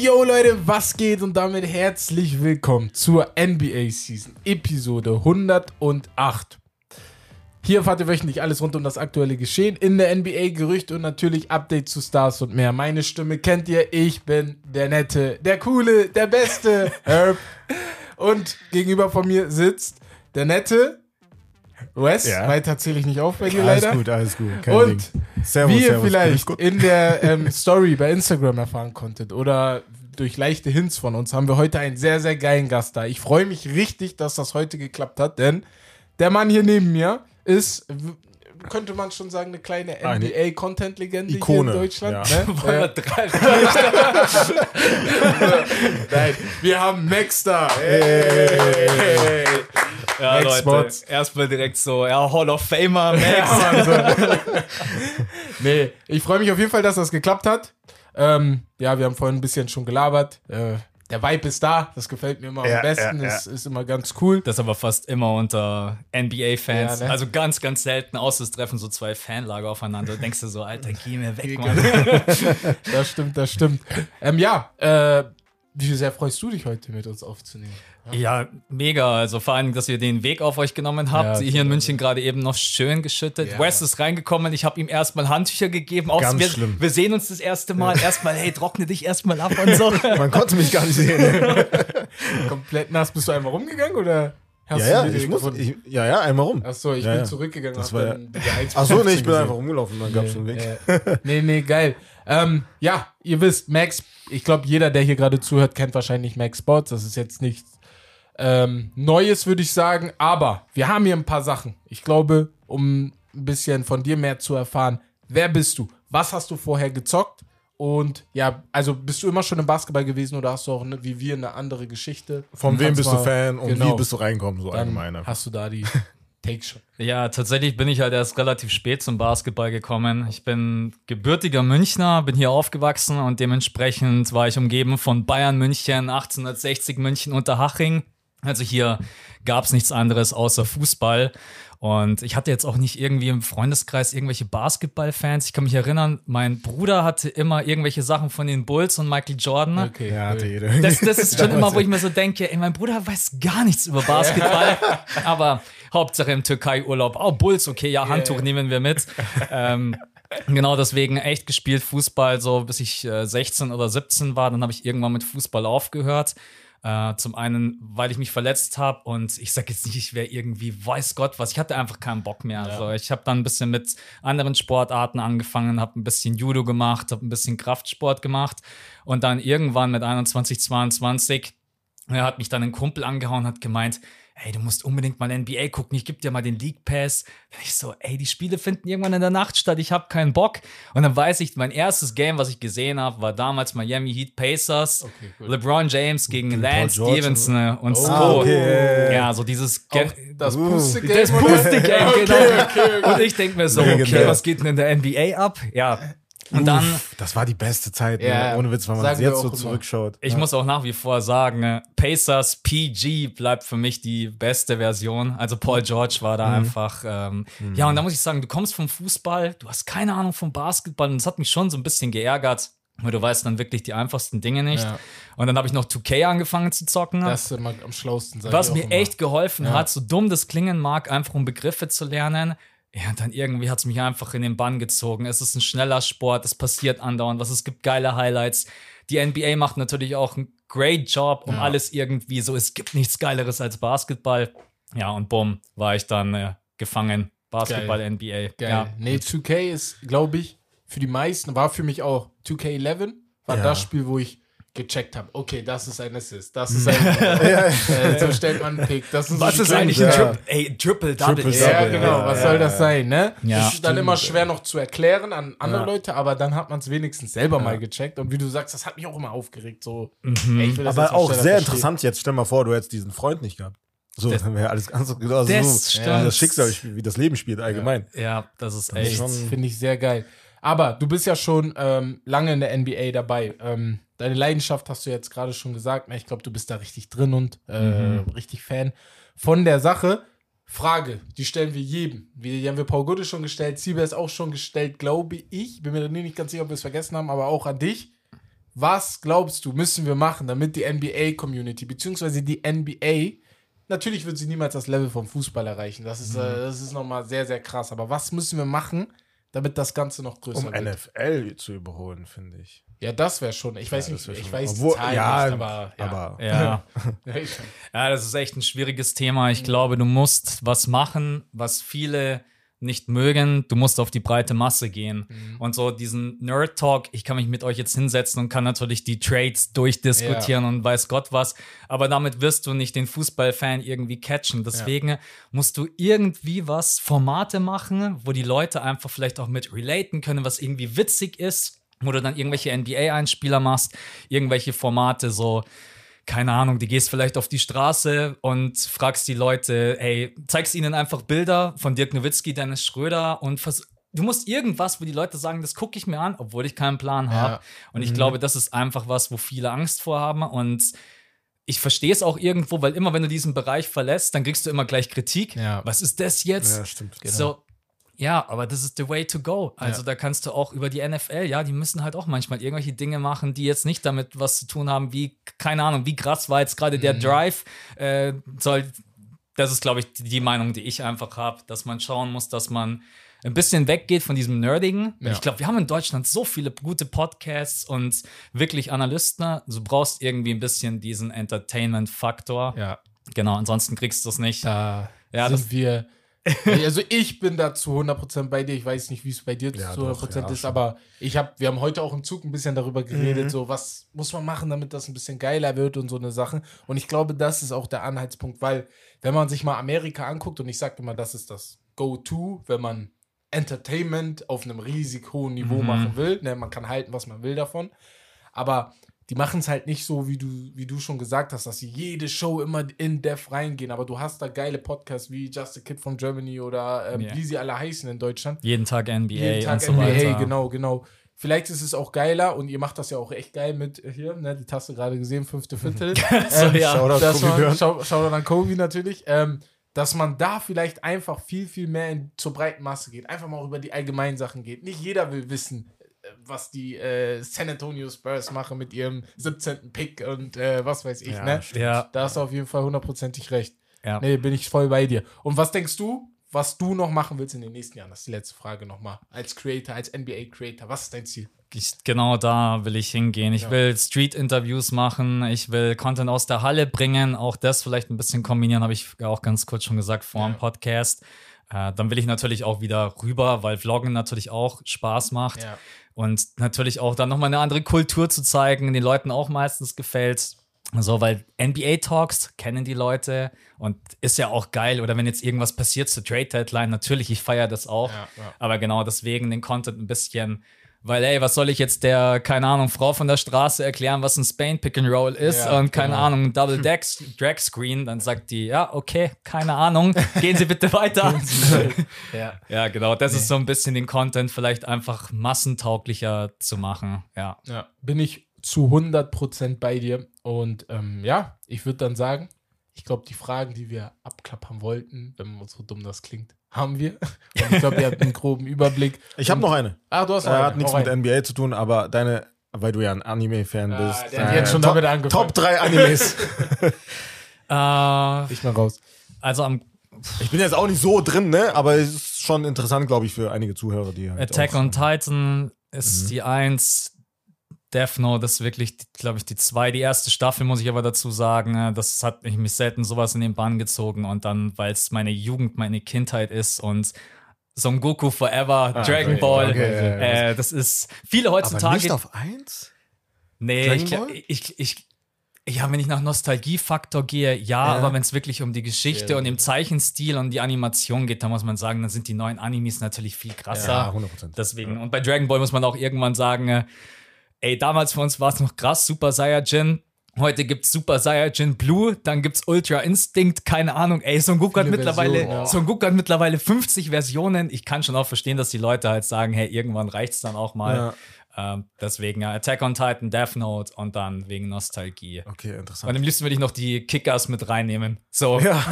Yo Leute, was geht und damit herzlich willkommen zur NBA Season Episode 108. Hier erfahrt ihr wöchentlich alles rund um das aktuelle Geschehen in der NBA, Gerüchte und natürlich Updates zu Stars und mehr. Meine Stimme kennt ihr, ich bin der Nette, der Coole, der Beste, Herb. Und gegenüber von mir sitzt der Nette, Wes, Ja. weiter zähle ich nicht auf bei dir Alles leider. gut, alles gut. Kein Und Ding. Servus, Wie ihr servus, vielleicht alles in der ähm, Story bei Instagram erfahren konntet oder durch leichte Hints von uns, haben wir heute einen sehr, sehr geilen Gast da. Ich freue mich richtig, dass das heute geklappt hat, denn der Mann hier neben mir ist, könnte man schon sagen, eine kleine Eine NBA-Content-Legende hier in Deutschland. ja. Ne? Äh, Nein, wir haben Max da. Hey. Ja, Max Leute, erstmal direkt so, ja, Hall of Famer, Max. Ja, nee, ich freue mich auf jeden Fall, dass das geklappt hat. Ähm, ja, wir haben vorhin ein bisschen schon gelabert. Äh, der Vibe ist da, das gefällt mir immer Ja, am besten, ja, ja. Ist, ist immer ganz cool. Das aber fast immer unter NBA-Fans. Ja, ne? Also ganz, ganz selten, außer es treffen so zwei Fanlager aufeinander. Denkst du so, Alter, geh mir weg, Mann. Das stimmt, das stimmt. Ähm, ja, äh, wie sehr freust du dich heute mit uns aufzunehmen? Ja, mega. Also vor allem, dass ihr den Weg auf euch genommen habt. Ja, Hier in München gerade eben noch schön geschüttet. Ja. West ist reingekommen. Ich habe ihm erstmal Handtücher gegeben. Auch Ganz wir, schlimm. wir sehen uns das erste Mal. Erstmal, hey, trockne dich erstmal ab und so. Man konnte mich gar nicht sehen. Komplett nass. Bist du einmal rumgegangen oder hast ja, ja, ich muss, ich, ja, ja, einmal rum. Achso, ich Ja, bin ja. zurückgegangen. Das war ja- dann die 1,15 Ach so, nee, ich bin gesehen. einfach rumgelaufen, dann gab es einen Weg. Äh, nee, nee, geil. Ähm, ja, ihr wisst, Max, ich glaube, jeder, der hier gerade zuhört, kennt wahrscheinlich Max Sports. Das ist jetzt nichts ähm, Neues, würde ich sagen. Aber wir haben hier ein paar Sachen. Ich glaube, um ein bisschen von dir mehr zu erfahren, wer bist du? Was hast du vorher gezockt? Und ja, also bist du immer schon im Basketball gewesen oder hast du auch ne, wie wir eine andere Geschichte? Von wem bist du mal- Fan und genau. wie bist du reingekommen, so allgemein. hast du da die Take schon. Ja, tatsächlich bin ich halt erst relativ spät zum Basketball gekommen. Ich bin gebürtiger Münchner, bin hier aufgewachsen und dementsprechend war ich umgeben von Bayern München, 1860 München Unterhaching. Also hier gab es nichts anderes außer Fußball. Und ich hatte jetzt auch nicht irgendwie im Freundeskreis irgendwelche Basketballfans. Ich kann mich erinnern, mein Bruder hatte immer irgendwelche Sachen von den Bulls und Michael Jordan. Okay. Ja, hatte jeder. Das, das ist schon immer, wo ich mir so denke, ey, mein Bruder weiß gar nichts über Basketball, aber Hauptsache im Türkei-Urlaub. Oh, Bulls, okay, ja, Handtuch Yeah. nehmen wir mit. ähm, genau deswegen echt gespielt Fußball, so bis ich äh, 16 oder 17 war. Dann habe ich irgendwann mit Fußball aufgehört. Äh, zum einen, weil ich mich verletzt habe und ich sage jetzt nicht, ich wäre irgendwie, weiß Gott was, ich hatte einfach keinen Bock mehr. Also ich habe dann ein bisschen mit anderen Sportarten angefangen, habe ein bisschen Judo gemacht, habe ein bisschen Kraftsport gemacht und dann irgendwann mit 21, 22 er hat mich dann ein Kumpel angehauen, hat gemeint, hey, du musst unbedingt mal NBA gucken, ich gebe dir mal den League Pass. Und ich so, ey, die Spiele finden irgendwann in der Nacht statt, ich habe keinen Bock. Und dann weiß ich, mein erstes Game, was ich gesehen habe, war damals Miami Heat Pacers, Okay, cool. LeBron James gegen Paul Lance George Stevenson und Oh. So. Ah, okay. Ja, so dieses Ge Auch das Uh, Puste-Game. das oder? Puste-Game, Okay, genau. okay, okay. Und ich denke mir so, okay, was geht denn in der NBA ab? Ja. Und dann Uff, das war die beste Zeit, Ja, ne? ohne Witz, wenn man wir jetzt so immer. zurückschaut. Ich muss auch nach wie vor sagen, äh, Pacers PG bleibt für mich die beste Version. Also Paul George war da einfach. Ähm, Ja, und da muss ich sagen, du kommst vom Fußball, du hast keine Ahnung vom Basketball und das hat mich schon so ein bisschen geärgert. Weil du weißt dann wirklich die einfachsten Dinge nicht. Ja. Und dann habe ich noch 2K angefangen zu zocken. Das ist immer am schlausten. was mir immer. echt geholfen Ja. hat, so dumm das klingen mag, einfach um Begriffe zu lernen. Ja, und dann irgendwie hat es mich einfach in den Bann gezogen. Es ist ein schneller Sport, es passiert andauernd was, es gibt geile Highlights. Die NBA macht natürlich auch einen great Job um Ja. alles irgendwie so. Es gibt nichts Geileres als Basketball. Ja, und bumm, war ich dann äh, gefangen. Basketball, NBA. Geil. Ja. Nee, 2K ist, glaube ich, für die meisten, war für mich auch 2K11, war Ja. das Spiel, wo ich gecheckt habe, okay, das ist ein Assist, das ist ein, äh, so stellt man einen Pick, das so Was die ist eigentlich ein Ja. Triple, ey, Triple Double? Triple Ja, Double, genau, ja, was ja, soll das ja. sein, ne? Ja. ist dann immer schwer noch zu erklären an andere Ja. Leute, aber dann hat man es wenigstens selber mal gecheckt und wie du sagst, das hat mich auch immer aufgeregt, so. ey, ich will das jetzt Aber auch sehr verstehen. interessant jetzt, stell mal vor, du hättest diesen Freund nicht gehabt. So, Das- dann wäre alles ganz also Das so, das Schicksal, wie das Leben spielt allgemein. Ja, das ist ist echt. Finde ich sehr geil. Aber du bist ja schon ähm, lange in der NBA dabei. Ähm, deine Leidenschaft hast du jetzt gerade schon gesagt. Ich glaube, du bist da richtig drin und äh, Mhm. richtig Fan von der Sache. Frage, die stellen wir jedem. Die haben wir Paul Gutte schon gestellt, Siebers auch schon gestellt, glaube ich. Bin mir nicht ganz sicher, ob wir es vergessen haben, aber auch an dich. Was glaubst du, müssen wir machen, damit die NBA-Community, beziehungsweise die NBA, natürlich wird sie niemals das Level vom Fußball erreichen. Das ist, mhm. äh, das ist nochmal sehr, sehr krass. Aber was müssen wir machen, damit das Ganze noch größer um wird? Um NFL zu überholen, finde ich. Ja, das wäre schon. Ich weiß ja, nicht, ich weiß Obwohl, die Zahlen ja, nicht, aber ja. Aber, ja. ja, das ist echt ein schwieriges Thema. Ich glaube, du musst was machen, was viele nicht mögen. Du musst auf die breite Masse gehen. Mhm. Und so diesen Nerd-Talk, ich kann mich mit euch jetzt hinsetzen und kann natürlich die Trades durchdiskutieren ja. und weiß Gott was. Aber damit wirst du nicht den Fußballfan irgendwie catchen. Deswegen ja. musst du irgendwie was, Formate machen, wo die Leute einfach vielleicht auch mit relaten können, was irgendwie witzig ist wo du dann irgendwelche NBA-Einspieler machst, irgendwelche Formate, so, keine Ahnung, die gehst vielleicht auf die Straße und fragst die Leute, ey, zeigst ihnen einfach Bilder von Dirk Nowitzki, Dennis Schröder und du musst irgendwas, wo die Leute sagen, das gucke ich mir an, obwohl ich keinen Plan habe. Ja. Und ich mhm. glaube, das ist einfach was, wo viele Angst vorhaben und ich verstehe es auch irgendwo, weil immer wenn du diesen Bereich verlässt, dann kriegst du immer gleich Kritik. Ja. Was ist das jetzt? Ja, stimmt. Genau. So, ja, aber das ist the way to go. Also ja. da kannst du auch über die NFL, ja, die müssen halt auch manchmal irgendwelche Dinge machen, die jetzt nicht damit was zu tun haben, wie, keine Ahnung, wie krass war jetzt gerade der mhm. Drive. Äh, soll, das ist, glaube ich, die Meinung, die ich einfach habe, dass man schauen muss, dass man ein bisschen weggeht von diesem Nerdigen. Ja. Ich glaube, wir haben in Deutschland so viele gute Podcasts und wirklich Analysten. Du brauchst irgendwie ein bisschen diesen Entertainment-Faktor. Ja. Genau, ansonsten kriegst du es nicht. Da ja, sind wir also ich bin da zu 100% bei dir. Ich weiß nicht, wie es bei dir ja, zu 100% doch, ja, ist, schon. aber ich habe, wir haben heute auch im Zug ein bisschen darüber geredet, mhm. so was muss man machen, damit das ein bisschen geiler wird und so eine Sache. Und ich glaube, das ist auch der Anhaltspunkt, weil wenn man sich mal Amerika anguckt und ich sage immer, das ist das Go-To, wenn man Entertainment auf einem riesig hohen Niveau mhm. machen will. Ne, man kann halten, was man will davon. Aber die machen es halt nicht so, wie du, wie du schon gesagt hast, dass sie jede Show immer in Depth reingehen. Aber du hast da geile Podcasts wie Just a Kid from Germany oder ähm, yeah. wie sie alle heißen in Deutschland. Jeden Tag NBA Jeden Tag und so NBA, weiter. genau, genau. Vielleicht ist es auch geiler und ihr macht das ja auch echt geil mit hier, ne, die Taste gerade gesehen, fünfte Viertel. so, ähm, ja. Shoutout schau an Kobe natürlich. Ähm, dass man da vielleicht einfach viel, viel mehr in, zur breiten Masse geht. Einfach mal über die allgemeinen Sachen geht. Nicht jeder will wissen, was die äh, San Antonio Spurs machen mit ihrem 17. Pick und äh, was weiß ich, ja, ne? Ja. Da hast du auf jeden Fall hundertprozentig recht. Ja. Nee, bin ich voll bei dir. Und was denkst du, was du noch machen willst in den nächsten Jahren? Das ist die letzte Frage nochmal. Als Creator, als NBA-Creator, was ist dein Ziel? Ich, genau da will ich hingehen. Ich ja. will Street-Interviews machen, ich will Content aus der Halle bringen, auch das vielleicht ein bisschen kombinieren, habe ich auch ganz kurz schon gesagt vor ja. dem Podcast. Äh, dann will ich natürlich auch wieder rüber, weil Vloggen natürlich auch Spaß macht. Ja. Und natürlich auch dann nochmal eine andere Kultur zu zeigen, den Leuten auch meistens gefällt. So, weil NBA-Talks kennen die Leute und ist ja auch geil. Oder wenn jetzt irgendwas passiert zur Trade-Deadline, natürlich, ich feiere das auch. Ja, ja. Aber genau deswegen den Content ein bisschen weil, ey, was soll ich jetzt der, keine Ahnung, Frau von der Straße erklären, was ein Spain Pick and Roll ist ja, und keine genau. Ahnung, Double Deck Drag Screen, dann sagt die, ja, okay, keine Ahnung, gehen Sie bitte weiter. ja. ja, genau, das nee. ist so ein bisschen den Content vielleicht einfach massentauglicher zu machen, ja. Ja, bin ich zu 100% bei dir und ähm, ja, ich würde dann sagen, ich glaube, die Fragen, die wir abklappern wollten, wenn man so dumm das klingt, haben wir. Und ich glaube, ihr habt einen groben Überblick. Ich habe noch eine. Ah, du hast noch äh, eine. Hat nichts mit NBA zu tun, aber deine, weil du ja ein Anime-Fan ah, bist. Der hat jetzt schon damit angefangen. Top 3 Animes. äh, ich mal raus. Also am ich bin jetzt auch nicht so drin, ne? Aber es ist schon interessant, glaube ich, für einige Zuhörer, die halt Attack on Titan ist mhm. die Eins. Death Note ist wirklich, glaube ich, die zwei. Die erste Staffel, muss ich aber dazu sagen, äh, das hat mich, mich selten sowas in den Bann gezogen. Und dann, weil es meine Jugend, meine Kindheit ist und Son Goku Forever, ah, Dragon okay, Ball, okay, äh, das ist viele heutzutage. Aber nicht auf eins? Nee, ich, ich, ich, ja, wenn ich nach Nostalgiefaktor gehe, ja, ja. aber wenn es wirklich um die Geschichte ja. und den Zeichenstil und die Animation geht, dann muss man sagen, dann sind die neuen Animes natürlich viel krasser. Ja, 100%. Deswegen, und bei Dragon Ball muss man auch irgendwann sagen, äh, ey, damals für uns war es noch krass, Super Saiyajin. Heute gibt's Super Saiyajin Blue, dann gibt's Ultra Instinct, keine Ahnung. Ey, Son Goku hat mittlerweile, ja. Son Goku hat mittlerweile 50 Versionen. Ich kann schon auch verstehen, dass die Leute halt sagen, hey, irgendwann reicht's dann auch mal. Ähm, deswegen ja, Attack on Titan, Death Note und dann wegen Nostalgie. Okay, Und interessant. am liebsten würde ich noch die Kickers mit reinnehmen. So. Ja,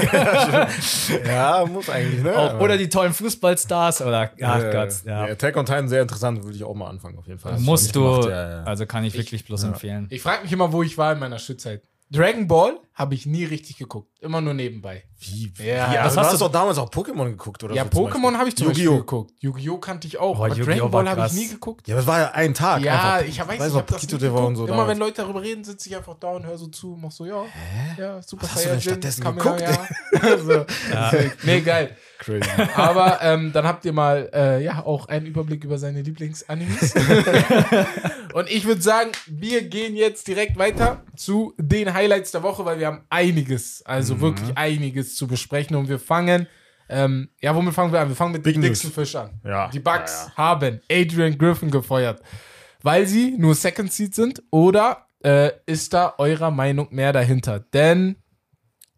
ja, muss eigentlich, ne? Auch, oder die tollen Fußballstars oder, ach Äh, Gott, ja. nee, Attack on Titan, sehr interessant, würde ich auch mal anfangen, auf jeden Fall. Musst du, gemacht, ja, ja. also kann ich wirklich bloß empfehlen. Ich frage mich immer, wo ich war in meiner Schulzeit. Dragon Ball habe ich nie richtig geguckt. Immer nur nebenbei. Wie? Ja, Ja, das ja hast du hast doch damals auch Pokémon geguckt, oder Ja, so Pokémon habe ich zum Beispiel geguckt. Yu-Gi-Oh! kannte ich auch. Oh, aber Yu-Gi-Oh! Dragon Ball habe ich nie geguckt. Ja, das war ja ein Tag. Ja, einfach. ich weiß weiß nicht, noch, das TV geguckt. und so. Immer damals. wenn Leute darüber reden, sitze ich einfach da und höre so zu und mach so, ja. Ja, Super Was hast du denn stattdessen Kamehameha. so. Nee, geil. Crazy. Aber ähm, dann habt ihr mal äh, ja auch einen Überblick über seine Lieblingsanimes. und ich würde sagen, wir gehen jetzt direkt weiter zu den Highlights der Woche, weil wir haben einiges, also Mhm. wirklich einiges zu besprechen. Und wir fangen, ähm, ja, womit fangen wir an? Wir fangen mit Big. Dixon Fish an. Ja. Die Bucks Ja, haben Adrian Griffin gefeuert, weil sie nur Second Seed sind oder äh, ist da eurer Meinung mehr dahinter? Denn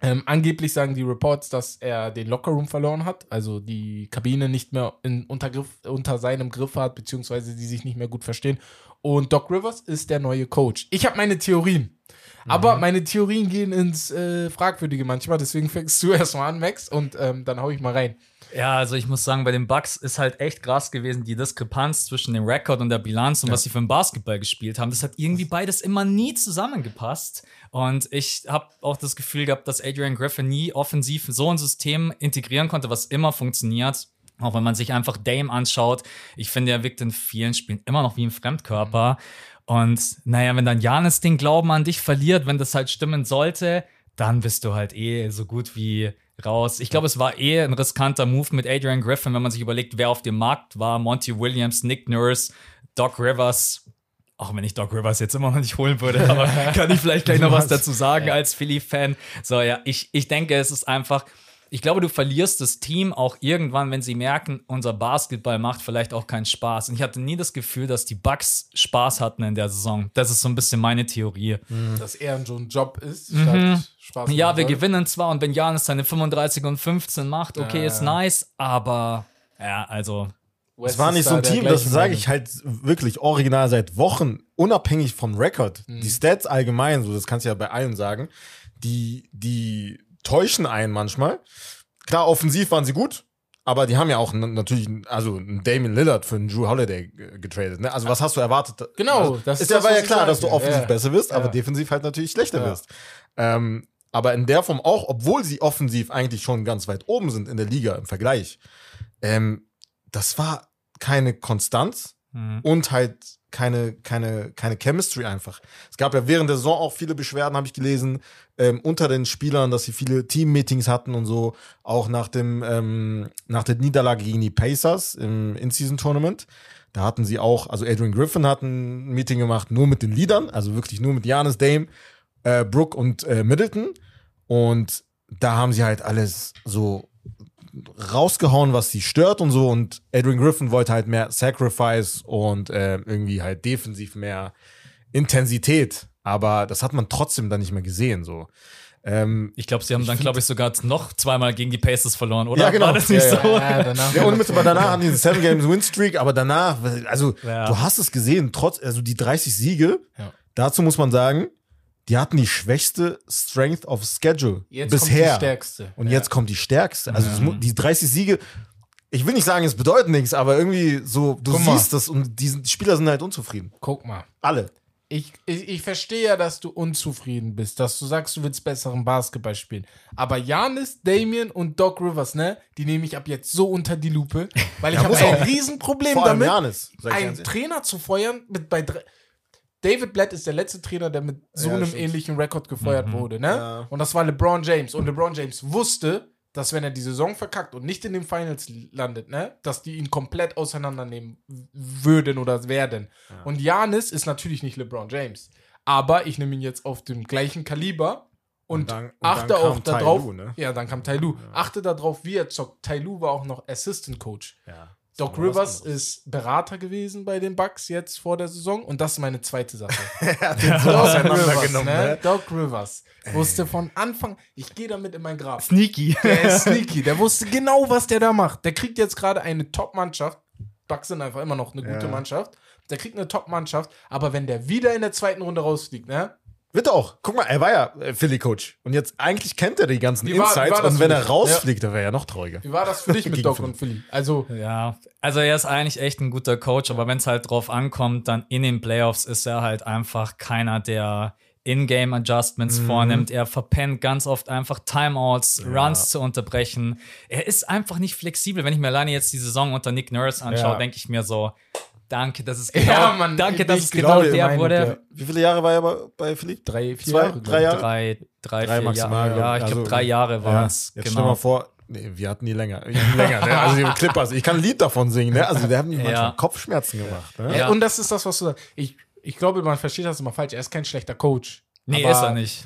ähm, angeblich sagen die Reports, dass er den Lockerroom verloren hat, also die Kabine nicht mehr in, unter, Griff, unter seinem Griff hat, beziehungsweise die sich nicht mehr gut verstehen. Und Doc Rivers ist der neue Coach. Ich habe meine Theorien. Aber meine Theorien gehen ins äh, Fragwürdige manchmal, deswegen fängst du erstmal an, Max, und ähm, dann hau ich mal rein. Ja, also ich muss sagen, bei den Bucks ist halt echt krass gewesen, die Diskrepanz zwischen dem Rekord und der Bilanz und was sie für ein Basketball gespielt haben. Das hat irgendwie beides immer nie zusammengepasst. Und ich habe auch das Gefühl gehabt, dass Adrian Griffin nie offensiv so ein System integrieren konnte, was immer funktioniert. Auch wenn man sich einfach Dame anschaut. Ich finde, er wirkt in vielen Spielen immer noch wie ein Fremdkörper. Und naja, wenn dann Janis den Glauben an dich verliert, wenn das halt stimmen sollte, dann bist du halt eh so gut wie raus. Ich glaube, es war eh ein riskanter Move mit Adrian Griffin, wenn man sich überlegt, wer auf dem Markt war. Monty Williams, Nick Nurse, Doc Rivers. Auch wenn ich Doc Rivers jetzt immer noch nicht holen würde, aber kann ich vielleicht gleich noch was dazu sagen als Philly-Fan. So, ja, ich, ich denke, es ist einfach. Ich glaube, du verlierst das Team auch irgendwann, wenn sie merken, unser Basketball macht vielleicht auch keinen Spaß. Und ich hatte nie das Gefühl, dass die Bucks Spaß hatten in der Saison. Das ist so ein bisschen meine Theorie. Dass er so ein Job ist, statt Spaß Mhm. Ja, machen wir soll. gewinnen zwar und wenn Janis seine 35 und 15 macht, okay, Ja, ist ja. nice, aber ja, also Wes Es war nicht so ein Team, das sage ich halt wirklich original seit Wochen, unabhängig vom Rekord. Mhm. Die Stats allgemein, so das kannst du ja bei allen sagen, die, die täuschen einen manchmal. Klar, offensiv waren sie gut, aber die haben ja auch natürlich, also einen Damien Lillard für einen Drew Holiday getradet. Ne? Also was hast du erwartet? Genau, das das ist ja, das, war ja klar, dass du offensiv Ja. besser wirst, aber Ja. defensiv halt natürlich schlechter wirst. Ähm, aber in der Form auch, obwohl sie offensiv eigentlich schon ganz weit oben sind in der Liga im Vergleich, ähm, das war keine Konstanz Mhm. und halt keine, keine, keine Chemistry einfach. Es gab ja während der Saison auch viele Beschwerden, habe ich gelesen, ähm, unter den Spielern, dass sie viele Team-Meetings hatten und so, auch nach dem, ähm, nach der Niederlage gegen die Pacers im In-Season-Tournament. Da hatten sie auch, also Adrian Griffin hat ein Meeting gemacht, nur mit den Leadern, also wirklich nur mit Janis Dame, äh, Brooke und äh, Middleton. Und da haben sie halt alles so rausgehauen, was sie stört und so. Und Adrian Griffin wollte halt mehr Sacrifice und äh, irgendwie halt defensiv mehr Intensität. Aber das hat man trotzdem dann nicht mehr gesehen. So. Ähm, Ich glaube, sie haben dann, glaube ich, sogar noch zweimal gegen die Pacers verloren, oder? Ja, genau. War das nicht Ja, so? Ja, danach ja, unmittelbar danach hatten die einen Seven Games Win Streak, aber danach, also Ja. du hast es gesehen, trotz, also die 30 Siege, Ja. dazu muss man sagen, die hatten die schwächste Strength of Schedule Jetzt bisher. kommt die stärkste. Und jetzt kommt die stärkste. Also mu- die 30 Siege, ich will nicht sagen, es bedeutet nichts, aber irgendwie so, du Guck mal. siehst das und die Spieler sind halt unzufrieden. Guck mal. Alle. Ich, ich, ich verstehe ja, dass du unzufrieden bist, dass du sagst, du willst besseren Basketball spielen. Aber Janis, Damien und Doc Rivers, ne, die nehme ich ab jetzt so unter die Lupe, weil ich Ja, habe ein. Riesenproblem damit, Janis. einen. Trainer zu feuern mit bei drei. David Blatt ist der letzte Trainer, der mit so Ja, einem stimmt. ähnlichen Rekord gefeuert wurde, ne? Ja. Und das war LeBron James. Und LeBron James wusste, dass wenn er die Saison verkackt und nicht in den Finals landet, ne, dass die ihn komplett auseinandernehmen würden oder werden. Und Janis ist natürlich nicht LeBron James. Aber ich nehme ihn jetzt auf dem gleichen Kaliber und, Und dann- und achte dann kam auch darauf. Ne? Ja, dann kam Tai Lue. Achte darauf, wie er zockt. Tai Lue war auch noch Assistant Coach. Ja. Doc Aber Rivers anderes. ist Berater gewesen bei den Bucks jetzt vor der Saison und das ist meine zweite Sache. Er hat den so Doc auseinandergenommen, Rivers, ne? ne? Doc Rivers wusste von Anfang, ich gehe damit in mein Grab. Sneaky. Der ist sneaky, der wusste genau, was der da macht. Der kriegt jetzt gerade eine Top-Mannschaft. Bucks sind einfach immer noch eine gute Ja. Mannschaft. Der kriegt eine Top-Mannschaft, aber wenn der wieder in der zweiten Runde rausfliegt, ne? Wird er auch. Guck mal, er war ja äh, Philly-Coach. Und jetzt eigentlich kennt er die ganzen Wie war- Insights. war und wenn er rausfliegt, dann wäre er noch trauriger. Wie war das für dich mit Doc und Philly? Also, Ja, also er ist eigentlich echt ein guter Coach, aber wenn es halt drauf ankommt, dann in den Playoffs ist er halt einfach keiner, der In-Game-Adjustments vornimmt. Er verpennt ganz oft einfach Timeouts, Runs zu unterbrechen. Er ist einfach nicht flexibel. Wenn ich mir alleine jetzt die Saison unter Nick Nurse anschaue, Ja. denke ich mir so, danke, das ist genau, Ja, Mann, danke, dass es genau der Meinung, wurde. ja. Wie viele Jahre war er bei, Philly? drei, vier Zwei, Jahre. drei ich. Jahre? Drei, drei, Drei vier maximal. Jahre. Ja, ich Also, glaube, drei Jahre waren es. Jetzt stell mal vor, nee, wir hatten die länger. Wir hatten länger, ne? Also die Clippers, ich kann ein Lied davon singen, ne? Also wir haben die manchmal Ja. Kopfschmerzen gemacht. Ne? Ja. Und das ist das, was du sagst. Ich, ich glaube, man versteht das immer falsch. Er ist kein schlechter Coach. Nee, Aber ist er nicht.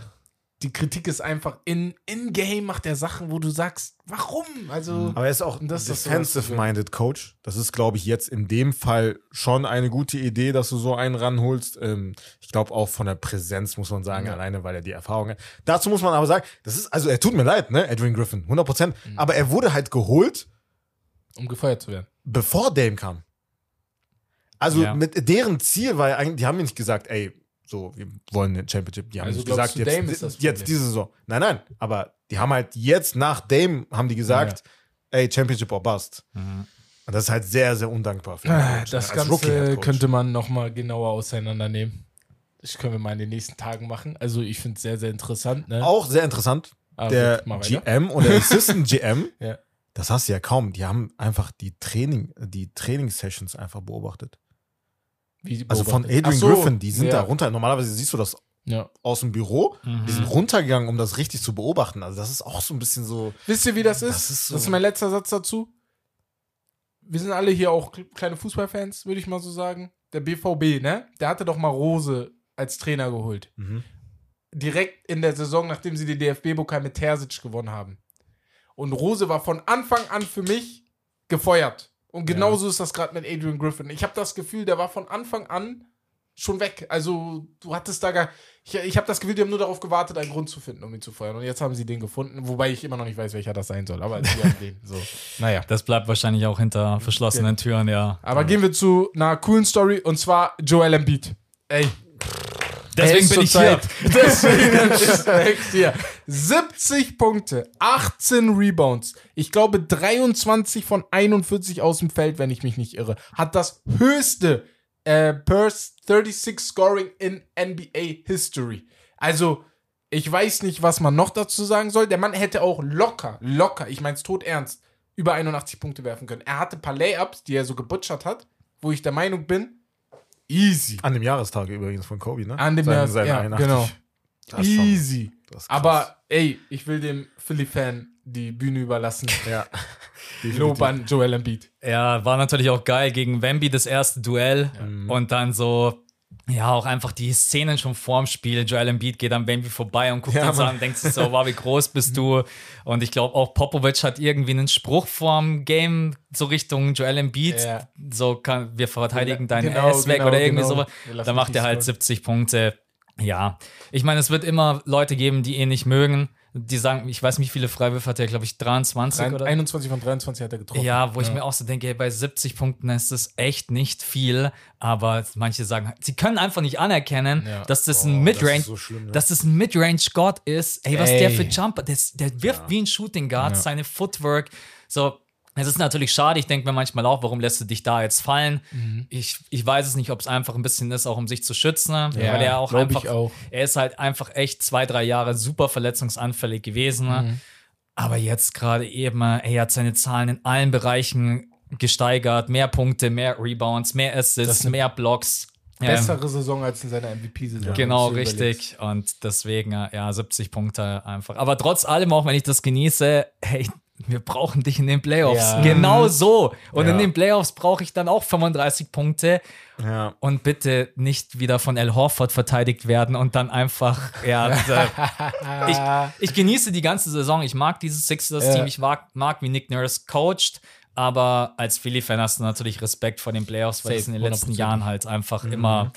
Die Kritik ist einfach, in, in Game macht er Sachen, wo du sagst, warum? Also, Aber er ist auch Und das ist das, was defensive-minded Coach. Das ist, glaube ich, jetzt in dem Fall schon eine gute Idee, dass du so einen ranholst. Ähm, ich glaube auch von der Präsenz muss man sagen, Ja. alleine weil er die Erfahrung hat. Dazu muss man aber sagen, das ist, also er tut mir leid, ne, Edwin Griffin, 100 Prozent. Mhm. Aber er wurde halt geholt, um gefeuert zu werden. bevor Dame kam. Also Ja. mit deren Ziel war ja eigentlich, die haben nicht gesagt, ey, so, wir wollen eine Championship. Die haben Also nicht gesagt, jetzt, Dame ist das jetzt diese Saison. Nein, nein, aber die haben halt jetzt nach Dame, haben die gesagt, ey, Championship or Bust. Und das ist halt sehr, sehr undankbar. Für Coach, Ah, Das ne? Ganze könnte man noch mal genauer auseinandernehmen. Das können wir mal in den nächsten Tagen machen. Also ich finde es sehr, sehr interessant. Ne? Auch sehr interessant, Aber der mach weiter. GM oder Assistant GM, Ja. das hast du ja kaum. Die haben einfach die Training, die Trainingssessions einfach beobachtet. Wie Also von. Adrian so, Griffin, die sind ja. da runter. Normalerweise siehst du das Ja. aus dem Büro. Mhm. Die sind runtergegangen, um das richtig zu beobachten. Also das ist auch so ein bisschen so. Wisst ihr, wie das ist? Das ist so- das ist mein letzter Satz dazu. Wir sind alle hier auch kleine Fußballfans, würde ich mal so sagen. Der BVB, ne? Der hatte doch mal Rose als Trainer geholt. Direkt in der Saison, nachdem sie den DFB-Pokal mit Terzic gewonnen haben. Und Rose war von Anfang an für mich gefeuert. Und genauso ist das gerade mit Adrian Griffin. Ich habe das Gefühl, der war von Anfang an schon weg. Also, du hattest da gar. Ich, ich habe das Gefühl, die haben nur darauf gewartet, einen Grund zu finden, um ihn zu feuern. Und jetzt haben sie den gefunden, wobei ich immer noch nicht weiß, welcher das sein soll. Aber sie haben den. So. Naja. Das bleibt wahrscheinlich auch hinter verschlossenen Türen, ja. Aber gehen wir zu einer coolen Story und zwar Joel Embiid. Ey. Deswegen bin ich hier. Deswegen ist er hier. 70 Punkte, 18 Rebounds. Ich glaube 23 von 41 aus dem Feld, wenn ich mich nicht irre. Hat das höchste äh, per 36 Scoring in NBA History. Also, ich weiß nicht, was man noch dazu sagen soll. Der Mann hätte auch locker, locker, ich meine es tot ernst, über 81 Punkte werfen können. Er hatte ein paar Layups, die er so gebutschert hat, wo ich der Meinung bin, easy. An dem Jahrestag übrigens von Kobe, ne? An dem Seine- Jahr, seine ja, 81. genau. Das ist schon- Aber ey, ich will dem Philly-Fan die Bühne überlassen. Ja. Lob an Joel Embiid. Ja, war natürlich auch geil gegen Wemby das erste Duell und dann so ja, auch einfach die Szenen schon vorm Spiel. Joel Embiid geht an Wemby vorbei und guckt Ja, uns an, denkt sich so, wow, wie groß bist du? Und ich glaube auch Popovic hat irgendwie einen Spruch vorm Game so Richtung Joel Embiid. Ja. So kann, wir verteidigen deinen Genau, Ass weg genau, oder irgendwie genau. lassen Da macht er halt scoren. 70 Punkte. Ja, ich meine, es wird immer Leute geben, die ihn nicht mögen. Die sagen, ich weiß nicht, wie viele Freiwürfe hat er, glaube ich, 23 oder 21 von 23 hat er getroffen. ja, wo ich mir auch so denke, hey, bei 70 Punkten ist das echt nicht viel, aber manche sagen, sie können einfach nicht anerkennen, Ja. dass das Oh, ein das Midrange, so schlimm, ne? dass das ein Midrange-God ist. Ey, was Ey. der für Jumper, das, der wirft wie ein Shooting Guard, Ja. seine Footwork, so. Es ist natürlich schade, ich denke mir manchmal auch, warum lässt du dich da jetzt fallen? Mhm. Ich, ich weiß es nicht, ob es einfach ein bisschen ist, auch um sich zu schützen, ne? weil er auch einfach, auch. er ist halt einfach echt zwei, drei Jahre super verletzungsanfällig gewesen. ne? Mhm. Aber jetzt gerade eben, er hat seine Zahlen in allen Bereichen gesteigert. Mehr Punkte, mehr Rebounds, mehr Assists, mehr Blocks. Ähm, Bessere Saison als in seiner MVP-Saison. Genau, richtig. Und deswegen, ja, 70 Punkte einfach. Aber trotz allem, auch wenn ich das genieße, hey, wir brauchen dich in den Playoffs. Ja. Genau so. Und in Ja. den Playoffs brauche ich dann auch 35 Punkte. Ja. Und bitte nicht wieder von Al Horford verteidigt werden und dann einfach, ja, äh, ich, ich genieße die ganze Saison. Ich mag dieses Sixers-Team. Ich mag, mag, wie Nick Nurse coacht. Aber als Philly-Fan hast du natürlich Respekt vor den Playoffs, weil es in den letzten 100%. Jahren halt einfach immer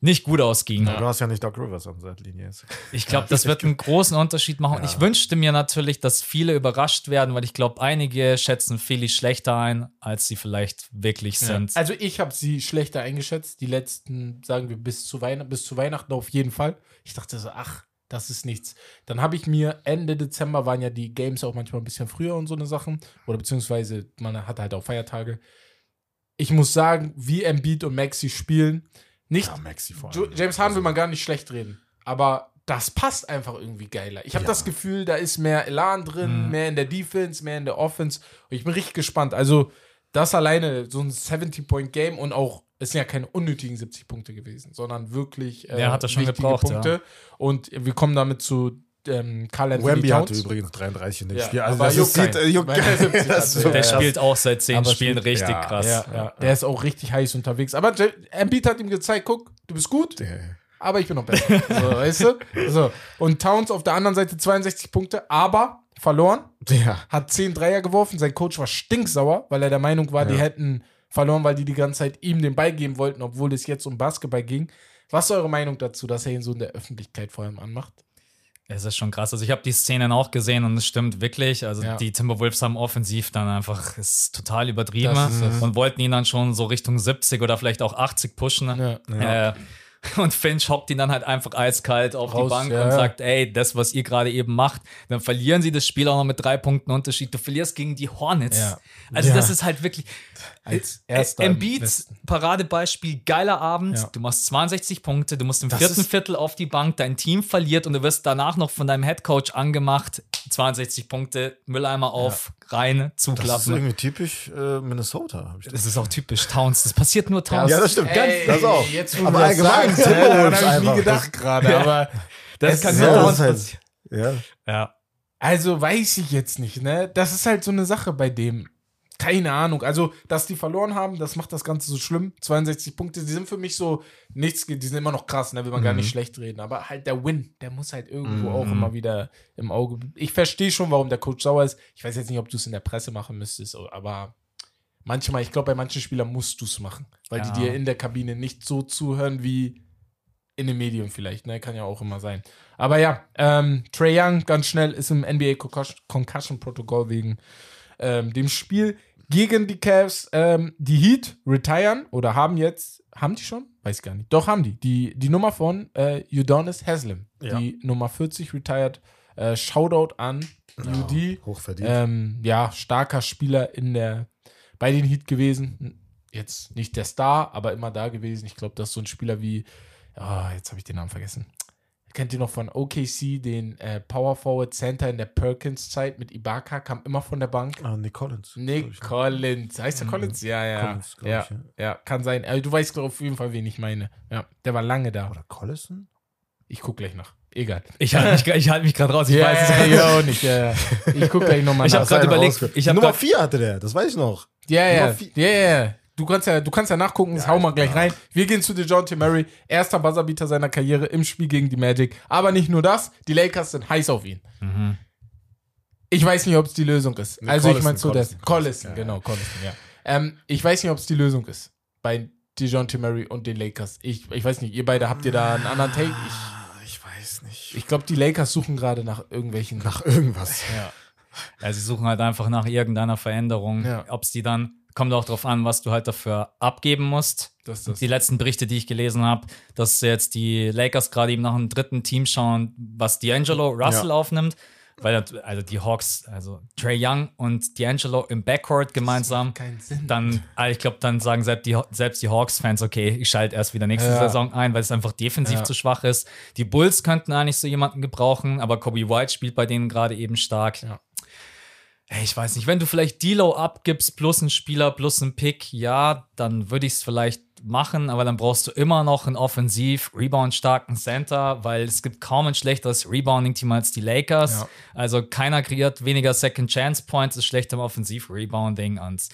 nicht gut ausging. Du hast ja nicht Doc Rivers an Seitlinie jetzt. Ich glaube, das wird einen großen Unterschied machen. Und ich wünschte mir natürlich, dass viele überrascht werden, weil ich glaube, einige schätzen Philly schlechter ein, als sie vielleicht wirklich sind. Also ich habe sie schlechter eingeschätzt, die letzten, sagen wir, bis zu, Weihn bis zu Weihnachten auf jeden Fall. Ich dachte so, ach, das ist nichts. Dann habe ich mir Ende Dezember waren ja die Games auch manchmal ein bisschen früher und so eine Sachen. Oder beziehungsweise man hat halt auch Feiertage. Ich muss sagen, wie Embiid und Maxi spielen, nicht. Ja, Maxi vor allem. James Harden will man gar nicht schlecht reden. Aber das passt einfach irgendwie geiler. Ich habe Ja. das Gefühl, da ist mehr Elan drin, mehr in der Defense, mehr in der Offense. Und ich bin richtig gespannt. Also, das alleine, so ein 70-Point-Game und auch, es sind ja keine unnötigen 70 Punkte gewesen, sondern wirklich äh, Ja, hat er schon wichtige gebraucht, Punkte. Und wir kommen damit zu ähm, Karl Anthony Wemby hatte Towns. übrigens 33 in dem Ja, Spiel. Also das juckt ist, sieht, äh, juckt Weil er 70 das so Der spielt auch seit zehn Aber Spielen spielt- richtig ja, krass. Ja, ja. Der ist auch richtig heiß unterwegs. Aber Embiid hat ihm gezeigt, guck, du bist gut, aber ich bin noch besser. So, weißt du? So. Und Towns auf der anderen Seite 62 Punkte, aber verloren, Ja. hat 10 Dreier geworfen. Sein Coach war stinksauer, weil er der Meinung war, die hätten verloren, weil die die ganze Zeit ihm den Ball geben wollten, obwohl es jetzt um Basketball ging. Was ist eure Meinung dazu, dass er ihn so in der Öffentlichkeit vor allem anmacht? Es ist schon krass. Also ich habe die Szenen auch gesehen und es stimmt wirklich. Also Ja. die Timberwolves haben offensiv dann einfach ist total übertrieben ist und wollten ihn dann schon so Richtung 70 oder vielleicht auch 80 pushen. Ja. Äh, und Finch hockt ihn dann halt einfach eiskalt auf Raus, die Bank ja, und ja. sagt, ey, das, was ihr gerade eben macht, dann verlieren sie das Spiel auch noch mit drei Punkten Unterschied. Du verlierst gegen die Hornets. Ja. Also Ja. das ist halt wirklich Als erster im Embiid, Westen. Paradebeispiel, geiler Abend. Ja. Du machst 62 Punkte, du musst im Das vierten Viertel auf die Bank, dein Team verliert und du wirst danach noch von deinem Headcoach angemacht. 62 Punkte, Mülleimer auf, rein, Das ist zuklappen. irgendwie typisch äh, Minnesota. Hab ich das Das ist auch typisch Towns. Das passiert nur Towns. Ja, das stimmt. Ganz, Ey, das auch. Jetzt, Aber das allgemein sagst, Timberwolves daran hab ich nie gedacht gerade, aber das es kann ist nur das Towns halt- passieren. Ja. Ja. Also weiß ich jetzt nicht, ne? Das ist halt so eine Sache bei dem. Keine Ahnung. Also, dass die verloren haben, das macht das Ganze so schlimm. 62 Punkte, die sind für mich so nichts, die sind immer noch krass, ne? Will man gar nicht schlecht reden. Aber halt der Win, der muss halt irgendwo auch immer wieder im Auge. Ich verstehe schon, warum der Coach sauer ist. Ich weiß jetzt nicht, ob du es in der Presse machen müsstest, aber manchmal, ich glaube, bei manchen Spielern musst du es machen, weil Ja. die dir in der Kabine nicht so zuhören wie in den Medien vielleicht, ne? Kann ja auch immer sein. Aber ja, ähm, Trey Young ganz schnell ist im NBA Concussion- Concussion Protokoll wegen ähm, dem Spiel gegen die Cavs. Ähm, die Heat retiren oder haben jetzt, haben die schon? Weiß gar nicht. Doch haben die. Die, die Nummer von äh, Udonis Haslem. Ja. Die Nummer 40 retired. Äh, Shoutout an UD. Hochverdient. Ähm, ja, starker Spieler in der, bei den Heat gewesen. Jetzt nicht der Star, aber immer da gewesen. Ich glaube, das ist so ein Spieler wie, ah, jetzt habe ich den Namen vergessen. Kennt ihr noch von OKC, den äh, Power Forward Center in der Perkins-Zeit mit Ibaka, kam immer von der Bank. ah, Nick Collins. Nick ich, ne? Collins. Heißt der Collins? Ja, ja. Collins, ja, ich, ja. ja, kann sein. Äh, du weißt auf jeden Fall, wen ich meine. Ja, der war lange da. Oder Collison? Ich guck gleich nach. Egal. Ich halte mich, ich halt mich gerade raus. Ich ja, weiß es ja, gerade auch nicht. Ja, ja. Ich guck gleich nochmal Ich nach. hab grad Sei noch überlegt, ich hab Nummer grad- 4 hatte der, das weiß ich noch. Ja, ja, ja, ja. Du kannst ja, du kannst ja nachgucken, das hauen wir gleich rein. Wir gehen zu DeJounte Murray, erster Buzzerbeater seiner Karriere im Spiel gegen die Magic. Aber nicht nur das, die Lakers sind heiß auf ihn. Ich weiß nicht, ob es die Lösung ist. Nee, also ich Collison, meine so das. Collison, genau, Collison, ja. Ähm, ich weiß nicht, ob es die Lösung ist bei DeJounte Murray und den Lakers. Ich, ich weiß nicht, ihr beide habt ihr da einen anderen Take? Ich, Ah, Ich weiß nicht. ich glaube, die Lakers suchen gerade nach irgendwelchen. Nach irgendwas. ja. Ja, sie suchen halt einfach nach irgendeiner Veränderung. Ja. Ob es die dann, kommt auch drauf an, was du halt dafür abgeben musst. Das, das. Die letzten Berichte, die ich gelesen habe, dass jetzt die Lakers gerade eben nach einem dritten Team schauen, was D'Angelo Russell Ja. aufnimmt. Weil also die Hawks, also Trey Young und D'Angelo im Backcourt gemeinsam, dann, ah, ich glaube, dann sagen selbst die, selbst die Hawks-Fans, okay, ich schalte erst wieder nächste Ja. Saison ein, weil es einfach defensiv Ja. zu schwach ist. Die Bulls könnten eigentlich so jemanden gebrauchen, aber Kobe White spielt bei denen gerade eben stark. Ja. Ey, ich weiß nicht, wenn du vielleicht D'Lo abgibst, plus einen Spieler, plus einen Pick, ja, dann würde ich es vielleicht machen, aber dann brauchst du immer noch einen offensiv, rebound-starken Center, weil es gibt kaum ein schlechteres Rebounding-Team als die Lakers. Ja. Also keiner kreiert weniger Second-Chance-Points, ist schlecht im Offensiv-Rebounding und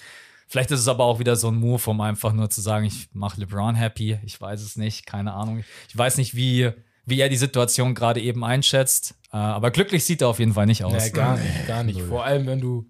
Vielleicht ist es aber auch wieder so ein Move, um einfach nur zu sagen, ich mache LeBron happy. Ich weiß es nicht, keine Ahnung. Ich weiß nicht, wie, wie er die Situation gerade eben einschätzt. Äh, aber glücklich sieht er auf jeden Fall nicht aus. Nee, gar nicht, gar nicht. Vor allem, wenn du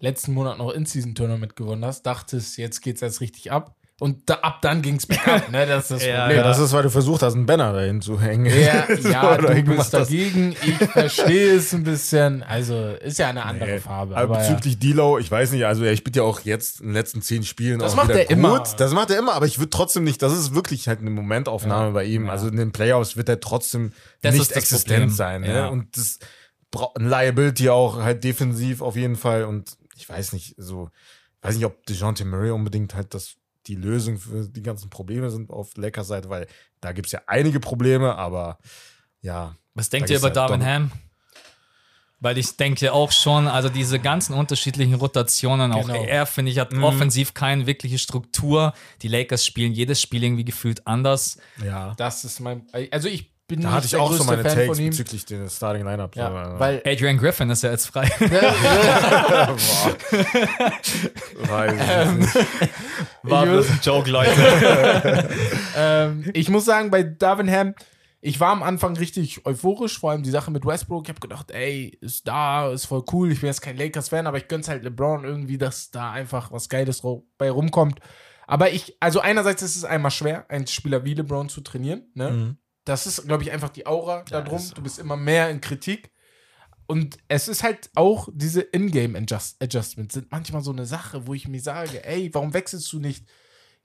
letzten Monat noch In-Season-Tournament gewonnen hast, dachtest, jetzt geht's erst richtig ab. Und da, ab dann ging's bergab, ne? Das ist das Ja, Problem. Ja, das ist, weil du versucht hast, einen Banner dahin zu hängen. Ja, So, ja du bist dagegen. Ich verstehe es ein bisschen. Also, ist ja eine andere Nee, Farbe. aber Aber ja. bezüglich D-Low, ich weiß nicht, also er spielt ja auch jetzt in den letzten zehn Spielen Das auch macht wieder er immer. gut. Das macht er immer, aber ich würde trotzdem nicht, das ist wirklich halt eine Momentaufnahme bei ihm. Also in den Playoffs wird er trotzdem Das nicht ist das existent Problem. sein. Ne? Ja. Und das braucht ein Liability auch halt defensiv auf jeden Fall. Und ich weiß nicht, so, ich weiß nicht, ob DeJounte Murray unbedingt halt das die Lösung für die ganzen Probleme sind auf Lakers Seite, weil da gibt es ja einige Probleme, aber ja. Was denkt ihr über halt Darvin doch- Ham? Weil ich denke auch schon, also diese ganzen unterschiedlichen Rotationen, auch Genau. er, finde ich, hat Mhm. offensiv keine wirkliche Struktur. Die Lakers spielen jedes Spiel irgendwie gefühlt anders. Ja. das ist mein. Also, ich bin Da hatte ich auch so meine Fan Takes bezüglich den Starting Lineup. Ja, weil. Adrian Griffin ist ja jetzt frei. weil War bloß ein Joke, Leute. ähm, ich muss sagen, bei Darvin Ham, ich war am Anfang richtig euphorisch, vor allem die Sache mit Westbrook. Ich habe gedacht, ey, ist da, ist voll cool. Ich bin jetzt kein Lakers-Fan, aber ich gönn's halt LeBron irgendwie, dass da einfach was Geiles bei rumkommt. Aber ich, also einerseits ist es einmal schwer, einen Spieler wie LeBron zu trainieren. Ne? Mhm. Das ist, glaube ich, einfach die Aura da drum. ist- Du bist immer mehr in Kritik. Und es ist halt auch diese In-Game-Adjustments sind manchmal so eine Sache, wo ich mir sage, ey, warum wechselst du nicht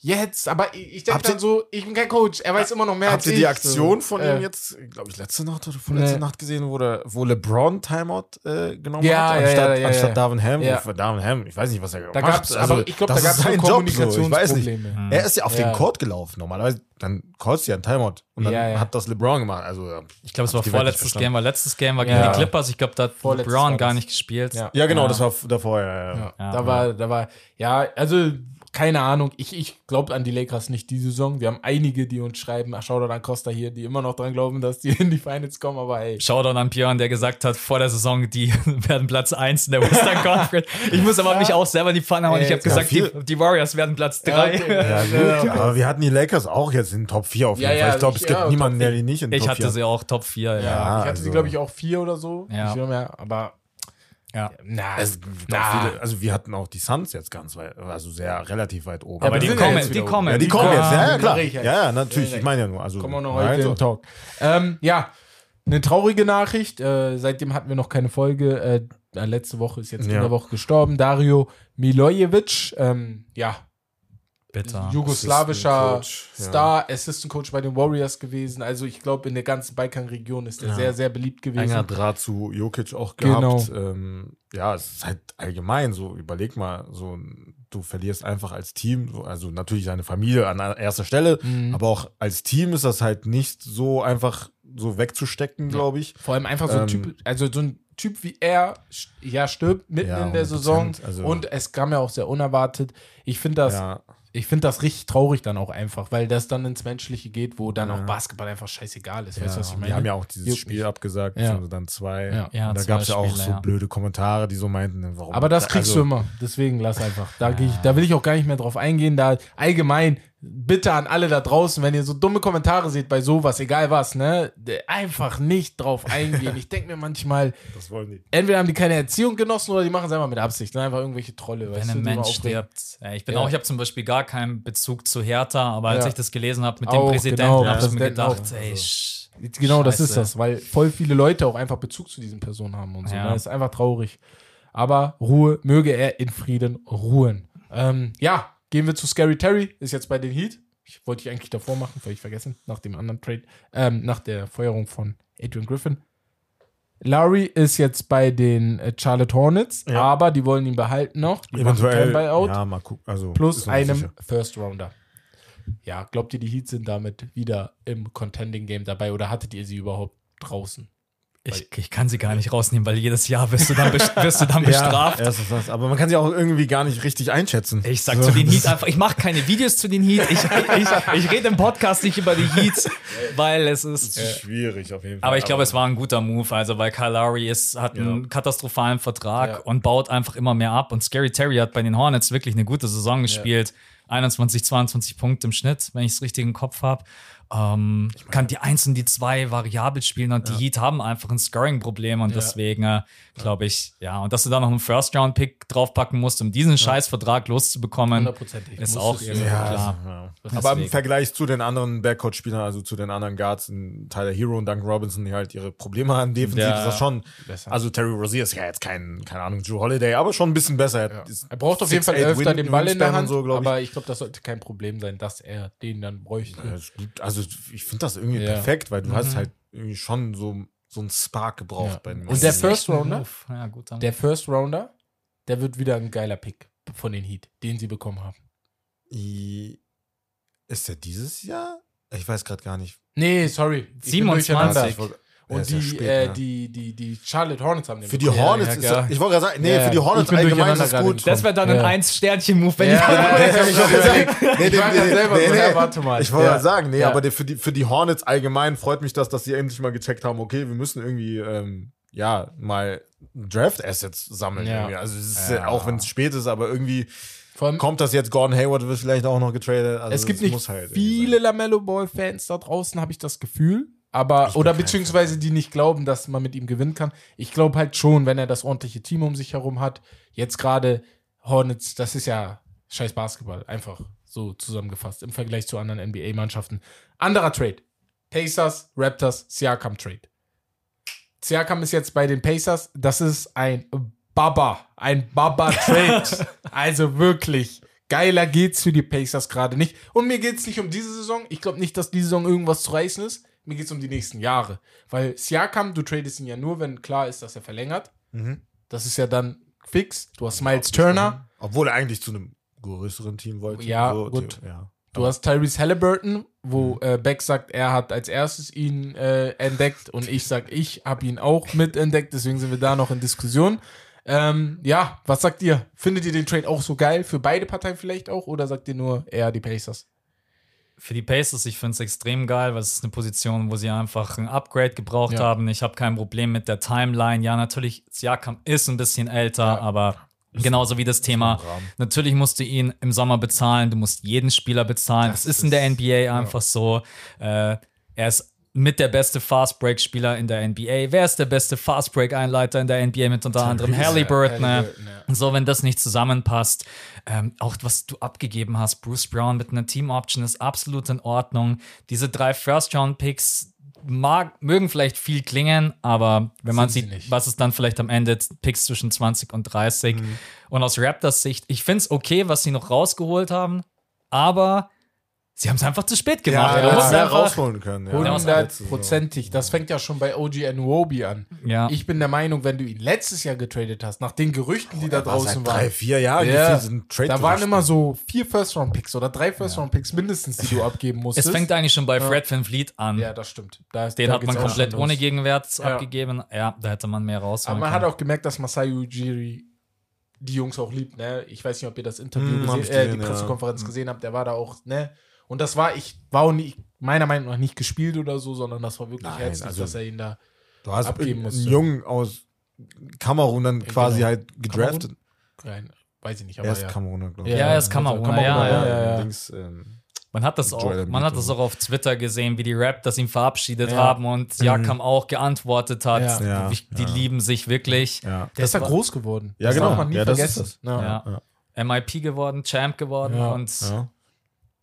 jetzt? Aber ich, ich denke Habt ihr- dann so, ich bin kein Coach, er weiß immer noch mehr Habt als ihr ich. die Aktion so. von Äh, ihm jetzt, glaube ich, letzte Nacht oder vorletzte Nee. Nacht gesehen, wo, der, wo LeBron Timeout äh, genommen Ja, hat, ja, anstatt, ja, ja, anstatt ja. Darvin Ham? Ja. Für Darvin Ham, ich weiß nicht, was er gemacht Da gab's, Also, aber ich glaube, da das gab es ist so. Kommunikationsprobleme. Er ist ja auf Ja. den Court gelaufen. Normalerweise, dann callst du ja einen Timeout. Und dann Ja, ja. hat das LeBron gemacht. Also, Ich glaube, es war vorletztes. Game, weil letztes Game war gegen Ja. die Clippers. Ich glaube, da hat Vorletztes LeBron gar nicht gespielt. Ja. genau, das war davor, ja. da war, da war, ja, also keine Ahnung. Ich, ich glaube an die Lakers nicht die Saison. Wir haben einige, die uns schreiben, ach, doch an Costa hier, die immer noch dran glauben, dass die in die Finals kommen, aber ey. Shoutout an Björn, der gesagt hat, vor der Saison, die werden Platz 1 in der Western Conference. Ich muss aber mich auch selber in die Pfanne hauen. Ey, Ich habe ja, gesagt, die, die Warriors werden Platz 3. Ja, okay. Ja, gut, ja, aber wir hatten die Lakers auch jetzt in Top 4 auf jeden Ja, ja, Fall. Ich glaube, es ich- gibt ja, niemanden, der die nicht in Ich Top hatte 4 sie auch Top 4. Ja. Ja, Ja, ich hatte also- sie, glaube ich, auch vier oder so. Ja. Ich aber Ja. na, Es na. viele, also wir hatten auch die Suns jetzt ganz weit, also sehr relativ weit oben. Aber wir die ja kommen, jetzt die kommen. ja, die kommen jetzt, ja, ja, klar. Ja, Ja, ja. ja, natürlich, Ja, ich meine ja nur, also. Kommen wir noch nein, heute so. im Talk. Ähm, ja, eine traurige Nachricht. Äh, seitdem hatten wir noch keine Folge. Äh, letzte Woche ist jetzt in Ja. der Woche gestorben. Dario Milojevic. Ähm, ja, Bitter. jugoslawischer Assistant Coach, ja. Star, Assistant Coach bei den Warriors gewesen. Also ich glaube, in der ganzen Balkanregion ist er Ja. sehr, sehr beliebt gewesen. Enger Draht zu Jokic auch Genau. gehabt. Ähm, ja, es ist halt allgemein so, überleg mal, so, du verlierst einfach als Team, so, also natürlich deine Familie an erster Stelle, Mhm. aber auch als Team ist das halt nicht so einfach so wegzustecken, glaube ich. Vor allem einfach so ein Ähm, Typ, also so ein Typ wie er, ja, stirbt mitten Ja, in der 100%, Saison. also- und es kam ja auch sehr unerwartet. Ich finde das, Ja, ich finde das richtig traurig dann auch einfach, weil das dann ins Menschliche geht, wo dann Ja. auch Basketball einfach scheißegal ist. ja, weißt du, was ich meine? die haben ja auch dieses Juckt Spiel nicht. abgesagt, Ja. also dann zwei. Ja. Ja, da gab es ja auch Spiele, so blöde Kommentare, die so meinten, warum. Aber das kriegst also, du immer. Deswegen lass einfach. Da, ich, da will ich auch gar nicht mehr drauf eingehen. Da allgemein, bitte an alle da draußen, wenn ihr so dumme Kommentare seht bei sowas, egal was, ne? Einfach nicht drauf eingehen. Ich denke mir manchmal, Das wollen die. entweder haben die keine Erziehung genossen oder die machen es einfach mit Absicht. Ne? Einfach irgendwelche Trolle. Wenn ein Mensch stirbt. Ja, ich bin Ja. auch, ich habe zum Beispiel gar keinen Bezug zu Hertha, aber als Ja. ich das gelesen habe mit Auch, dem Präsidenten, genau, habe ich mir gedacht, auch. ey, Also- sch- Genau, das ist Scheiße. das, weil voll viele Leute auch einfach Bezug zu diesen Personen haben und so. Ja. Ne? Das ist einfach traurig. Aber Ruhe, möge er in Frieden ruhen. Ähm, ja, gehen wir zu Scary Terry, ist jetzt bei den Heat. Ich wollte ich eigentlich davor machen, völlig vergessen, nach dem anderen Trade, ähm, nach der Feuerung von Adrian Griffin. Larry ist jetzt bei den äh, Charlotte Hornets, Ja. aber die wollen ihn behalten noch. Die Eventuell. Buyout Ja, mal gucken. Also, plus einem sicher. First Rounder. Ja, glaubt ihr, die Heat sind damit wieder im Contending Game dabei oder hattet ihr sie überhaupt draußen? Ich, ich kann sie gar nicht rausnehmen, weil jedes Jahr wirst du dann, wirst du dann bestraft. Ja, erstens das. Aber man kann sie auch irgendwie gar nicht richtig einschätzen. Ich sag So. zu den Heat einfach, ich mache keine Videos zu den Heat. Ich, ich, ich rede im Podcast nicht über die Heats, weil es ist. Das ist schwierig auf jeden Fall. Aber ich glaube, es war ein guter Move, also weil Kyle Lowry ist, hat einen Ja. katastrophalen Vertrag Ja. und baut einfach immer mehr ab. Und Scary Terry hat bei den Hornets wirklich eine gute Saison gespielt. 21, 22 Punkte im Schnitt, wenn ich es richtig im Kopf habe. Ähm, kann die Eins und die Zwei variabel spielen und die Heat haben einfach ein Scoring-Problem und Ja. deswegen äh, glaube ich, ja, und dass du da noch einen First-Round-Pick draufpacken musst, um diesen Scheißvertrag loszubekommen, Hundertprozentig. ist auch irgendwie ja. klar. Ja. Aber im Vergleich zu den anderen Backcourt-Spielern, also zu den anderen Guards, Tyler Hero und Duncan Robinson, die halt ihre Probleme haben, defensiv Ja. ist das schon. Besser. Also Terry Rozier ist ja jetzt kein, keine Ahnung, Drew Holiday, aber schon ein bisschen besser. Ja. Er braucht auf jeden Fall 6'8 öfter Win- den Ball in der Hand, so, ich. aber ich glaube, das sollte kein Problem sein, dass er den dann bräuchte. Ja, gut. Also ich finde das irgendwie Ja. perfekt, weil du hast halt irgendwie schon so, so einen Spark gebraucht Ja. bei den Und der First Rounder? Ja, gut, dann. Der First Rounder, der wird wieder ein geiler Pick von den Heat, den sie bekommen haben. I- Ist der dieses Jahr? Ich weiß gerade gar nicht. Nee, sorry. ich bin 27. Ja, Und ja die, spät, äh, ne? die, die, die Charlotte Hornets haben den Für die bekommen. Hornets Ja, ist ja, das, ich wollte gerade sagen, nee, Ja, für die Hornets allgemein ist das gut. das wäre dann ein Ja. Eins-Sternchen-Move, wenn Ja, ich ja, ja, ich wollte sagen, Nee, ich war nee, selber nee, so, nee. ja, warte mal. Ich wollte ja. gerade sagen, nee, Ja. aber die, für, die, für die Hornets allgemein freut mich das, dass sie endlich mal gecheckt haben, okay, wir müssen irgendwie, ähm, ja, mal Draft-Assets sammeln. Ja. irgendwie. Also es ist Ja. ja. auch wenn es spät ist, aber irgendwie kommt das jetzt, Gordon Hayward wird vielleicht auch noch getradet. Also es gibt nicht muss halt viele Lamello Ball-Fans da draußen, habe ich das Gefühl. Aber, oder beziehungsweise die nicht glauben, dass man mit ihm gewinnen kann. Ich glaube halt schon, wenn er das ordentliche Team um sich herum hat. Jetzt gerade Hornets, das ist ja scheiß Basketball. Einfach so zusammengefasst im Vergleich zu anderen NBA-Mannschaften. Anderer Trade. Pacers, Raptors, Siakam Trade. Siakam ist jetzt bei den Pacers. Das ist ein Baba. Ein Baba-Trade. also wirklich. Geiler geht's für die Pacers gerade nicht. Und mir geht's nicht um diese Saison. Ich glaube nicht, dass diese Saison irgendwas zu reißen ist. Mir geht's um die nächsten Jahre. Weil Siakam, du tradest ihn ja nur, wenn klar ist, dass er verlängert. Mhm. Das ist ja dann fix. Du hast Miles Turner. Obwohl er eigentlich zu einem größeren Team wollte. Ja, so, gut. Ja. Du hast Tyrese Halliburton, wo äh, Beck sagt, er hat als erstes ihn äh, entdeckt und ich sag, ich habe ihn auch mitentdeckt, deswegen sind wir da noch in Diskussion. Ähm, ja, was sagt ihr? Findet ihr den Trade auch so geil? Für beide Parteien vielleicht auch? Oder sagt ihr nur eher die Pacers? Für die Pacers, ich finde es extrem geil, weil es ist eine Position, wo sie einfach ein Upgrade gebraucht Ja. haben. Ich habe kein Problem mit der Timeline. Ja, natürlich, Siakam ist ein bisschen älter, Ja. aber genauso wie das Thema. Natürlich musst du ihn im Sommer bezahlen, du musst jeden Spieler bezahlen. Das, Das ist in der NBA einfach so. Äh, er ist mit der beste Fast-Break-Spieler in der NBA. Wer ist der beste Fast-Break-Einleiter in der NBA mit unter anderem Halliburton? Halliburton, ja. So, wenn das nicht zusammenpasst, ähm, auch was du abgegeben hast, Bruce Brown mit einer Team-Option ist absolut in Ordnung. Diese drei First-Round-Picks mag, mögen vielleicht viel klingen, aber wenn man Sind sie sieht, nicht. was es dann vielleicht am Ende Picks zwischen 20 und 30 Mhm. und aus Raptors Sicht, ich finde es okay, was sie noch rausgeholt haben, aber sie haben es einfach zu spät gemacht. Ja, ja, musst mehr rausholen können. Ja. Hundertprozentig. Das fängt ja schon bei OG Anuobi an. Ja. Ich bin der Meinung, wenn du ihn letztes Jahr getradet hast, nach den Gerüchten, die da war draußen waren. drei, vier Jahren Ja, gefühlt sind Trade da waren immer so vier First-Round-Picks oder drei First-Round-Picks mindestens, die du abgeben musstest. Es fängt eigentlich schon bei Fred Van Vliet an. Ja, das stimmt. Da ist, Den da hat man komplett ohne. Gegenwert Ja. abgegeben. Ja, da hätte man mehr rausholen Aber man können. hat auch gemerkt, dass Masai Ujiri die Jungs auch liebt, ne? Ich weiß nicht, ob ihr das Interview Hm, hab gesehen, äh, die ja. Pressekonferenz gesehen habt, der war da auch, ne? Und das war, ich war auch nicht, meiner Meinung nach nicht gespielt oder so, sondern das war wirklich Nein, herzlich, also- dass er ihn da Du hast abgeben einen musste. Jungen aus Kamerun dann quasi genau. halt gedraftet. rein, weiß ich nicht, aber Er ist ja. Kameruner, glaube ich. Ja, er ist Kameruner, ja, ja, ja, ja. Links, ähm, Man hat das auch, man hat das auch auf Twitter gesehen, wie die Rap das ihm verabschiedet Ja. haben und Siakam auch geantwortet hat. Ja. Ja, die die ja. lieben sich wirklich. ja. Der ist ja groß geworden. Ja, das genau. darf man nie Ja, das ist vergessen. das. Ja. Ja. MIP geworden, Champ geworden Ja. und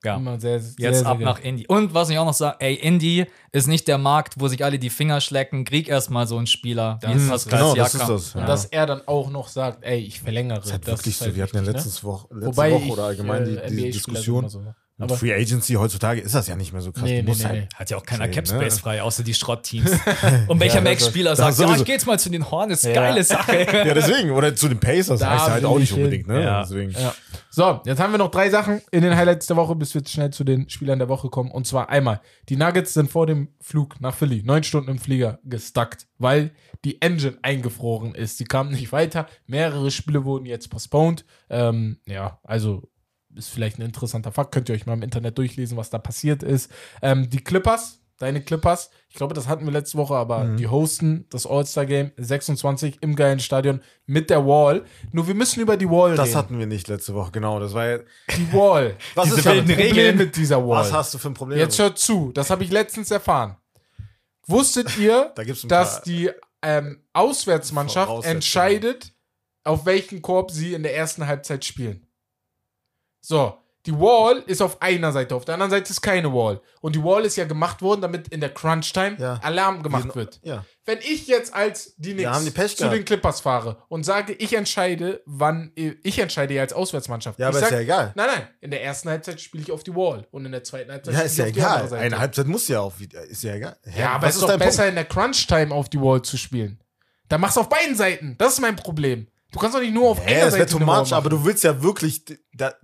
Ja. Immer sehr, sehr, Jetzt sehr ab nach Indie. Und was ich auch noch sage, ey, Indie ist nicht der Markt, wo sich alle die Finger schlecken. Krieg erstmal so einen Spieler. Das ist- Pascal genau, das ist das. Und Ja. dass er dann auch noch sagt, ey, ich verlängere. Das ist halt das wirklich ist so. halt Wir hatten ja ne? letztes Woche, letzte Wobei Woche ich, oder allgemein die, äh, die NBA-Spieler Diskussion. so. Mit Aber- Free Agency heutzutage ist das ja nicht mehr so krass. Nee, nee, nee, halt, nee. Hat ja auch keiner Capspace ne? frei, außer die Schrottteams. Und welcher Ja, Max-Spieler sagt, ja, ich geh jetzt mal zu den Hornets, Ja. geile Sache. Ja, deswegen. Oder zu den Pacers Da heißt halt auch ich nicht hin. unbedingt, ne? Ja. Deswegen. Ja. So, jetzt haben wir noch drei Sachen in den Highlights der Woche, bis wir schnell zu den Spielern der Woche kommen. Und zwar einmal, die Nuggets sind vor dem Flug nach Philly neun Stunden im Flieger gestuckt, weil die Engine eingefroren ist. Sie kamen nicht weiter. Mehrere Spiele wurden jetzt postponed. Ähm, ja, also ist vielleicht ein interessanter Fakt. Könnt ihr euch mal im Internet durchlesen, was da passiert ist. Ähm, die Clippers deine Clippers. Ich glaube, das hatten wir letzte Woche, aber Mhm. die hosten das All-Star-Game 26 im geilen Stadion mit der Wall. Nur wir müssen über die Wall Das reden. hatten wir nicht letzte Woche, genau. Das war ja, die Wall. was Diese ist wilden Problem Regeln. mit dieser Wall. Was hast du für ein Problem? Jetzt hört zu, das habe ich letztens erfahren. Wusstet ihr, Da ein dass die ähm, Auswärtsmannschaft entscheidet, auf welchen Korb sie in der ersten Halbzeit spielen? So, die Wall ist auf einer Seite, auf der anderen Seite ist keine Wall. Und die Wall ist ja gemacht worden, damit in der Crunch-Time Ja. Alarm gemacht wird. Ja. Wenn ich jetzt als die Knicks die zu den Clippers fahre und sage, ich entscheide, wann ich entscheide ja als Auswärtsmannschaft. Ja, ich aber ist ja egal. Nein, nein, in der ersten Halbzeit spiele ich auf die Wall und in der zweiten Halbzeit Ja, spiele ist ich ja auf egal. Eine Halbzeit muss ja auch wieder. Ist ja egal. Hä, Ja, aber es ist doch dein besser Punkt? in der Crunch-Time auf die Wall zu spielen. Da machst du auf beiden Seiten. Das ist mein Problem. Du kannst doch nicht nur auf Hä, einer das wäre Seite too eine Wall much, aber du willst ja wirklich. Da,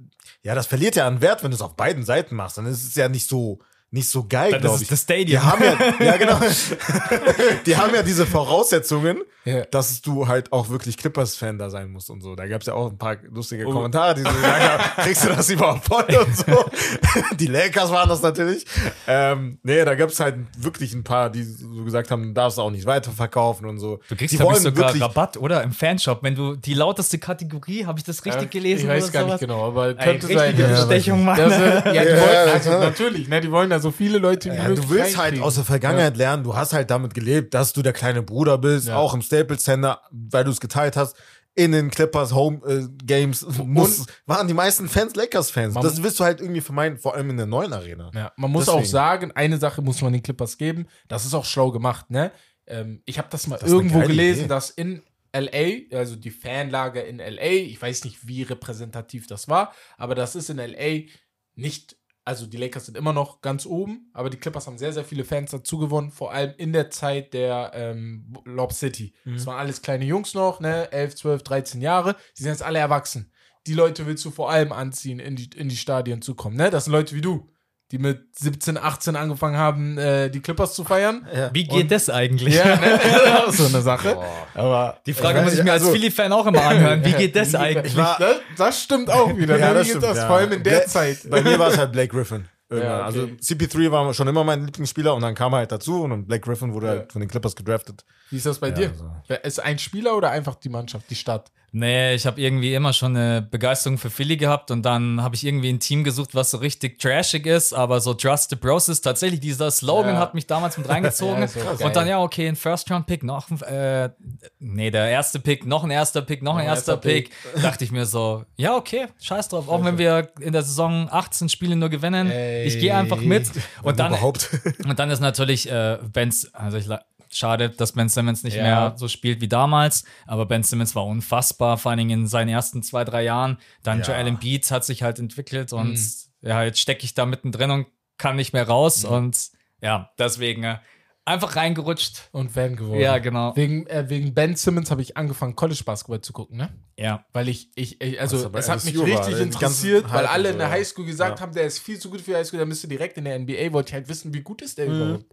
ja, das verliert ja an Wert, wenn du es auf beiden Seiten machst. Dann ist es ja nicht so, nicht so geil, glaube ich. das Stadium. Die haben ja, ja genau. die haben ja diese Voraussetzungen, Ja. dass du halt auch wirklich Clippers-Fan da sein musst und so. Da gab es ja auch ein paar lustige Oh. Kommentare, die so gesagt haben, kriegst du das überhaupt voll und so. Die Lakers waren das natürlich. Ähm, nee, da gab es halt wirklich ein paar, die so gesagt haben, du darfst auch nicht weiterverkaufen und so. Du kriegst, die ich, wollen sogar wirklich Rabatt, oder? Im Fanshop. Wenn du die lauteste Kategorie, habe ich das richtig gelesen? Ich weiß oder gar sowas? nicht genau, aber Ey, könnte sein. richtige ja. Bestechung, Mann. Das, äh, ja, die Ja, wollen, ja, also ja. natürlich, ne, die wollen da so viele Leute wie Ja, möglich du willst halt aus der Vergangenheit lernen, du hast halt damit gelebt, dass du der kleine Bruder bist, Ja. auch im Staples Center, weil du es geteilt hast. In den Clippers Home äh, Games muss, waren die meisten Fans Lakers-Fans. Das willst du halt irgendwie vermeiden, vor allem in der neuen Arena. Ja, man muss Deswegen. auch sagen, eine Sache muss man den Clippers geben, das ist auch schlau gemacht, ne? Ähm, ich habe das mal Das irgendwo gelesen, Idee. dass in LA, also die Fanlage in LA, ich weiß nicht, wie repräsentativ das war, aber das ist in LA nicht, also die Lakers sind immer noch ganz oben, aber die Clippers haben sehr, sehr viele Fans dazu gewonnen, vor allem in der Zeit der ähm, Lob City. Mhm. Das waren alles kleine Jungs noch, ne? 11, 12, 13 Jahre, die sind jetzt alle erwachsen. Die Leute willst du vor allem anziehen, in die, in die Stadien zu kommen, ne? Das sind Leute wie du, die mit 17, 18 angefangen haben, äh, die Clippers zu feiern. Wie geht das eigentlich? Ja, ne? so eine Sache. Aber Die Frage Ja, muss ich mir als also- Philly-Fan auch immer anhören. Wie geht das eigentlich? war- das, das stimmt auch wieder. Ja, ne? das Wie geht stimmt, das? ja. Vor allem in der Bla- Zeit. Bei mir war es halt Blake Griffin. Ja, okay. Also CP3 war schon immer mein Lieblingsspieler und dann kam er halt dazu und dann Blake Griffin wurde Ja. halt von den Clippers gedraftet. Wie ist das bei dir? also. Ist ein Spieler oder einfach die Mannschaft, die Stadt? Nee, ich habe irgendwie immer schon eine Begeisterung für Philly gehabt und dann habe ich irgendwie ein Team gesucht, was so richtig trashig ist, aber so Trust the Process. Tatsächlich, dieser Slogan Ja. hat mich damals mit reingezogen. Ja, und dann, ja, okay, ein First-Round-Pick, noch ein, äh, nee, der erste Pick, noch ein erster Pick, noch ein ein erster erster Pick. Dachte ich mir so, ja, okay, scheiß drauf, auch wenn wir in der Saison 18 Spiele nur gewinnen, Ey. ich gehe einfach mit. Und dann, Überhaupt. und dann ist natürlich äh, Benz, also ich, la- schade, dass Ben Simmons nicht Ja. mehr so spielt wie damals, aber Ben Simmons war unfassbar, vor allen Dingen in seinen ersten zwei, drei Jahren. Dann Ja. Joel Embiid hat sich halt entwickelt und Mhm. ja, jetzt stecke ich da mittendrin und kann nicht mehr raus und ja, deswegen äh, einfach reingerutscht. Und Fan geworden. Ja, genau. Wegen, äh, wegen Ben Simmons habe ich angefangen, College-Basketball zu gucken, ne? Ja. Weil ich, ich, ich also es hat mich richtig die interessiert, weil alle in der. Highschool gesagt Ja. haben, der ist viel zu gut für die Highschool, der müsste direkt in der NBA, wollte ich halt wissen, wie gut ist der Mhm. überhaupt.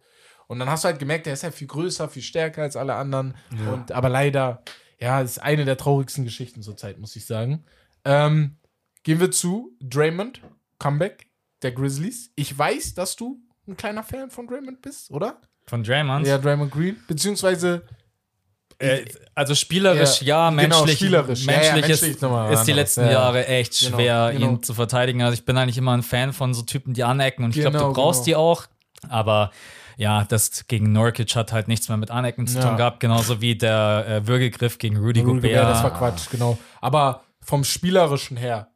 Und dann hast du halt gemerkt, der ist halt viel größer, viel stärker als alle anderen. Und, aber leider, ja, ist eine der traurigsten Geschichten zurzeit, muss ich sagen. Ähm, gehen wir zu Draymond, Comeback der Grizzlies. Ich weiß, dass du ein kleiner Fan von Draymond bist, oder? Von Draymond. Ja, Draymond Green. Beziehungsweise Äh, also spielerisch ja, Genau, menschlich, spielerisch. Ja, ja, menschlich, menschlich ist, ist die letzten Ja. Jahre echt Genau, schwer, genau. ihn zu verteidigen. Also ich bin eigentlich immer ein Fan von so Typen, die anecken und ich glaube, Genau, du brauchst genau. die auch. Aber ja, das gegen Nurkic hat halt nichts mehr mit Anecken zu Ja. tun gehabt, genauso wie der äh, Würgegriff gegen Rudy, Rudy Gobert. Gobert, das war Quatsch, genau. Aber vom Spielerischen her,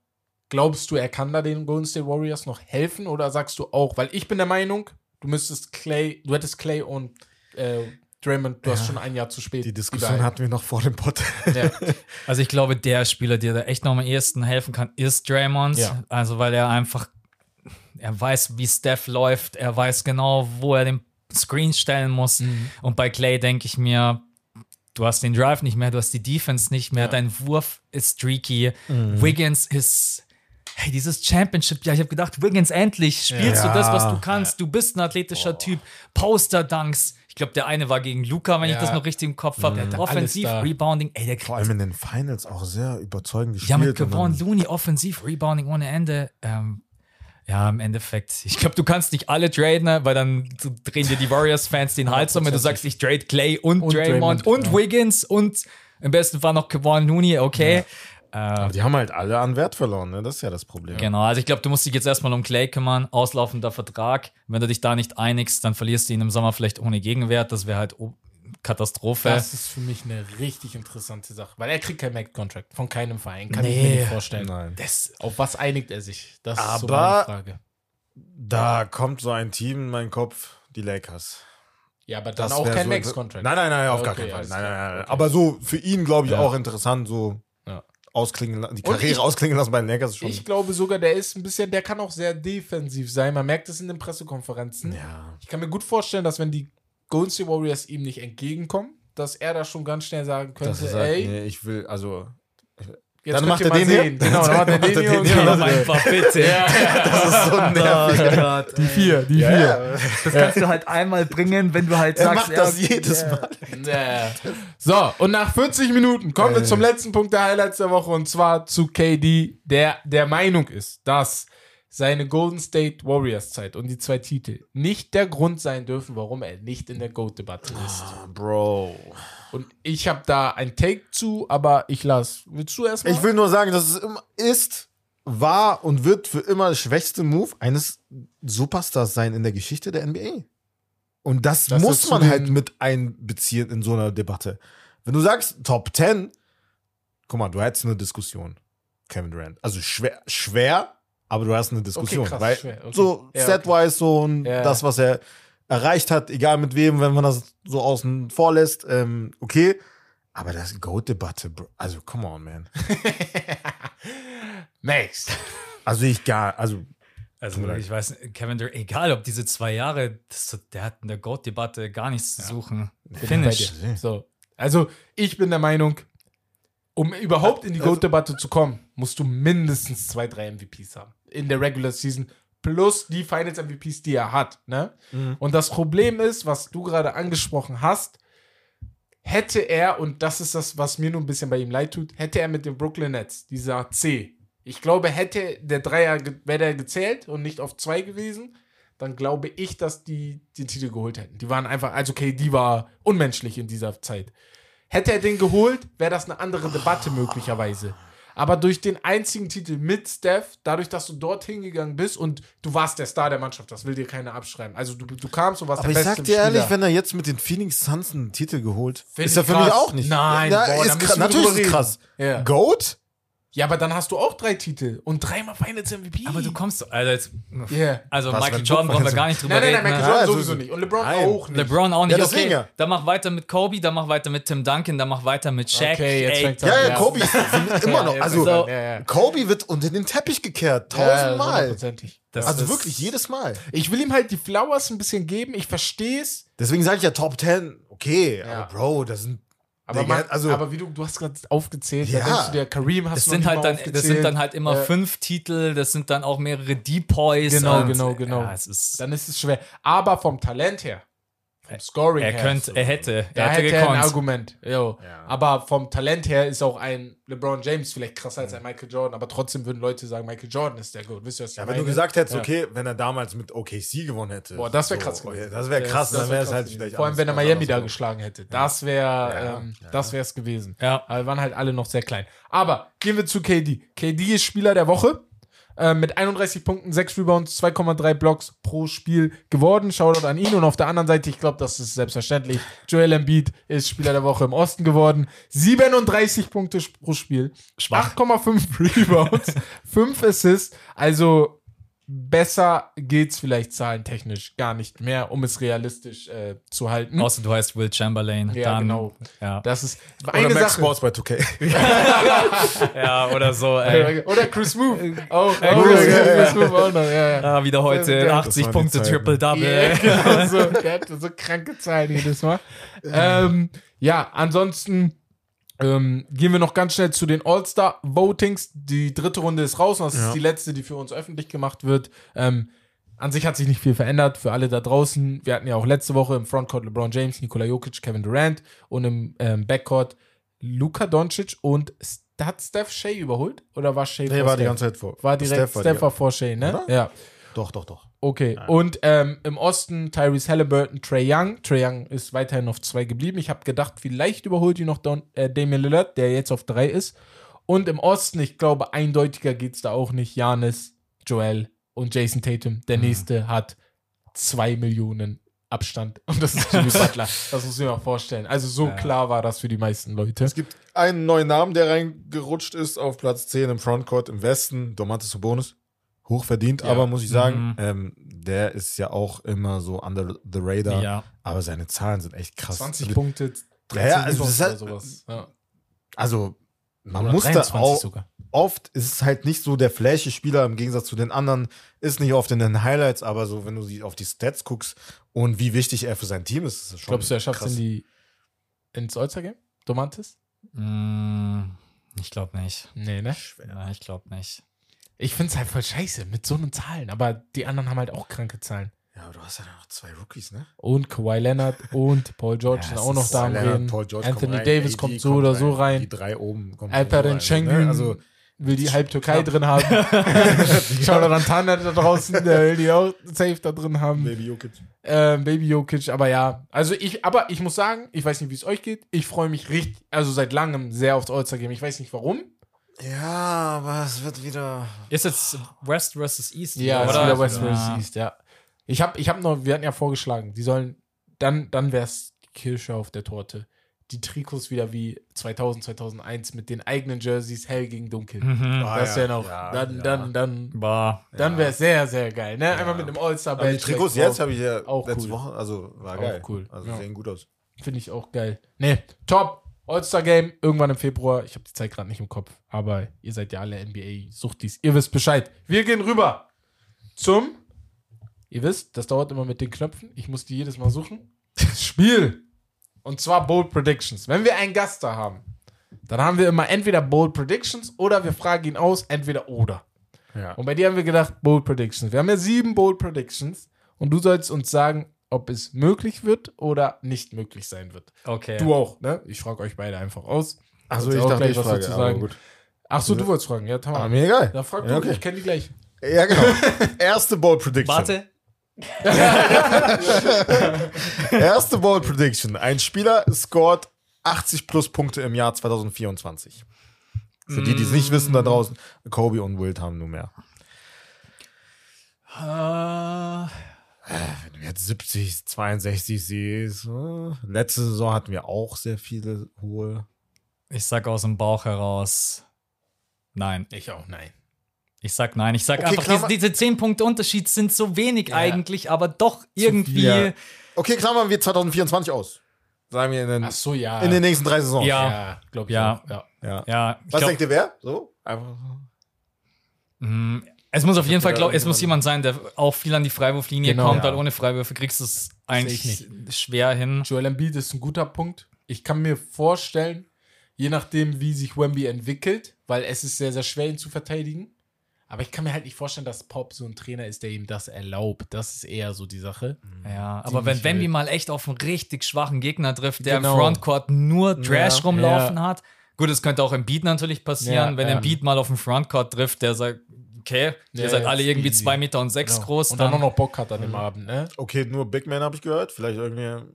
glaubst du, er kann da den Golden State Warriors noch helfen oder sagst du auch, weil ich bin der Meinung, du müsstest Clay, du hättest Clay und äh, Draymond, du hast schon ein Jahr zu spät. Die Diskussion überall. hatten wir noch vor dem Pod. Ja. Also ich glaube, der Spieler, der da echt noch am ehesten helfen kann, ist Draymond. Ja. Also weil er einfach, er weiß, wie Steph läuft, er weiß genau, wo er den Screen stellen muss. Mhm. Und bei Clay denke ich mir, du hast den Drive nicht mehr, du hast die Defense nicht mehr, Ja. dein Wurf ist streaky, Mhm. Wiggins ist Hey, dieses Championship, ja, ich habe gedacht, Wiggins, endlich spielst Ja. du das, was du kannst. Du bist ein athletischer Typ. Poster-Dunks. Ich glaube, der eine war gegen Luca, wenn ich Ja. das noch richtig im Kopf habe. hatte Offensiv. Rebounding. Ey, der Vor allem in den Finals auch sehr überzeugend gespielt. ja, mit Kevon Looney offensiv, Rebounding ohne Ende. Ähm, Ja, im Endeffekt. Ich glaube, du kannst nicht alle traden, ne, weil dann drehen dir die Warriors-Fans den Hals um, wenn du sagst, ich trade Clay und, Und Draymond Draymond, und ja. Wiggins und im besten Fall noch Kevon Looney, okay. Aber die haben halt alle an Wert verloren, ne? Das ist ja das Problem. Genau, also ich glaube, du musst dich jetzt erstmal um Clay kümmern, auslaufender Vertrag. Wenn du dich da nicht einigst, dann verlierst du ihn im Sommer vielleicht ohne Gegenwert. Das wäre halt Katastrophe. Das ist für mich eine richtig interessante Sache, weil er kriegt kein Mac-Contract von keinem Verein. Kann ich mir Nee. nicht vorstellen. Nein. Das, auf was einigt er sich? Das ist so Aber- meine Frage. Da kommt so ein Team in meinen Kopf, die Lakers. Ja, aber dann Das auch kein so Max-Contract. Nein, nein, nein, auf Okay, gar keinen Fall. Nein, nein, nein. Okay. Aber so für ihn, glaube ich, Ja. auch interessant, so Ja. ausklingen, die Karriere ich- ausklingen lassen bei den Lakers schon. Ich glaube sogar, der ist ein bisschen, der kann auch sehr defensiv sein. Man merkt es in den Pressekonferenzen. ja. Ich kann mir gut vorstellen, dass wenn die Golden State Warriors ihm nicht entgegenkommen, dass er da schon ganz schnell sagen könnte, Das halt, ey, nee, ich will, also, jetzt dann macht ihr er mal den hier. sehen. Genau, dann macht er den Dann hier. macht er und den hier. einfach bitte. das ist so nervig. Oh Gott, Die vier, die Ja, vier. ja. Das kannst du halt einmal bringen, wenn du halt Er sagst, macht das ja, jedes ja. Mal. Ja. So, und nach 40 Minuten kommen wir Äh. zum letzten Punkt der Highlights der Woche und zwar zu KD, der der Meinung ist, dass seine Golden State Warriors Zeit und die zwei Titel nicht der Grund sein dürfen, warum er nicht in der GOAT-Debatte ist. Ah, Bro. Und ich habe da ein Take zu, aber ich lass. Willst du erstmal? Ich will nur sagen, dass es immer ist, war und wird für immer der schwächste Move eines Superstars sein in der Geschichte der NBA. Und das, Das muss man halt mit einbeziehen in so einer Debatte. Wenn du sagst Top 10, guck mal, du hättest eine Diskussion, Kevin Durant. Also schwer, schwer aber du hast eine Diskussion. krass, weil schwer, okay. so Ja, Set-wise so und Ja. das, was er erreicht hat, egal mit wem, wenn man das so außen vor lässt, ähm, okay. Aber das Goat-Debatte, Bro. Also, come on, man. Max. Also ich gar, also Also ich weiß, Kevin Durant, egal ob diese zwei Jahre, das, der hat in der GOAT-Debatte gar nichts zu suchen. Finish. Bei dir. So. Also, ich bin der Meinung, um überhaupt in die GOAT-Debatte zu kommen, musst du mindestens zwei, drei MVPs haben. In der Regular Season. Plus die Finals-MVPs, die er hat. Ne? Und das Problem ist, was du gerade angesprochen hast, hätte er, und das ist das, was mir nur ein bisschen bei ihm leid tut, hätte er mit den Brooklyn Nets, dieser C, ich glaube, hätte der Dreier, wäre der gezählt und nicht auf zwei gewesen, dann glaube ich, dass die den Titel geholt hätten. Die waren einfach, also okay, die war unmenschlich in dieser Zeit. Hätte er den geholt, wäre das eine andere Debatte möglicherweise. Aber durch den einzigen Titel mit Steph, dadurch, dass du dorthin gegangen bist und du warst der Star der Mannschaft, das will dir keiner abschreiben. Also du, du kamst und warst Aber der ich beste sag dir ehrlich, Spieler. wenn er jetzt mit den Phoenix Suns einen Titel geholt, Find ist er ich für mich auch nicht. Nein, ja, boah, ist natürlich ist krass. Ja. Goat? Ja, aber dann hast du auch drei Titel und dreimal Finals MVP. Aber du kommst, also, jetzt, Yeah. also Was, Michael Jordan brauchen wir gar nicht drüber Nein, nein, nein, reden. Michael ne? Jordan Ja, sowieso so- nicht. Und LeBron Nein. auch nicht. LeBron auch nicht. Ja, deswegen okay, ja. dann mach weiter mit Kobe, dann mach weiter mit Tim Duncan, dann mach weiter mit Shaq. Okay, jetzt Ey, fängt's Ja, an. ja, Ja. Kobe ist immer noch. Also, so-. Kobe wird unter den Teppich gekehrt. Tausendmal. hundertprozentig. das also wirklich jedes Mal. Ich will ihm halt die Flowers ein bisschen geben. Ich verstehe es. Deswegen sage ich ja Top 10. Okay, Ja. aber Bro, das sind. Aber, Digga, man, also- aber wie du, du hast gerade aufgezählt, Ja. da denkst du dir, Kareem hast Das du sind noch halt dann, das sind dann halt immer Ja. fünf Titel, das sind dann auch mehrere Depoys. Genau, und, genau, genau. Ja, es ist, Dann ist es schwer. Aber vom Talent her, vom Scoring er her, könnte, er hätte, da er hätte hätte er ein. Argument. Jo. Ja. Aber vom Talent her ist auch ein LeBron James vielleicht krasser als ein Michael Jordan, aber trotzdem würden Leute sagen, Michael Jordan ist der Goat. Wisst ihr, was ich Ja, wenn meine? du gesagt hättest, Ja. okay, wenn er damals mit OKC gewonnen hätte. Boah, das wäre krass gewesen. Das wäre krass, Das dann wär wäre es krass halt gewesen. vielleicht Vor allem, wenn er Miami da geschlagen hätte. Das wäre Ja, ähm, ja. das wär's gewesen. Ja. Aber wir waren halt alle noch sehr klein. Aber gehen wir zu KD. KD ist Spieler der Woche. Äh, mit 31 Punkten, 6 Rebounds, 2,3 Blocks pro Spiel geworden. Shoutout an ihn. Und auf der anderen Seite, ich glaube, das ist selbstverständlich, Joel Embiid ist Spieler der Woche im Osten geworden. 37 Punkte pro Spiel. Schwach. 8,5 Rebounds, 5 Assists. Also besser geht's vielleicht zahlentechnisch gar nicht mehr, um es realistisch äh, zu halten. Außer du heißt Will Chamberlain. Ja, dann, genau. Ja. Das ist Oder eine Max Sache. Sports bei 2K. ja, oder so. Ey. Oder Chris Move. Auch, Ja, auch, Chris Chris Move auch noch. Ja, ja. Ah, wieder heute Der- 80 waren die Punkte, Zeiten. Triple-Double. Ja, genau so. Der hat so kranke Zahlen jedes Mal. ähm, ja, ansonsten ähm, gehen wir noch ganz schnell zu den All-Star-Votings. Die dritte Runde ist raus und das Ja. ist die letzte, die für uns öffentlich gemacht wird. Ähm, an sich hat sich nicht viel verändert für alle da draußen. Wir hatten ja auch letzte Woche im Frontcourt LeBron James, Nikola Jokic, Kevin Durant und im ähm, Backcourt Luka Doncic und hat Steph Shea überholt? Oder war Shea Nee, vor war die Steph? ganze Zeit vor. War direkt, Steph Steph war war, die- vor Shea, ne? Oder? Ja. Doch, doch, doch. Okay. Und ähm, im Osten Tyrese Halliburton, Trey Young. Trey Young ist weiterhin auf zwei geblieben. Ich habe gedacht, vielleicht überholt ihn noch Don, äh, Damian Lillard, der jetzt auf drei ist. Und im Osten, ich glaube, eindeutiger geht es da auch nicht. Janis, Joel und Jason Tatum. Der nächste hat zwei Millionen Abstand. Und das ist Jimmy Butler. Das muss ich mir auch vorstellen. Also so klar war das für die meisten Leute. Es gibt einen neuen Namen, der reingerutscht ist auf Platz 10 im Frontcourt im Westen, Domantas Sabonis. Hochverdient, aber muss ich sagen, ähm, der ist ja auch immer so under the radar. Ja. Aber seine Zahlen sind echt krass. 20 Also- Punkte, 13 Ja, also das Rebounds ist oder halt- sowas. Ja. Also, man Oder muss da 23 auch, sogar. oft ist es halt nicht so der flashy Spieler im Gegensatz zu den anderen, ist nicht oft in den Highlights, aber so, wenn du sie auf die Stats guckst und wie wichtig er für sein Team ist, ist es schon. Glaubst du, er schafft es in die ins All-Star-Game? Domantis? Mm, ich glaube nicht. Nee, ne? Ja, ich glaube nicht. Ich finde es halt voll scheiße mit so einen Zahlen, aber die anderen haben halt auch kranke Zahlen. Ja, aber du hast ja noch zwei Rookies, ne? Und Kawhi Leonard und Paul George Ja, sind auch noch da am Reden. Paul George Anthony kommt rein, Davis AD kommt so oder so Die rein. drei oben kommen Alperen so rein, Schengen ne? Also, will die halb Türkei drin haben. Schau da dann Tana da draußen, der will die auch safe da drin haben. Baby Jokic. Ähm, Baby Jokic, aber ja. Also ich, aber ich muss sagen, ich weiß nicht, wie es euch geht. Ich freue mich richtig, also seit langem sehr aufs All-Star-Game. Ich weiß nicht warum. Ja, aber es wird wieder. Ist jetzt West versus East? Ja, oder? ist wieder West Ja. vs. East, ja. Ich habe ich hab noch, wir hatten ja vorgeschlagen, die sollen, dann, dann wäre es die Kirsche auf der Torte. Die Trikots wieder wie 2000, 2001 mit den eigenen Jerseys hell gegen dunkel. Mhm. Ah, das ja, wäre noch, ja, dann, ja. dann, dann, War. dann wäre es sehr, sehr geil, ne? Einmal mit einem all-star Aber die Trikots jetzt habe ich ja Auch letzte cool. Woche, also war Auch geil. cool, Also ja. sehen gut aus. Finde ich auch geil. Ne, top. All-Star-Game, irgendwann im Februar. Ich habe die Zeit gerade nicht im Kopf. Aber ihr seid ja alle NBA-Suchtis. Ihr wisst Bescheid. Wir gehen rüber zum. Ihr wisst, das dauert immer mit den Knöpfen. Ich muss die jedes Mal suchen. Spiel. Und zwar Bold Predictions. Wenn wir einen Gast da haben, dann haben wir immer entweder Bold Predictions oder wir fragen ihn aus, entweder oder. Ja. Und bei dir haben wir gedacht, Bold Predictions. Wir haben ja sieben Bold Predictions. Und du sollst uns sagen, ob es möglich wird oder nicht möglich sein wird. Okay. Du auch, ne? Ich frage euch beide einfach aus. Also Kannst ich dachte, gleich ich was frage, dazu aber sagen. gut. Ach so, du wolltest fragen. Ja, Tamam. Ah, mir egal. Da frag Ja, du, okay. ich kenne die gleich. Ja, genau. Erste Bold Prediction. Warte. Erste Bold Prediction. Ein Spieler scored 80 plus Punkte im Jahr 2024. Für die, die es nicht wissen da draußen, Kobe und Wilt haben nur mehr. Äh, Wenn du jetzt 70, 62 siehst, äh, letzte Saison hatten wir auch sehr viele hohe. ich sag aus dem Bauch heraus. Nein. Ich auch, nein. Ich sag nein. Ich sag Okay, einfach, Klammer- diese, diese 10 Punkte Unterschied sind so wenig eigentlich, aber doch irgendwie. viel. Okay, klammern wir 2024 aus. Sagen wir in den, Ach so, ja. in den nächsten drei Saisons. Ja. ja, glaube ich. Ja. Auch. ja. ja. Ja, ich Was glaub, denkt ihr wer? So? Einfach. mh, es muss auf jeden Fall, glaub, es muss jemand sein, der auch viel an die Freiwurflinie Genau. kommt, Ja. weil ohne Freiwürfe kriegst du es eigentlich ich schwer hin. Joel Embiid ist ein guter Punkt. Ich kann mir vorstellen, je nachdem, wie sich Wemby entwickelt, weil es ist sehr, sehr schwer, ihn zu verteidigen. Aber ich kann mir halt nicht vorstellen, dass Pop so ein Trainer ist, der ihm das erlaubt. Das ist eher so die Sache. Ja, aber wenn Wemby mal echt auf einen richtig schwachen Gegner trifft, der Genau. im Frontcourt nur Trash Ja, rumlaufen ja. hat. Gut, es könnte auch im Beat natürlich passieren, Ja, wenn ja. ein Beat mal auf den Frontcourt trifft, der sagt, okay, ihr Ja, seid jetzt alle irgendwie easy. zwei Meter und sechs Genau. groß, Und dann dann, auch noch Bock hat an dem Abend, ne? Okay, nur Big Man habe ich gehört. Vielleicht irgendwie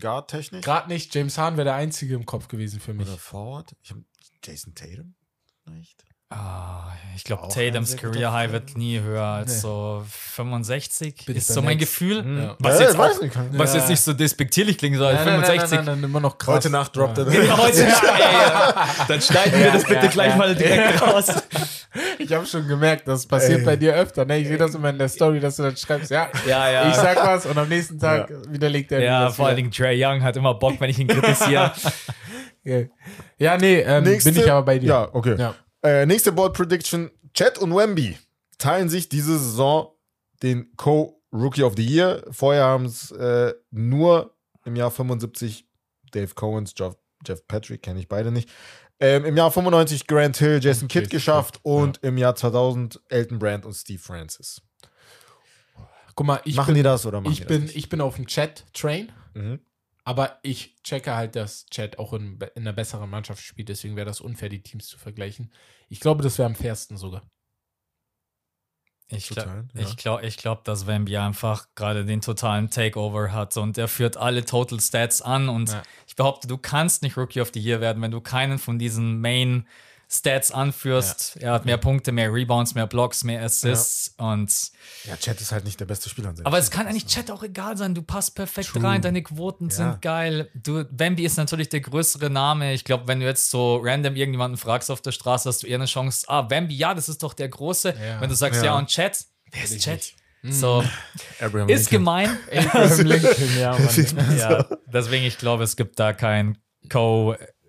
Guard-Technik. Gerade nicht. James Hahn wäre der Einzige im Kopf gewesen für mich. Oder Forward. Ich hab Jason Tatum. Nicht? Ah, ich glaube, Tatums Career High Film. wird nie höher als Nee. so 65. Bin ist so mein Next. Gefühl. Ja. Was, Ja, jetzt, auch, was Ja. jetzt nicht so despektierlich klingen soll. Nein, nein, nein, 65. nein, nein, nein, immer noch krass. Heute Nacht droppt ja. er. Heute, ey, ja. Dann schneiden wir das bitte ja, gleich ja. mal direkt raus. Ich habe schon gemerkt, das passiert Ey. bei dir öfter. Ne? Ich sehe das immer in der Story, dass du dann schreibst, ja, Ja, ja. ich sag was und am nächsten Tag widerlegt er Ja, das vor allen. Dingen Trey Young hat immer Bock, wenn ich ihn kritisiere. Ja, ja nee, ähm, bin ich aber bei dir. Ja, okay. Ja. Äh, nächste Board Prediction. Chet und Wemby teilen sich diese Saison den Co-Rookie of the Year. Vorher haben es äh, nur im Jahr 75 Dave Cohens, Jeff, Jeff Patrick, kenne ich beide nicht. Ähm, Im Jahr 95 Grant Hill, Jason Kidd geschafft und im Jahr 2000 Elton Brand und Steve Francis. Guck mal, ich machen bin, die das oder machen ich die bin, das nicht? ich bin auf dem Chat-Train, Mhm. aber ich checke halt, dass Chat auch in, in einer besseren Mannschaft spielt, deswegen wäre das unfair, die Teams zu vergleichen. Ich glaube, das wäre am fairsten sogar. Ich glaube, ja. ich glaub, ich glaub, dass Wemby einfach gerade den totalen Takeover hat und er führt alle Total Stats an und Ja. ich behaupte, du kannst nicht Rookie of the Year werden, wenn du keinen von diesen Main Stats anführst. Er hat mehr Punkte, mehr Rebounds, mehr Blocks, mehr Assists und Ja, Chat ist halt nicht der beste Spieler aber es kann eigentlich Chat auch egal sein. Du passt perfekt True. rein, deine Quoten Ja. sind geil. Du, Wemby ist natürlich der größere Name. Ich glaube, wenn du jetzt so random irgendjemanden fragst auf der Straße, hast du eher eine Chance. Ah, Wemby, ja, das ist doch der große. Ja. Wenn du sagst, Ja. ja, und Chat, wer ist Chat? So, Abraham ist Lincoln. gemein. Abraham Lincoln, ja, Mann. ja, deswegen, ich glaube, es gibt da kein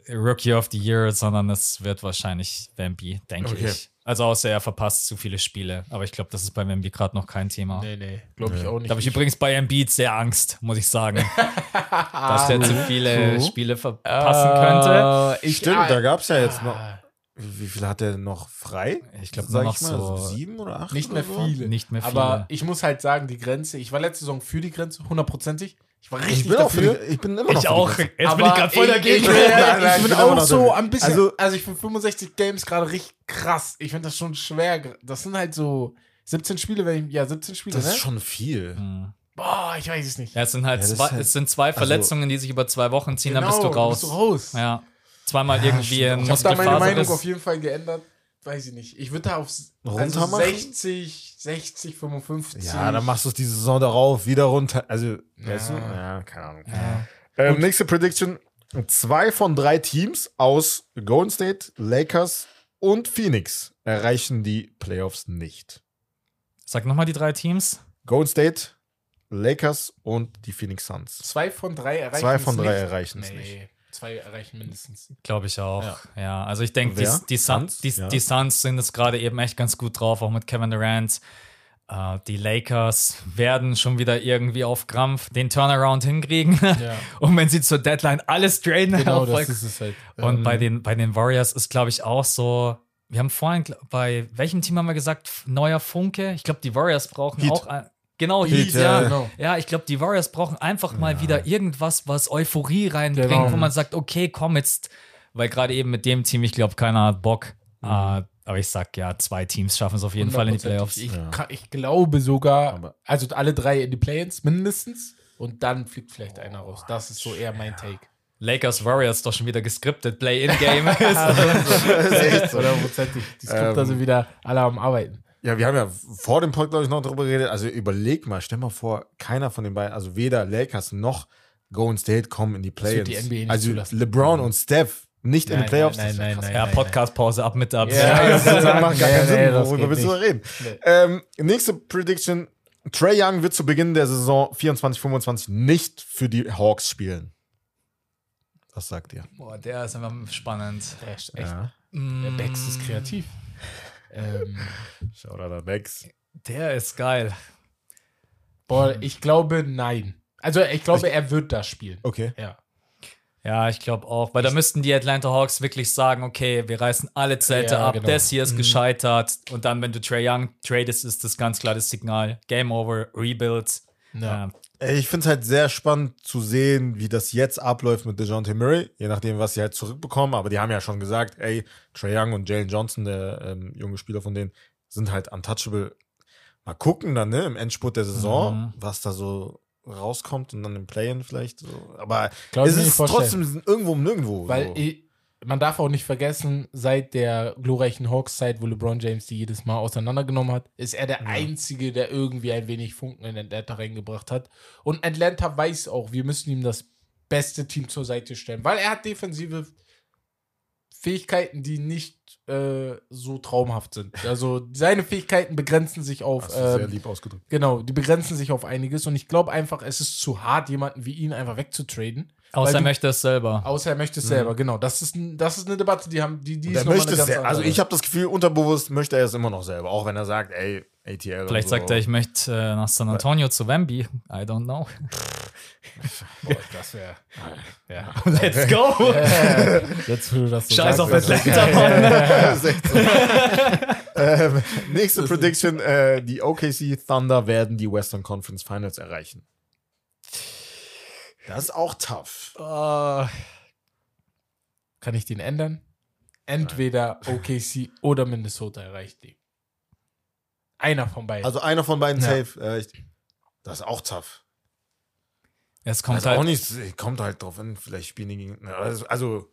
Co-Rookie of the Year, sondern es wird wahrscheinlich Wemby, denke Okay. ich. Also außer er verpasst zu viele Spiele. Aber ich glaube, das ist bei Wemby gerade noch kein Thema. Nee, nee, glaube ich auch nicht. Da habe ich übrigens bei Embiid sehr Angst, muss ich sagen. dass der zu viele So. Spiele verpassen könnte. Äh, ich, Stimmt, ah, da gab es ja jetzt noch. ah, Wie viel hat er noch frei? Ich glaube, Sag noch ich mal, so sieben oder acht? Nicht mehr so? viele. nicht mehr viele. Aber ich muss halt sagen, die Grenze, ich war letzte Saison für die Grenze, hundertprozentig. Ich war richtig Ich bin auch für dafür. die, ich bin immer noch ich auch. Jetzt bin ich gerade voll dagegen. Ich, Nein, ich, nein, ich ich bin bin auch so ein bisschen. Also, Also- ich finde 65 Games gerade richtig krass. Ich finde das schon schwer. Das sind halt so 17 Spiele, wenn ich. Ja, 17 Spiele, Das ne? ist schon viel. Hm. Boah, ich weiß es nicht. Ja, es sind halt, Ja, zwei, halt- es sind zwei Verletzungen, die sich über zwei Wochen ziehen, dann bist du Genau, raus. Bist du raus. Ja. Zweimal irgendwie ein Ich habe da meine Meinung auf jeden Fall geändert. Weiß ich nicht. Ich würde da auf Runter also machen? 60, 60, 55. Ja, dann machst du es die Saison darauf wieder runter. Also, weißt du? Ja. Ja, keine Ahnung. Ja. Ähm, nächste Prediction. Zwei von drei Teams aus Golden State, Lakers und Phoenix erreichen die Playoffs nicht. Sag nochmal die drei Teams. Golden State, Lakers und die Phoenix Suns. Zwei von drei erreichen Zwei es von drei nicht. erreichen es nee, nicht. Zwei erreichen mindestens. Glaube ich auch. Ja. Ja, also ich denke, die, die, Suns, Suns? die, Ja. die Suns sind es gerade eben echt ganz gut drauf, auch mit Kevin Durant. Äh, die Lakers werden schon wieder irgendwie auf Krampf den Turnaround hinkriegen. Ja. Und wenn sie zur Deadline alles traden, Genau, das ist es halt. Und Ähm, bei, den, bei den Warriors ist, glaube ich, auch so. Wir haben vorhin, bei welchem Team haben wir gesagt, neuer Funke? Ich glaube, die Warriors brauchen Heat. auch. Ein, genau, Heat, Heat, ja, ja. genau. Ja, ich glaube, die Warriors brauchen einfach mal wieder irgendwas, was Euphorie reinbringt, Genau. wo man sagt, okay, komm jetzt. Weil gerade eben mit dem Team, ich glaube, keiner hat Bock. Mhm. Äh, aber ich sag ja, zwei Teams schaffen es auf jeden Fall in die Playoffs. Ich, Ja. kann, ich glaube sogar, also alle drei in die Play-ins mindestens. Und dann fliegt vielleicht einer raus. Das ist so eher mein Take. Lakers Warriors doch schon wieder gescriptet, Play-in-Game ist. Echt, oder prozentig. Die Skripter Ähm, sind wieder alle am Arbeiten. Ja, wir haben ja vor dem Pod, glaube ich, noch darüber geredet. Also überleg mal, stell mal vor, keiner von den beiden, also weder Lakers noch Golden State kommen in die Playoffs. die Also zulassen. LeBron und Steph nicht in Nein, den Playoffs. nein, nein, nein, ja, nein. Podcast-Pause ab mit ab. Ja, das das macht gar Nee, keinen Sinn. Worüber willst du da reden? Nee. Ähm, nächste Prediction. Trey Young wird zu Beginn der Saison 24-25 nicht für die Hawks spielen. Was sagt ihr? Boah, der ist einfach spannend. Der ist echt. Ja. Der Bex ist kreativ. Ähm, Schau da der Bex. Der ist geil. boah, ich glaube, nein. Also, ich glaube, er wird das spielen. Okay. Ja. Ja, ich glaube auch, weil da müssten die Atlanta Hawks wirklich sagen, okay, wir reißen alle Zelte Ja, ab, genau. das hier ist gescheitert und dann, wenn du Trey Young tradest, ist das ganz klar das Signal, Game Over, Rebuild. Ja. Ey, Ich finde es halt sehr spannend zu sehen, wie das jetzt abläuft mit DeJounte Murray, je nachdem, was sie halt zurückbekommen. Aber die haben ja schon gesagt, ey, Trey Young und Jalen Johnson, der ähm, junge Spieler von denen, sind halt untouchable. Mal gucken dann, ne, im Endspurt der Saison, Mhm. was da so rauskommt und dann im Play-In vielleicht so. Aber Glaub es ist trotzdem irgendwo um nirgendwo. Weil so. ich, man darf auch nicht vergessen, seit der glorreichen Hawks-Zeit, wo LeBron James die jedes Mal auseinandergenommen hat, ist er der Einzige, der irgendwie ein wenig Funken in Atlanta reingebracht hat. Und Atlanta weiß auch, wir müssen ihm das beste Team zur Seite stellen, weil er hat defensive Fähigkeiten, die nicht äh, so traumhaft sind. Also seine Fähigkeiten begrenzen sich auf Hast du sehr ähm, lieb ausgedrückt. Genau, die begrenzen sich auf einiges und ich glaube einfach, es ist zu hart, jemanden wie ihn einfach wegzutraden. Außer er möchte es selber. Außer er möchte es selber, genau. Das ist, das ist eine Debatte, die haben, die, die ist möchte eine es also ich habe das Gefühl, unterbewusst möchte er es immer noch selber, auch wenn er sagt, ey, ATL. Vielleicht und sagt so. er, ich möchte äh, nach San Antonio zu Wemby. I don't know. Boah, das wäre. Ja. Let's go! Jetzt, wo du das so Scheiß auf das ist Atlanta, geil. ähm, nächste Prediction: äh, Die OKC Thunder werden die Western Conference Finals erreichen. Das ist auch tough. Äh, Kann ich den ändern? Entweder OKC oder Minnesota erreicht die. Einer von beiden. Also einer von beiden Ja. safe. Ich, das ist auch tough. Es kommt Also halt auch nicht, kommt halt drauf an, vielleicht spielen die gegen. Also, also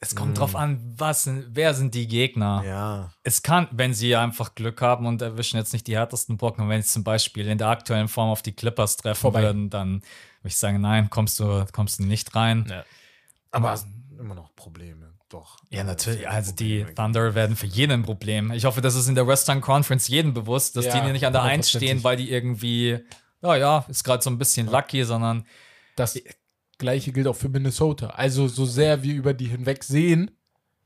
Es kommt drauf an, was wer sind die Gegner. ja. Es kann, wenn sie einfach Glück haben und erwischen jetzt nicht die härtesten Brocken, wenn sie zum Beispiel in der aktuellen Form auf die Clippers treffen Vorbei. würden, dann würde ich sagen, nein, kommst du, kommst du nicht rein. Ja. Aber es sind immer noch Probleme. Doch. Ja, natürlich. Es Also die. Thunder werden für jeden ein Problem. Ich hoffe, das ist in der Western Conference jedem bewusst, dass Ja, die nicht an der Eins hundertprozentig. stehen, weil die irgendwie, ja, ja, ist gerade so ein bisschen lucky, sondern Das gleiche gilt auch für Minnesota. Also so sehr wir über die hinweg sehen,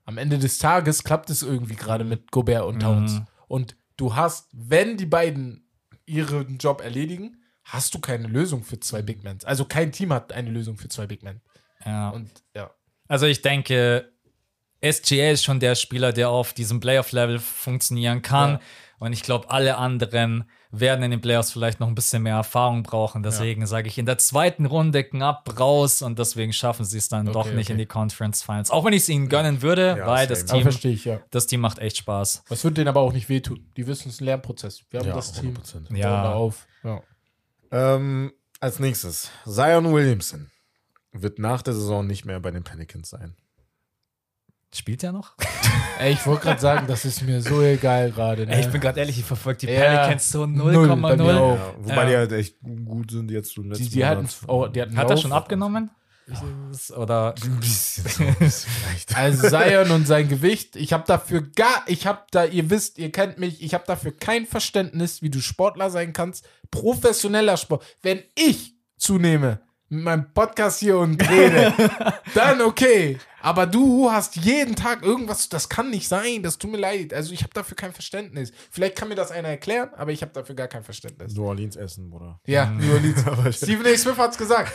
am Ende des Tages klappt es irgendwie gerade mit Gobert und Towns. Mhm. Und du hast, wenn die beiden ihren Job erledigen, hast du keine Lösung für zwei Big Men. Also kein Team hat eine Lösung für zwei Big Men. ja. Und ja. Also ich denke, SGA ist schon der Spieler, der auf diesem Playoff-Level funktionieren kann. Ja. Und ich glaube, alle anderen werden in den Playoffs vielleicht noch ein bisschen mehr Erfahrung brauchen. Deswegen sage ich in der zweiten Runde knapp raus und deswegen schaffen sie es dann doch Okay, nicht okay. in die Conference Finals. Auch wenn ich es ihnen gönnen würde, Ja, weil das Team, verstehe ich, ja. das Team macht echt Spaß. Das wird denen aber auch nicht wehtun. Die wissen, es ist ein Lernprozess. Wir haben Ja, das Team. 100%. bauen Ja. da auf. Ja. Ähm, als nächstes, Zion Williamson wird nach der Saison nicht mehr bei den Pelicans sein. Spielt er noch? Ey, ich wollte gerade sagen, das ist mir so egal gerade. Ne? Ey, ich bin gerade ehrlich, ich verfolge die Ja. Pelicans so Null, bei mir 0,0. auch. Ja, wobei Ja. die halt echt gut sind jetzt so die, die hatten, oh, die hatten Hat er Lauf. schon abgenommen? Ich- Oder Ein bisschen, ein bisschen vielleicht. Also Zion und sein Gewicht, ich habe dafür gar, ich habe da, ihr wisst, ihr kennt mich, ich habe dafür kein Verständnis, wie du Sportler sein kannst, professioneller Sport. Wenn ich zunehme mit meinem Podcast hier und rede, dann okay. Aber du hast jeden Tag irgendwas, das kann nicht sein, das tut mir leid. Also ich habe dafür kein Verständnis. Vielleicht kann mir das einer erklären, aber ich habe dafür gar kein Verständnis. New Orleans essen, Bruder. Ja, New Orleans. Stephen A. Smith hat's gesagt.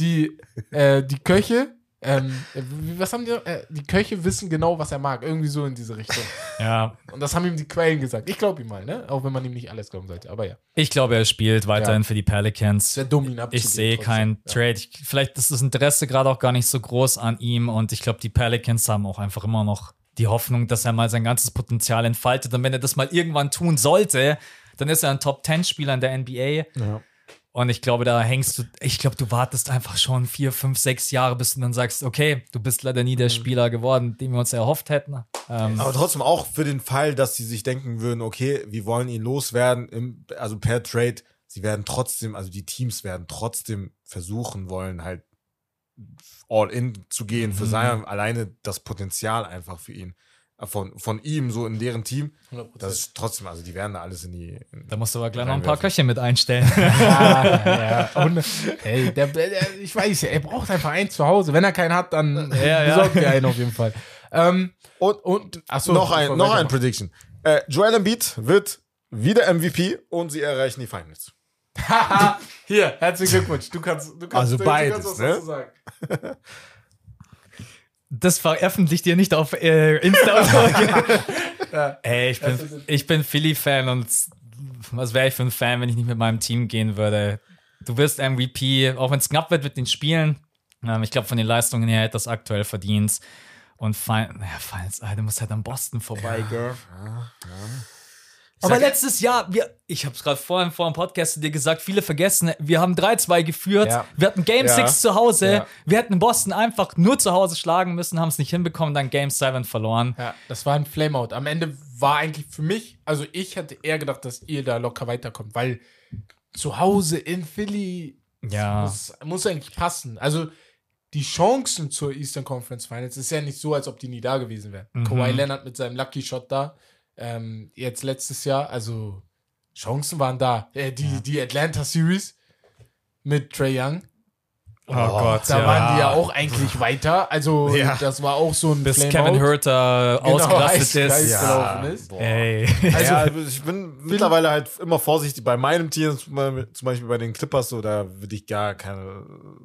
Die, äh, die Köche, ähm, wie- was haben die? Äh, die Köche wissen genau, was er mag. Irgendwie so in diese Richtung. ja, Und das haben ihm die Quellen gesagt. Ich glaube ihm mal, ne? Auch wenn man ihm nicht alles glauben sollte. Aber ja. ich glaube, er spielt weiterhin Ja. für die Pelicans. Sehr dumm, ihn abzugeben. Ich sehe trotzdem. kein Ja. Trade. Ich, vielleicht ist das Interesse gerade auch gar nicht so groß an ihm und ich glaube, die Pelicans haben auch einfach immer noch die Hoffnung, dass er mal sein ganzes Potenzial entfaltet und wenn er das mal irgendwann tun sollte, dann ist er ein Top-10-Spieler in der NBA Ja. Und ich glaube, da hängst du, ich glaube, du wartest einfach schon vier, fünf, sechs Jahre, bis du dann sagst, okay, du bist leider nie Mhm. der Spieler geworden, den wir uns erhofft hätten. Ähm, Aber trotzdem auch für den Fall, dass sie sich denken würden, okay, wir wollen ihn loswerden, im, also per Trade, sie werden trotzdem, also die Teams werden trotzdem versuchen wollen, halt all in zu gehen für Mhm. Zion, alleine das Potenzial einfach für ihn, von, von ihm so in deren Team, 100%. das ist trotzdem, also die werden da alles in die, in, da musst du aber gleich noch ein paar. Köche mit einstellen. ja, ja. Und, ey, der, der, ich weiß ja, er braucht einfach einen zu Hause. Wenn er keinen hat, dann Ja, ja. besorgt er einen auf jeden Fall. Ähm, Und, und achso, noch ein, noch ein. Prediction. Äh, Joel Embiid wird wieder MVP und sie erreichen die Finals. Haha, hier, herzlichen Glückwunsch. Du kannst, du kannst, Also du, beides, du kannst was ne? dazu sagen. Das veröffentlicht ihr nicht auf äh, Insta. Ey, ich bin, ich bin Philly-Fan und was wäre ich für ein Fan, wenn ich nicht mit meinem Team gehen würde? Du wirst MVP, auch wenn es knapp wird mit den Spielen. Ähm, ich glaube, von den Leistungen her hätte das aktuell verdient. Und Fin naja, Finals, Alter, du musst halt an Boston vorbei, girl. Aber sag- letztes Jahr, wir, ich habe es gerade vorhin vor dem Podcast zu dir gesagt, viele vergessen, wir haben 3-2 geführt, Ja. wir hatten Game Ja. 6 zu Hause, Ja. wir hätten Boston einfach nur zu Hause schlagen müssen, haben es nicht hinbekommen, dann Game 7 verloren. Ja, das war ein Flameout. Am Ende war eigentlich für mich, also ich hätte eher gedacht, dass ihr da locker weiterkommt, weil zu Hause in Philly Ja. muss, muss eigentlich passen. Also die Chancen zur Eastern Conference Finals ist ja nicht so, als ob die nie da gewesen wären. Mhm. Kawhi Leonard mit seinem Lucky Shot da, ähm, jetzt letztes Jahr, also Chancen waren da. Äh, die, die Atlanta Series mit Trey Young, Oh, Gott, da waren die ja auch eigentlich weiter. Also Ja. das war auch so ein Bis Flameout. Kevin Hurter Genau, ausgerastet Eis- ist. Ja, ist. Ey. Also- ja, ich bin mittlerweile halt immer vorsichtig bei meinem Team, zum Beispiel- bei den Clippers, so, da würde ich gar keine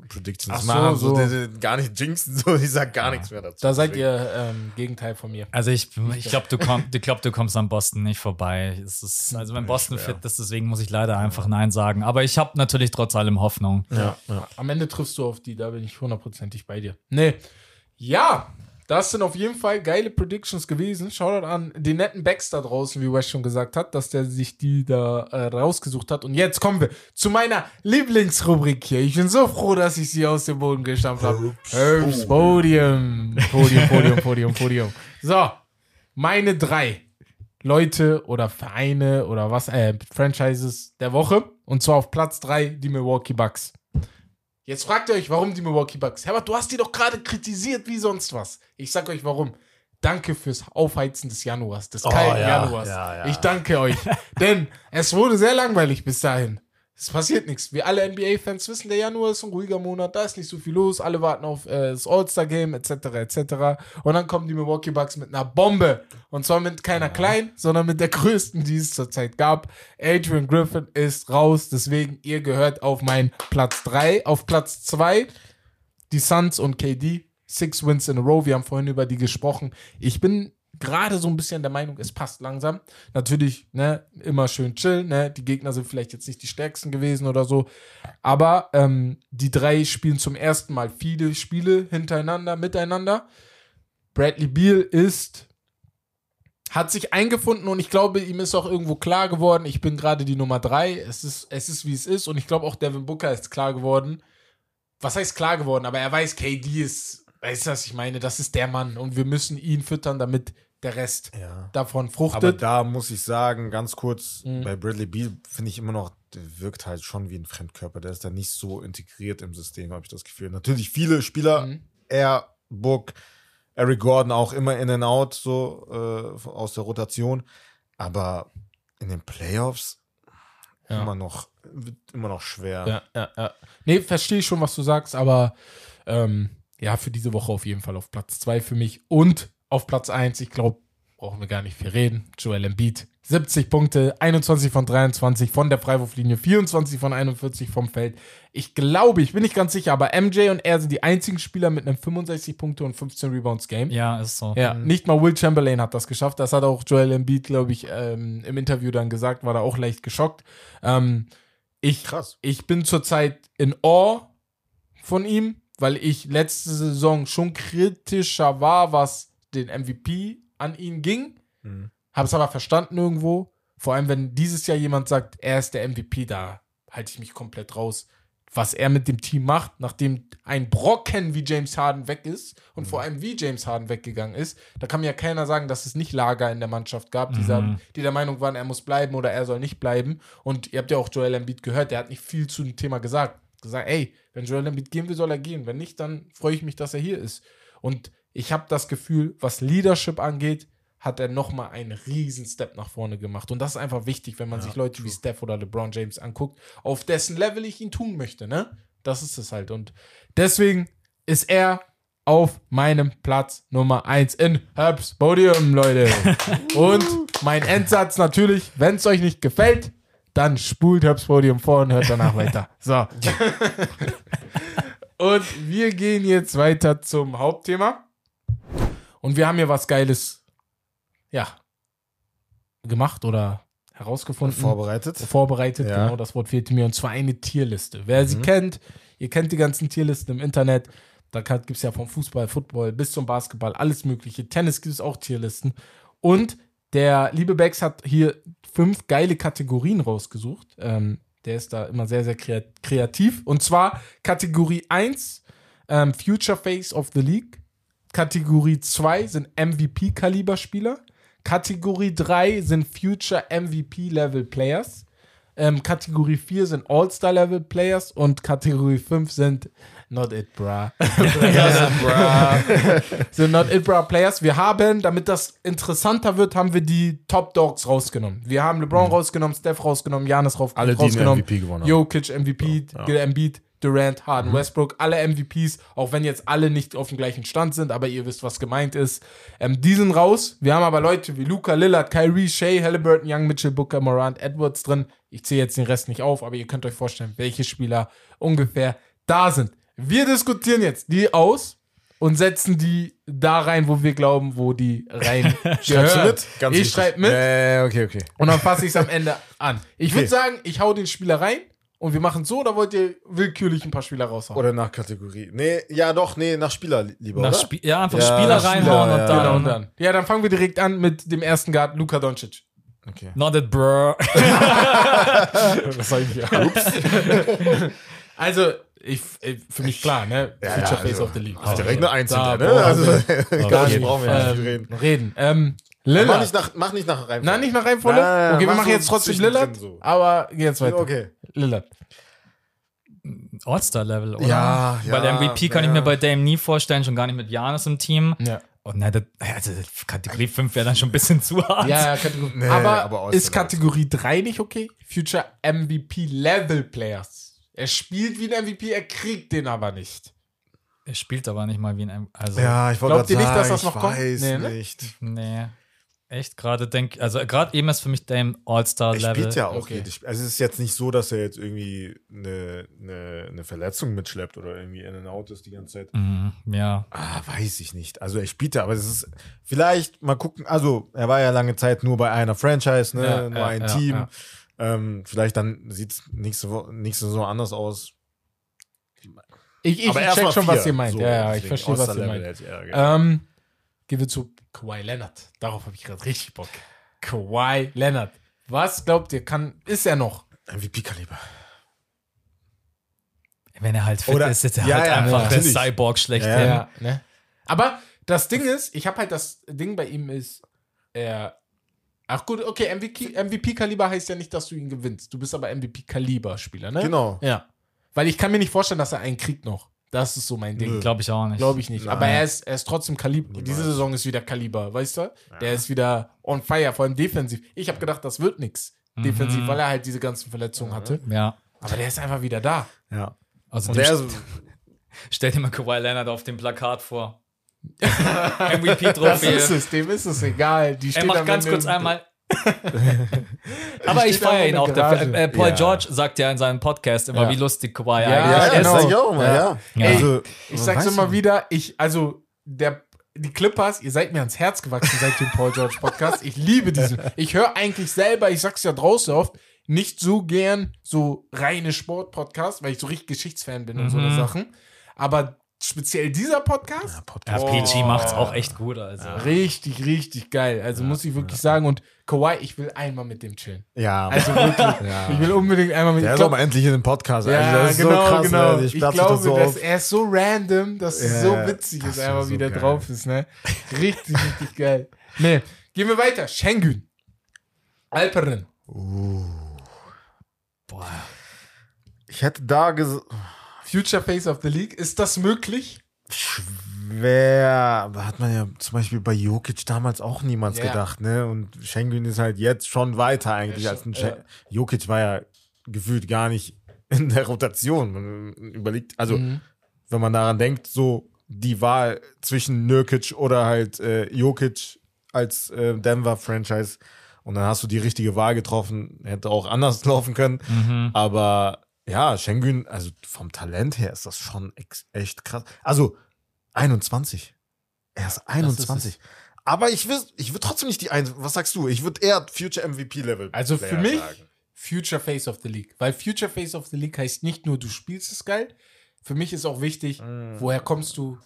Predictions Ach machen, so, so. die- die- gar nicht jinxen, so, ich sag gar nichts mehr dazu. Da seid ihr ähm, Gegenteil von mir. Also ich, ich glaube, du, komm, ich glaub, du kommst an Boston nicht vorbei. Es ist, also wenn Boston fit ist, deswegen muss ich leider einfach Nein sagen. Aber ich habe natürlich trotz allem Hoffnung. Ja, ja. Am Ende triffst du auf die, da bin ich hundertprozentig bei dir. Nee. Ja, Das sind auf jeden Fall geile Predictions gewesen. Shoutout an den netten da draußen, wie Wes schon gesagt hat, dass der sich die da äh, rausgesucht hat. Und jetzt kommen wir zu meiner Lieblingsrubrik hier. Ich bin so froh, dass ich sie aus dem Boden gestampft habe. Herbs Podium. Podium, Podium, Podium, Podium. So, meine drei Leute oder Vereine oder was, äh, Franchises der Woche. Und zwar auf Platz drei die Milwaukee Bucks. Jetzt fragt ihr euch, warum die Milwaukee Bucks? Herbert, du hast die doch gerade kritisiert wie sonst was. Ich sag euch warum. Danke fürs Aufheizen des Januars, des kalten ja, Januars. ja, ja. Ich danke euch. Denn es wurde sehr langweilig bis dahin. Es passiert nichts. Wir alle NBA-Fans wissen, der Januar ist ein ruhiger Monat, da ist nicht so viel los, alle warten auf äh, das All-Star-Game, etc., etc. Und dann kommen die Milwaukee Bucks mit einer Bombe. Und zwar mit keiner kleinen, sondern mit der größten, die es zurzeit gab. Adrian Griffin ist raus, deswegen ihr gehört auf meinen Platz 3. Auf Platz 2 die Suns und KD. Six Wins in a row. Wir haben vorhin über die gesprochen. Ich bin gerade so ein bisschen der Meinung, es passt langsam. Natürlich, ne, immer schön chill, ne? Die Gegner sind vielleicht jetzt nicht die stärksten gewesen oder so. Aber ähm, die drei spielen zum ersten Mal viele Spiele hintereinander, miteinander. Bradley Beal ist hat sich eingefunden und ich glaube, ihm ist auch irgendwo klar geworden, ich bin gerade die Nummer drei. Es ist, es ist, wie es ist. Und ich glaube auch Devin Booker ist klar geworden. Was heißt klar geworden? Aber er weiß, KD ist, weißt du, was ich meine? Das ist der Mann und wir müssen ihn füttern, damit der Rest Ja. davon Aber fruchtet. da muss ich sagen, ganz kurz, Mhm. bei Bradley Beal finde ich immer noch, der wirkt halt schon wie ein Fremdkörper. Der ist da nicht so integriert im System, habe ich das Gefühl. Natürlich viele Spieler, Mhm. er, Book, Eric Gordon auch immer in and out, so äh, aus der Rotation. Aber in den Playoffs Ja. immer noch, immer noch schwer. Ja, ja, ja. Nee, verstehe ich schon, was du sagst, aber ähm, ja, für diese Woche auf jeden Fall auf Platz 2 für mich. Und auf Platz 1, ich glaube, brauchen wir gar nicht viel reden. Joel Embiid. 70 Punkte, 21 von 23 von der Freiwurflinie, 24 von 41 vom Feld. Ich glaube, ich bin nicht ganz sicher, aber MJ und er sind die einzigen Spieler mit einem 65 Punkte und 15 Rebounds Game. Ja, ist so. Ja, nicht mal Will Chamberlain hat das geschafft. Das hat auch Joel Embiid, glaube ich, ähm, im Interview dann gesagt, war da auch leicht geschockt. Ähm, ich, Krass. ich bin zurzeit in Awe von ihm, weil ich letzte Saison schon kritischer war, was den MVP an ihn ging. Mhm. Habe es aber verstanden irgendwo. Vor allem, wenn dieses Jahr jemand sagt, er ist der MVP, da halte ich mich komplett raus. Was er mit dem Team macht, nachdem ein Brocken wie James Harden weg ist und vor allem wie James Harden weggegangen ist, da kann mir ja keiner sagen, dass es nicht Lager in der Mannschaft gab, die, sagen, die der Meinung waren, er muss bleiben oder er soll nicht bleiben. Und ihr habt ja auch Joel Embiid gehört, der hat nicht viel zu dem Thema gesagt. Gesagt, ey, wenn Joel Embiid gehen will, soll er gehen. Wenn nicht, dann freue ich mich, dass er hier ist. Und ich habe das Gefühl, was Leadership angeht, hat er nochmal einen riesen Step nach vorne gemacht. Und das ist einfach wichtig, wenn man sich Leute wie Steph oder LeBron James anguckt, auf dessen Level ich ihn tun möchte, ne? Das ist es halt. Und deswegen ist er auf meinem Platz Nummer 1 in Herbs Podium, Leute. und mein Endsatz natürlich, wenn es euch nicht gefällt, dann spult Herbs Podium vor und hört danach weiter. So. und wir gehen jetzt weiter zum Hauptthema. Und wir haben hier was Geiles, ja, gemacht oder herausgefunden Vorbereitet. vorbereitet. Ja. Genau, das Wort fehlte mir. Und zwar eine Tierliste. Wer sie kennt, ihr kennt die ganzen Tierlisten im Internet. Da gibt es ja vom Fußball, Football bis zum Basketball alles Mögliche. Tennis gibt es auch Tierlisten. Und der liebe Bex hat hier fünf geile Kategorien rausgesucht. Ähm, der ist da immer sehr, sehr krea- kreativ. Und zwar Kategorie 1, ähm, Future Face of the League. Kategorie 2 sind MVP-Kaliber-Spieler. Kategorie 3 sind Future MVP-Level Players. Ähm, Kategorie 4 sind All-Star-Level Players und Kategorie 5 sind Not It Bra. sind Not It Bra Players. Wir haben, damit das interessanter wird, haben wir die Top Dogs rausgenommen. Wir haben LeBron rausgenommen, Steph rausgenommen, Janis rauf, Alle, die rausgenommen. MVP gewonnen haben. Jokic MVP, Embiid, Durant, Harden, Westbrook, alle MVPs, auch wenn jetzt alle nicht auf dem gleichen Stand sind, aber ihr wisst, was gemeint ist. Ähm, die sind raus. Wir haben aber Leute wie Luca, Lillard, Kyrie, Shea, Halliburton, Young, Mitchell, Booker, Morant, Edwards drin. Ich zähle jetzt den Rest nicht auf, aber ihr könnt euch vorstellen, welche Spieler ungefähr da sind. Wir diskutieren jetzt die aus und setzen die da rein, wo wir glauben, wo die rein gehören. ich schreibe mit ja, okay, okay. und dann fasse ich es am Ende an. Ich würde Okay. sagen, ich hau den Spieler rein und wir machen so oder wollt ihr willkürlich ein paar Spieler raushauen? Oder nach Kategorie. Nee, ja doch, nee, nach Spieler lieber, Nach oder? Spie ja, einfach Ja, Spieler Spieler, reinhauen ja, und dann. genau, und dann. Ja, dann fangen wir direkt an mit dem ersten Guard, Luka Doncic. Okay. Not it, bro. Was sag ich ja? Ups. also, ich, ich- für mich klar, ne? Ja, Future ja, Face also, of the League. Ist direkt eine hinter, ne? Also, wir- gar nicht, brauchen wir nicht ähm, reden. reden. Ähm, Mach Lillard. nicht nach, mach nicht nach Reihenfolge. Nein, nicht nach Reihenfolge? Nein, okay, wir mach machen so jetzt trotzdem Lillard, so. aber geh jetzt weiter. Okay. Lillard. All-Star-Level, oder? Ja, Weil ja, MVP kann ich ja. mir bei Dame nie vorstellen, schon gar nicht mit Janis im Team. Ja. Und nein, das, also Kategorie 5 wäre dann schon ein bisschen zu hart. Ja, ja, Kategorie. Nee, aber, aber ist Kategorie 3 nicht okay? Future MVP Level Players. Er spielt wie ein MVP, er kriegt den aber nicht. Er spielt aber nicht mal wie ein. Also, Ja, ich wollte Glaubt ihr gerade nicht, dass sagen, das noch ich kommt? weiß Nee, ne? nicht. nee. Echt gerade denk, also gerade eben ist für mich Dame Er All-Star-Level. spielt ja auch Okay. jedes Spiel. Also es ist jetzt nicht so, dass er jetzt irgendwie eine, eine, eine Verletzung mitschleppt oder irgendwie in and out ist die ganze Zeit. Mhm, ja. Ah, weiß ich nicht. Also er spielt ja, aber es ist vielleicht mal gucken. Also er war ja lange Zeit nur bei einer Franchise, ne? Ja, nur ja, ein ja, Team. ja. Ähm, vielleicht dann sieht es nächste, Wo nächste Saison anders aus. Ich, ich aber check schon, vier. was ihr meint. So, ja, ja, ich verstehe, was ihr meint. ich. Ähm, gehen wir zu Kawhi Leonard. Darauf habe ich gerade richtig Bock. Kawhi Leonard. Was glaubt ihr, kann, ist er noch? MVP-Kaliber. Wenn er halt fit Oder- ist, ist er Ja, halt ja, einfach der. Cyborg schlechthin. Ja, Ja, ne? Aber das Ding ist, ich habe halt das Ding bei ihm ist, er. Ach gut, okay, MVP MVP-Kaliber heißt ja nicht, dass du ihn gewinnst. Du bist aber MVP-Kaliber-Spieler, ne? Genau. Ja. Weil ich kann mir nicht vorstellen, dass er einen kriegt noch. Das ist so mein Ding. Glaube ich auch nicht. Glaube ich nicht. Nein. Aber er ist, er ist trotzdem Kaliber. Niemals. Diese Saison ist wieder Kaliber, weißt du? Der ist wieder on fire, vor allem defensiv. Ich habe gedacht, das wird nix. Defensiv, weil er halt diese ganzen Verletzungen hatte. Ja. Aber der ist einfach wieder da. Ja. Also Und der st- ist, stell dir mal Kawhi Leonard auf dem Plakat vor. Das MVP-Trophäe. ist es, dem ist es egal. Die Er macht ganz kurz einmal. Aber ich feiere ihn auch. dafür. Äh, Paul Ja. George sagt ja in seinem Podcast immer, Ja. wie lustig Kawhi Ja, eigentlich ist. das genau. sag ich auch immer, Ja. ja. Ja. Also, Ich sag's immer wieder, ich, also, der, die Clippers, ihr seid mir ans Herz gewachsen seit dem Paul George Podcast. Ich liebe diesen. Ich höre eigentlich selber, ich sag's ja draußen oft, nicht so gern so reine Sport-Podcasts, weil ich so richtig Geschichtsfan bin und so eine Mhm. Sachen. Aber speziell dieser Podcast, Ja, Podcast. PG Oh. macht's auch echt gut. Also. richtig, richtig geil. Also muss ich wirklich sagen. Und Kawhi, ich will einmal mit dem chillen. Ja. Also wirklich. Ja. Ich will unbedingt einmal mit Der ich ist mal endlich in den Podcast. Ja, also das ist genau, so krass, genau. Ne? Ich, Ich, glaube, das so dass er ist so random, dass es Ja, so ja. witzig ist, einfach so wieder geil. drauf ist, ne? Richtig, richtig geil. Nee, gehen wir weiter. Schengen. Alperin. Boah. Ich hätte da gesagt, Future Face of the League. Ist das möglich? schwer, aber hat man ja zum Beispiel bei Jokic damals auch niemals Ja. gedacht, ne? Und Schengen ist halt jetzt schon weiter eigentlich Ja, als ein Schen Jokic war ja gefühlt gar nicht in der Rotation. Man überlegt, also Mhm. wenn man daran denkt, so die Wahl zwischen Nurkic oder halt äh, Jokic als äh, Denver-Franchise und dann hast du die richtige Wahl getroffen, hätte auch anders laufen können, Mhm. aber ja, Schengen, also vom Talent her ist das schon echt krass. Also 21. Er ist 21. Aber ich will, ich würde trotzdem nicht die Eins. Was sagst du? Ich würde eher Future MVP-Level. Also für mich sagen. Future Face of the League. Weil Future Face of the League heißt nicht nur, du spielst es geil. Für mich ist auch wichtig, Mhm. woher kommst du?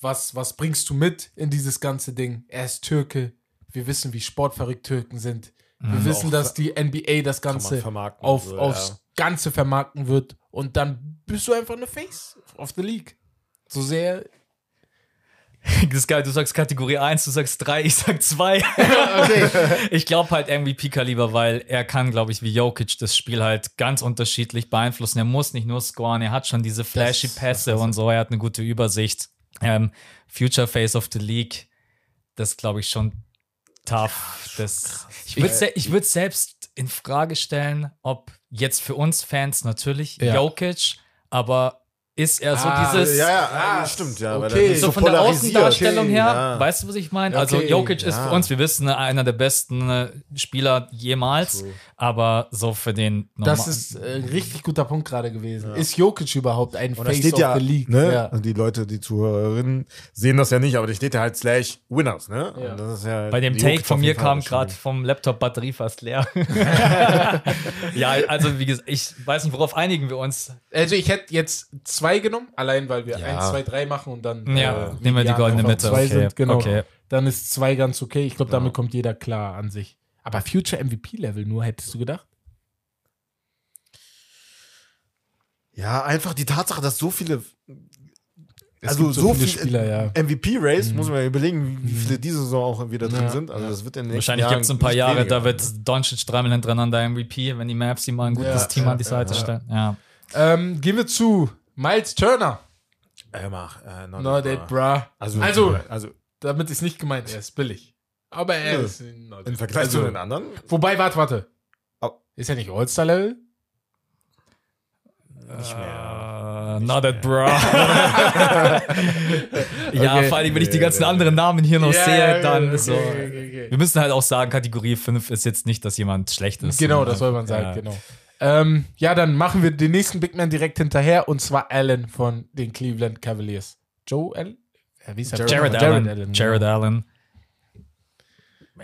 Was, was bringst du mit in dieses ganze Ding? Er ist Türke. Wir wissen, wie sportverrückt Türken sind. Wir wissen, auch dass die NBA das Ganze auf, so, aufs ja. Ganze vermarkten wird. Und dann bist du einfach eine Face of the League. So sehr. Das ist geil, du sagst Kategorie 1, du sagst 3, ich sag 2. Ich glaube halt MVP-Kaliber, weil er kann, glaube ich, wie Jokic das Spiel halt ganz unterschiedlich beeinflussen. Er muss nicht nur scoren, er hat schon diese flashy Pässe und so, er hat eine gute Übersicht. Ähm, Future Face of the League, das glaube ich schon tough. das, ich würde se ich würd selbst in Frage stellen, ob jetzt für uns Fans natürlich Ja. Jokic, aber ist er so Ah, dieses. ja, ja, Ah, stimmt, ja. okay. nicht So von der. Außendarstellung her, Ja. weißt du, was ich meine? Ja, Also okay. Jokic ist Ja. für uns, wir wissen, ne, einer der besten äh, Spieler jemals, True. aber so für den Das ist äh, ein richtig guter Punkt gerade gewesen. Ist Jokic überhaupt ein Und Face steht of ja, the League? ne, Ja. also die Leute, die Zuhörerinnen sehen das ja nicht, aber da steht ja halt slash Winners, ne? Ja. Und das ist ja bei dem Take Jokic von mir kam gerade vom Laptop Batterie fast leer. ja, also wie gesagt, ich weiß nicht, worauf einigen wir uns. Also ich hätte jetzt zwei genommen, allein weil wir Ja. eins, zwei, drei machen und dann Ja, äh, nehmen wir die goldene Mitte. Zwei Okay, sind, genau. okay. Dann ist zwei ganz okay. Ich glaube, damit kommt jeder klar an sich. Aber Future MVP-Level nur, hättest du gedacht? Ja, einfach die Tatsache, dass so viele Es also so so viele viele Spieler, ja. Mhm. MVP-Race, muss man ja überlegen, wie viele diese Saison auch wieder drin Ja, sind. Also das wird in den Wahrscheinlich gibt es ein paar Jahre, weniger. da wird Doncic dreimal hintereinander MVP, wenn die Mavs ihm mal ein gutes Ja, Team ja, an die Seite ja. stellen. Ja. Ähm, gehen wir zu Miles Turner. Äh, mach, äh, not Not it, bruh. Also, Also, also damit ist nicht gemeint, er ist billig. Aber er Nö. ist not im. Vergleich also, zu den anderen. Wobei, warte, warte. Oh. Ist er nicht All-Star-Level? Nicht mehr. Äh, not it, bro. ja, Okay. vor allem, wenn ich die ganzen anderen Namen hier noch Ja, sehe, dann okay, ist so. okay, okay. Wir müssen halt auch sagen, Kategorie 5 ist jetzt nicht, dass jemand schlecht ist. Genau, das soll man sagen, ja. genau. Ähm, ja, dann machen wir den nächsten Big Man direkt hinterher und zwar Allen von den Cleveland Cavaliers. Joe Allen? Ja, wie ist er? Jared, Allen. Jared genau. Allen.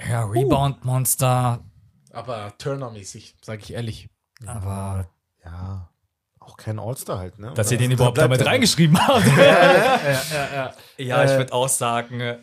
Ja, Rebound-Monster. Aber Turner-mäßig, sag ich ehrlich. Aber Ja, auch kein All-Star halt, ne? dass ihr den überhaupt damit reingeschrieben habt. ja, ja, ja. Ja, ich Äh, würde auch sagen, äh,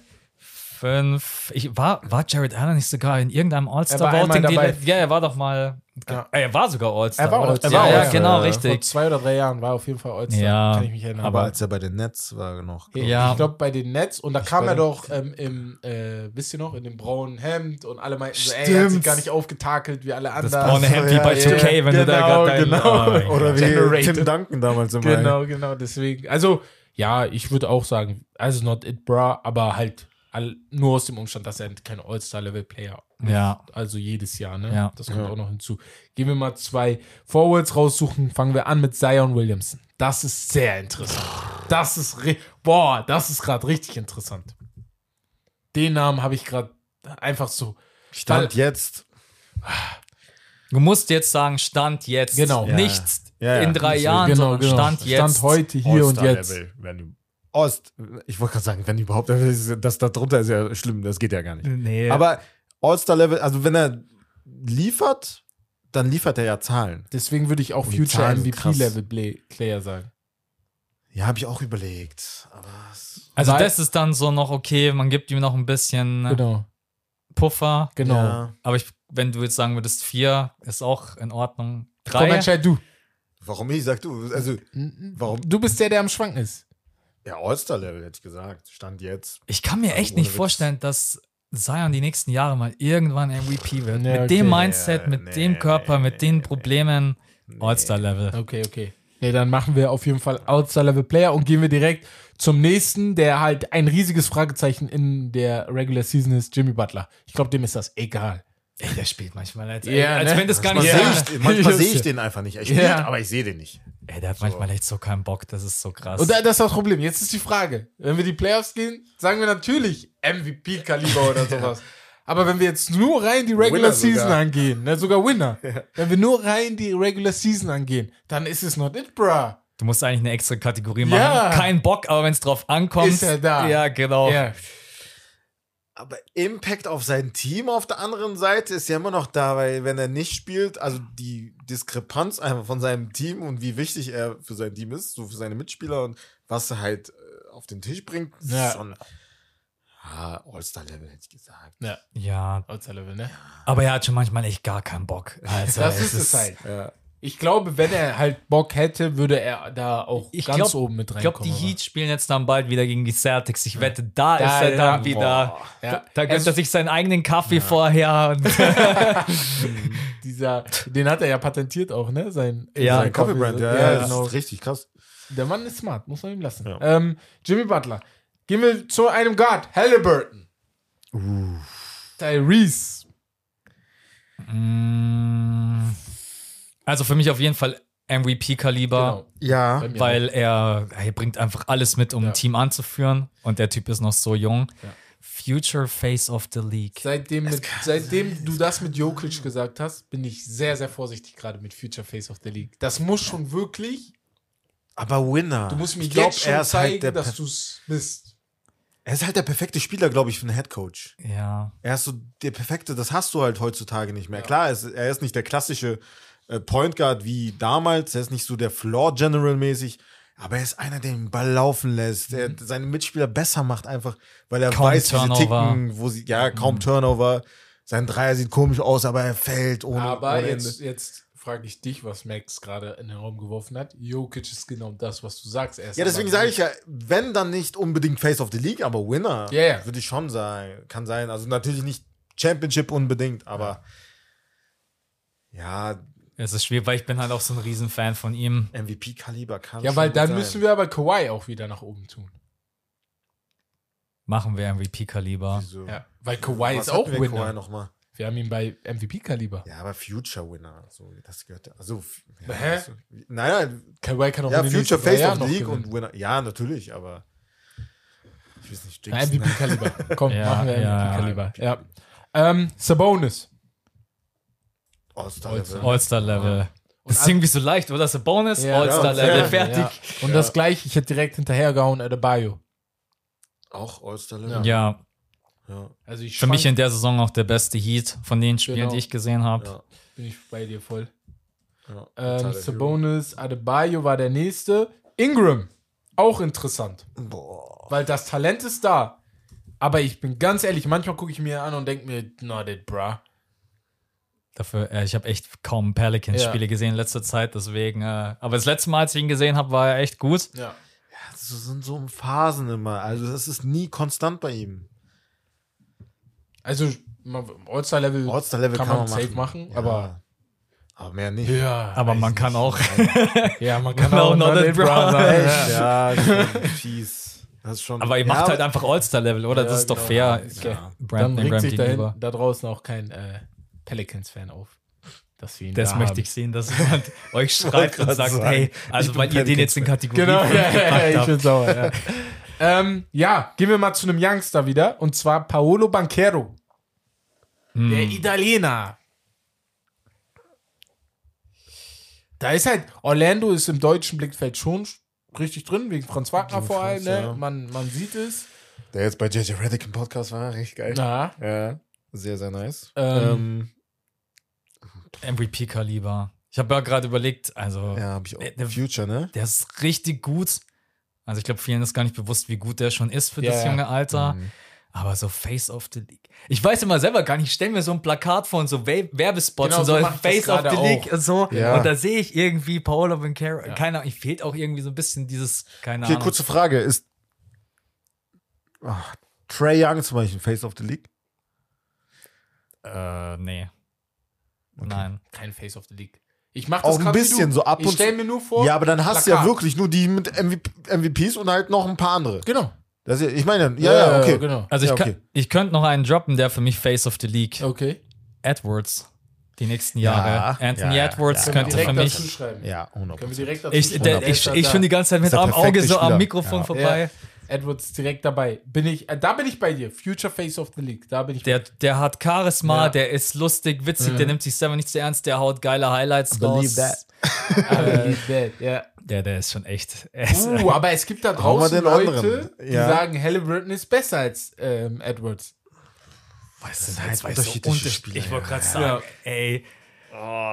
fünf. Ich, war, war Jared Allen nicht sogar in irgendeinem All-Star-Voting? Ja, er war doch mal. Ja. Er war sogar All-Star. Er war? All-Star. Ja, Er war ja, genau, ja. Vor richtig. zwei oder drei Jahren war er auf jeden Fall All-Star. Ja. Kann ich mich erinnern. Aber als er bei den Nets war noch. Ja. Ich glaube bei den Nets und da kam bei er doch ähm, im, äh, wisst ihr noch, in dem braunen Hemd und alle meinten so, ey, er hat sich Stimmt. gar nicht aufgetakelt wie alle anderen. Das braune Hemd wie bei ja, 2K, wenn du da genau, gerade dein- genau. Oh Oder wie Generated. Tim Duncan damals immer. Genau, genau, deswegen. Also, ja, ich würde auch sagen, also not it, bra, aber halt all, nur aus dem Umstand, dass er kein All-Star-Level-Player Ja. Also jedes Jahr, ne? Ja. Das kommt Ja. auch noch hinzu. Gehen wir mal zwei Forwards raussuchen. Fangen wir an mit Zion Williamson. Das ist sehr interessant. Das ist, boah, das ist gerade richtig interessant. Den Namen habe ich gerade einfach so. Stand Weil- jetzt. Du musst jetzt sagen, Stand jetzt. Genau. Ja. Nicht Ja, ja. in drei Deswegen. Jahren, Genau, sondern genau. Stand jetzt. Stand heute, hier und jetzt. All-Star-Level, wenn du- Ost, ich wollte gerade sagen, wenn überhaupt, das da drunter ist ja schlimm, das geht ja gar nicht. Nee. Aber All-Star-Level, also wenn er liefert, dann liefert er ja Zahlen. Deswegen würde ich auch die Future. MVP-Level-Player sagen. Ja, habe ich auch überlegt. Also das ist dann so noch okay, man gibt ihm noch ein bisschen Genau, Puffer. genau. Ja. Aber ich, wenn du jetzt sagen würdest, vier ist auch in Ordnung. Komm, Drei. entscheid du. Warum nicht? Sag du. Also, warum? Du bist der, der am Schwanken ist. Ja, All-Star-Level hätte ich gesagt. Stand jetzt. Ich kann mir echt ohne nicht Witz. vorstellen, dass Zion die nächsten Jahre mal irgendwann MVP wird. Mit okay. dem Mindset, mit Nee, dem Körper, mit den nee, Problemen. All-Star-Level. Okay, okay. Nee, dann machen wir auf jeden Fall Outside-Level-Player und gehen wir direkt zum nächsten, der halt ein riesiges Fragezeichen in der Regular Season ist, Jimmy Butler. Ich glaube, dem ist das egal. Ey, der spielt manchmal als, Ja, als ne? wenn das gar Manchmal nicht Ja. sehe ich, manchmal sehe ich den einfach nicht. Er spielt, Ja. aber ich sehe den nicht. Ey, der hat manchmal echt so keinen Bock, das ist so krass. Und da- das ist das Problem. Jetzt ist die Frage, wenn wir die Playoffs gehen, sagen wir natürlich MVP-Kaliber oder sowas. Aber wenn wir jetzt nur rein die Regular Season angehen, ne, sogar Winner, wenn wir nur rein die Regular Season angehen, dann ist es not it, bruh. du musst eigentlich eine extra Kategorie machen. Ja. Kein Bock, aber wenn es drauf ankommt. Ist er da. Ja, genau. Ja. Aber Impact auf sein Team auf der anderen Seite ist ja immer noch da, weil wenn er nicht spielt, also die Diskrepanz einfach von seinem Team und wie wichtig er für sein Team ist, so für seine Mitspieler und was er halt äh, auf den Tisch bringt, ist Ja. schon ja, All-Star-Level, hätte ich gesagt. Ja, Ja, Outside-Level, ne? aber er hat schon manchmal echt gar keinen Bock. Also, Das ist es halt. Ja. Ich glaube, wenn er halt Bock hätte, würde er da auch Ich ganz glaub- oben mit Ich glaube, reinkommen. die Heat spielen jetzt dann bald wieder gegen die Celtics. Ich wette, da, Da, ist er ja. dann wieder. aber. ja, Da, da gönnt also er sich seinen eigenen Kaffee vorher. Und dieser, den hat er ja patentiert auch, ne? Sein, Ja, sein Ein Coffee Brand, ja, ja, ja, genau. das ist richtig krass. Der Mann ist smart, muss man ihm lassen. Ja. Ähm, Jimmy Butler. Gehen wir zu einem Guard, Halliburton. Tyrese. Mm. Also für mich auf jeden Fall MVP-Kaliber. Genau. Ja. Weil er, er bringt einfach alles mit, um Ja. ein Team anzuführen. Und der Typ ist noch so jung. Ja. Future Face of the League. Seitdem, mit, seitdem du das mit Jokic gesagt hast, bin ich sehr, sehr vorsichtig gerade mit Future Face of the League. Das muss schon wirklich, Aber Winner. du musst mir Ich glaub, jetzt schon er ist zeigen, halt der, dass du es bist. Er ist halt der perfekte Spieler, glaube ich, für einen Headcoach. Ja. Er ist so der perfekte, das hast du halt heutzutage nicht mehr. Klar, er ist, er ist nicht der klassische äh, Point Guard wie damals, er ist nicht so der Floor General mäßig, aber er ist einer, der den Ball laufen lässt, der seine Mitspieler besser macht einfach, weil er Kaum weiß, wie sie ticken, wo sie, ja, kaum Turnover. Sein Dreier sieht komisch aus, aber er fällt ohne, Aber ohne jetzt, jetzt frage ich dich, was Max gerade in den Raum geworfen hat. Jokic ist genau das, was du sagst. Ja, deswegen sage ich ja, wenn dann nicht unbedingt Face of the League, aber Winner, Ja, ja. würde ich schon sagen. Kann sein. Also natürlich nicht Championship unbedingt, aber ja, Es ist schwierig, weil ich bin halt auch so ein Riesenfan von ihm. MVP-Kaliber kann Ja, weil gut dann sein. müssen wir aber Kawhi auch wieder nach oben tun. Machen wir MVP-Kaliber. Wieso? Ja, weil Kawhi Was ist auch wir Kawhi Winner. noch mal? Wir haben ihn bei MVP-Kaliber. Ja, aber Future Winner. So, das gehört. Also, ja, Hä? also, nein, Kawhi kann auch ja, Future Face of League gewinnen. und Winner. Ja, natürlich, aber. Ich weiß nicht. MVP-Kaliber. Komm, Ja, machen wir ja. MVP-Kaliber. Ja. Ähm, Sabonis. All-Star-Level. All-Star-Level. Das ist irgendwie so leicht, oder? Das ist ein Bonus, Ja, All-Star-Level, ja, fertig. Ja. Und das gleiche, ich hätte direkt hinterhergehauen, Adebayo. Auch All-Star-Level. Ja, Ja. Also ich für mich in der Saison auch der beste Heat von den Spielen, Genau. die ich gesehen habe. Ja. bin ich bei dir voll. ja. Ähm, Sabonis, Adebayo war der nächste. Ingram, auch interessant. Boah. Weil das Talent ist da. Aber ich bin ganz ehrlich, manchmal gucke ich mir an und denke mir, not it, bruh. Dafür, äh, ich habe echt kaum Pelicans-Spiele gesehen in letzter Zeit, deswegen. Äh, aber das letzte Mal, als ich ihn gesehen habe, war er echt gut. Ja. Das sind so Phasen immer. Also, das ist nie konstant bei ihm. Also, All-Star-Level All-Star-Level kann, man safe machen, Ja. aber. Aber mehr nicht. Ja, Aber man nicht. kann auch. Ja, man kann auch not not sein. Echt? Ja. Ja, fies. Das ist schon. Aber ihr ja, macht halt einfach All-Star-Level, oder? Ja, das ist doch genau. fair. Okay. Ja. Dann Ingram sich da draußen auch kein äh, Pelicans-Fan auf. Dass wir ihn Das da möchte haben. ich sehen, dass jemand euch schreibt und sagt, sagen, hey, also weil ihr den jetzt in Kategorie Genau, ja, ja, ja, ich bin sauer, ja. ähm, ja, gehen wir mal zu einem Youngster wieder. Und zwar Paolo Banquero. Hm. Der Italiener. Da ist halt, Orlando ist im deutschen Blickfeld schon richtig drin, wegen Franz Wagner vor allem. Ne? ja. Man, man sieht es. Der jetzt bei JJ Reddick im Podcast war, richtig geil. Na, Ja, sehr, sehr nice. Ähm, MVP-Kaliber. Ich habe ja gerade überlegt, also ja, habe ich auch. der- Future, ne? der ist richtig gut. Also ich glaube, vielen ist gar nicht bewusst, wie gut der schon ist für Ja, das junge Alter. Mhm. Aber so Face of the League. Ich weiß immer selber gar nicht, ich stelle mir so ein Plakat vor und so We- Werbespots Genau, und so so Face of the League auch. und so. Ja. Und da sehe ich irgendwie Paolo Banquero. Ja. Keine Ahnung, ich fehlt auch irgendwie so ein bisschen dieses, keine Okay, Ahnung. kurze Frage. Ist Ach, Trey Young zum Beispiel Face of the League? Äh, nee. Nein. kein Face of the League. Ich mach Auch das ein grad wie bisschen du. so ab Ich und stell zu- mir nur vor. ja, aber dann hast du ja wirklich nur die mit MVP, MVPs und halt noch ein paar andere. Genau. Das ja- ich meine, ja, ja, okay. genau. Also ich, Ja, kann, okay. ich könnte noch einen droppen, der für mich Face of the League. Okay. Edwards. Die nächsten Jahre. Ja, Anthony ja, ja, Edwards ja. könnte für mich. Ja, 100 Können wir direkt dazu Ich, der, ich, ich schon die ganze Zeit mit perfekte Auge so am. Mikrofon Ja. vorbei. Edwards direkt dabei. Bin ich, äh, da bin ich bei dir. Future Face of the League. Da bin ich. Der, der hat Charisma, Ja. der ist lustig, witzig, der nimmt sich selber nicht zu ernst, der haut geile Highlights Believe raus. that. äh, bad, ja. Der, der ist schon echt. ist- Uh, aber es gibt da draußen den Leute, die Ja. sagen, Halliburton ist besser als ähm, Edwards. Das sind halt halt zwei unterschiedliche so Spieler. Ich wollte gerade Ja. sagen, ey.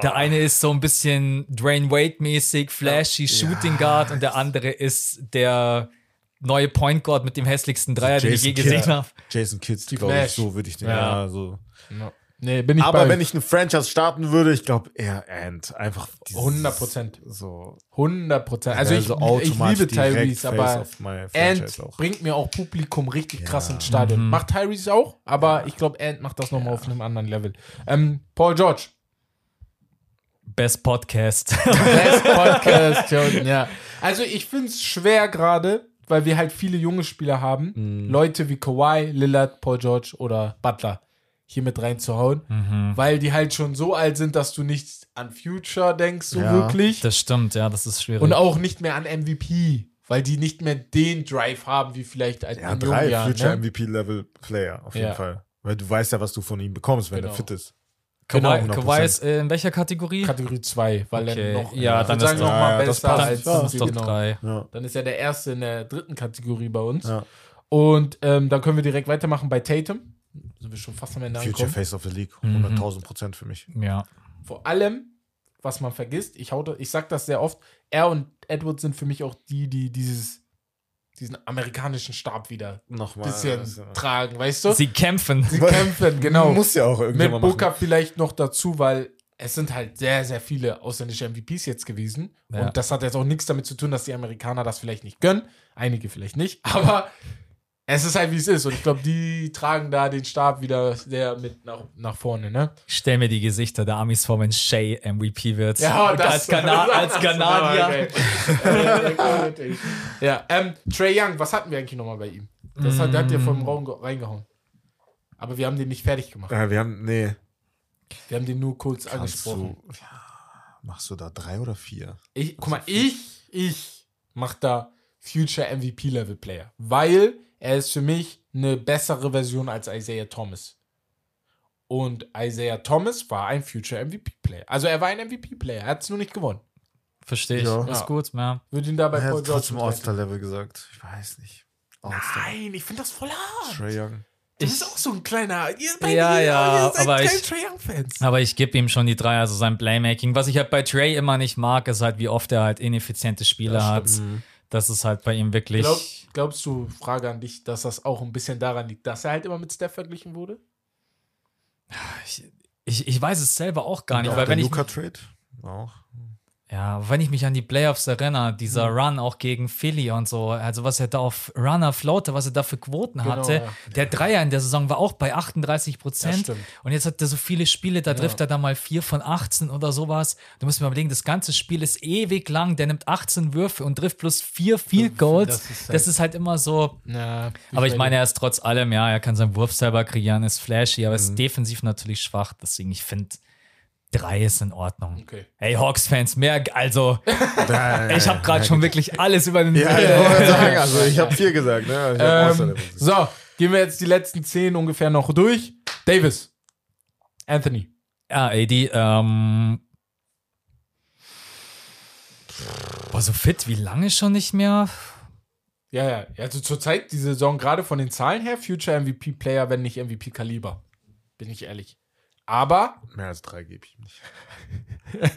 Der eine ist so ein bisschen Dwayne Wade-mäßig, flashy Shooting Guard und der andere ist der neue Point Guard mit dem hässlichsten Dreier, den ich je Jason gesehen Kidd. habe. Jason Kidd, glaube ich, so würde ich den. Ja. Ja. so. Nee, bin ich Aber bei wenn ich eine Franchise starten würde, ich glaube eher Ant. Einfach dieses- 100 Prozent. So. 100 Prozent. Also ich, ich automatisch liebe Tyrese, aber Ant auch. bringt mir auch Publikum richtig krass ins Stadion. Macht Tyrese auch, aber ich glaube, Ant macht das nochmal auf einem anderen Level. Ähm, Paul George. Best Podcast. Best Podcast, Jordan, ja. Also ich finde es schwer gerade, weil wir halt viele junge Spieler haben. Leute wie Kawhi, Lillard, Paul George oder Butler. hier mit reinzuhauen, Mhm. weil die halt schon so alt sind, dass du nicht an Future denkst, so Ja, wirklich. Das stimmt, ja, das ist schwierig. Und auch nicht mehr an MVP, weil die nicht mehr den Drive haben, wie vielleicht ein Ja, drei ne? MVP-Level-Player auf jeden Ja. Fall. Weil du weißt ja, was du von ihm bekommst, wenn Genau. er fit ist. Kawhi, genau, Kawhi ist äh, in welcher Kategorie? Kategorie 2, weil Okay, er noch, ja, ich dann ist sagen, das- noch mal das besser passt. als das ist doch genau. drei. Ja. Dann ist er der Erste in der dritten Kategorie bei uns. Ja. Und ähm, dann können wir direkt weitermachen bei Tatum. Sind wir schon fast am Ende Future angekommen. Face of the League. Mhm. 100.000 Prozent für mich. Ja. Vor allem, was man vergisst, ich, hau, ich sag das sehr oft, er und Edwards sind für mich auch die, die dieses, diesen amerikanischen Stab wieder ein Nochmal. bisschen ja- tragen, weißt du? Sie kämpfen. Sie kämpfen, genau. Muss ja auch Mit irgendjemand machen. Booker vielleicht noch dazu, weil es sind halt sehr, sehr viele ausländische MVPs jetzt gewesen. Ja. Und das hat jetzt auch nichts damit zu tun, dass die Amerikaner das vielleicht nicht gönnen. Einige vielleicht nicht. Aber es ist halt, wie es ist. Und ich glaube, die tragen da den Stab wieder sehr mit nach, nach vorne, ne? Ich stell mir die Gesichter der Amis vor, wenn Shay MVP wird. Ja, Und das als, Ghana als Kanadier. Kanadier. ja, ähm, Trey Young, was hatten wir eigentlich nochmal bei ihm? Das hat, der hat ja vom Raum ge- reingehauen. Aber wir haben den nicht fertig gemacht. Ja, wir haben, nee. Wir haben den nur kurz Kannst angesprochen. du, ja, machst du da drei oder vier? Ich, guck mal, ich, ich mach da Future MVP Level Player, weil er ist für mich eine bessere Version als Isaiah Thomas. Und Isaiah Thomas war ein Future MVP Player. Also er war ein MVP Player, er hat es nur nicht gewonnen. Verstehe ich. Ja. Ist Ja. gut, ja. Würde ihn da bei Er Paul hat George trotzdem All-Star-Level gesagt. Ich weiß nicht. All-Star. Nein, ich finde das voll hart. Trey Young. Das Ich- ist auch so ein kleiner. Ihr beide Ja, ja, ihr seid aber ich- Trae Young Fans. Aber ich gebe ihm schon die drei, also sein Playmaking. Was ich halt bei Trey immer nicht mag, ist halt, wie oft er halt ineffiziente Spiele Das hat. stimmt. Das ist halt bei ihm wirklich. Glaub, glaubst du, Frage an dich, dass das auch ein bisschen daran liegt, dass er halt immer mit Steph verglichen wurde? ich, ich weiß es selber auch gar nicht, Auch weil der wenn ich, Luca-Trade. Auch. Ja, wenn ich mich an die Playoffs erinnere, dieser Mhm. Run auch gegen Philly und so, also was er da auf Runner floater, was er da für Quoten Genau, hatte, ja. der Dreier in der Saison war auch bei 38 Das Prozent. Und jetzt hat er so viele Spiele, da trifft er da mal 4 von 18 oder sowas. Du musst mir überlegen, das ganze Spiel ist ewig lang, der nimmt 18 Würfe und trifft plus 4 Field Goals. Das Das ist ist, halt- halt immer so. Ja, Aber ich meine, er ist trotz allem, ja, er kann seinen Wurf selber kreieren, ist flashy, aber Mhm. ist defensiv natürlich schwach. Deswegen, ich finde, drei ist in Ordnung. Okay. Hey, Hawks-Fans, mehr, also, ich habe gerade schon wirklich alles über den. Ja, ich wollte sagen, also ich habe vier gesagt, ne? Ich hab Ähm, so, gehen wir jetzt die letzten zehn ungefähr noch durch. Davis. Anthony. Ja, AD, ähm. Boah, so fit wie lange schon nicht mehr? Ja, ja. Also zurzeit die Saison gerade von den Zahlen her Future MVP Player, wenn nicht MVP Kaliber. Bin ich ehrlich. Aber Mehr als drei gebe ich ihm nicht.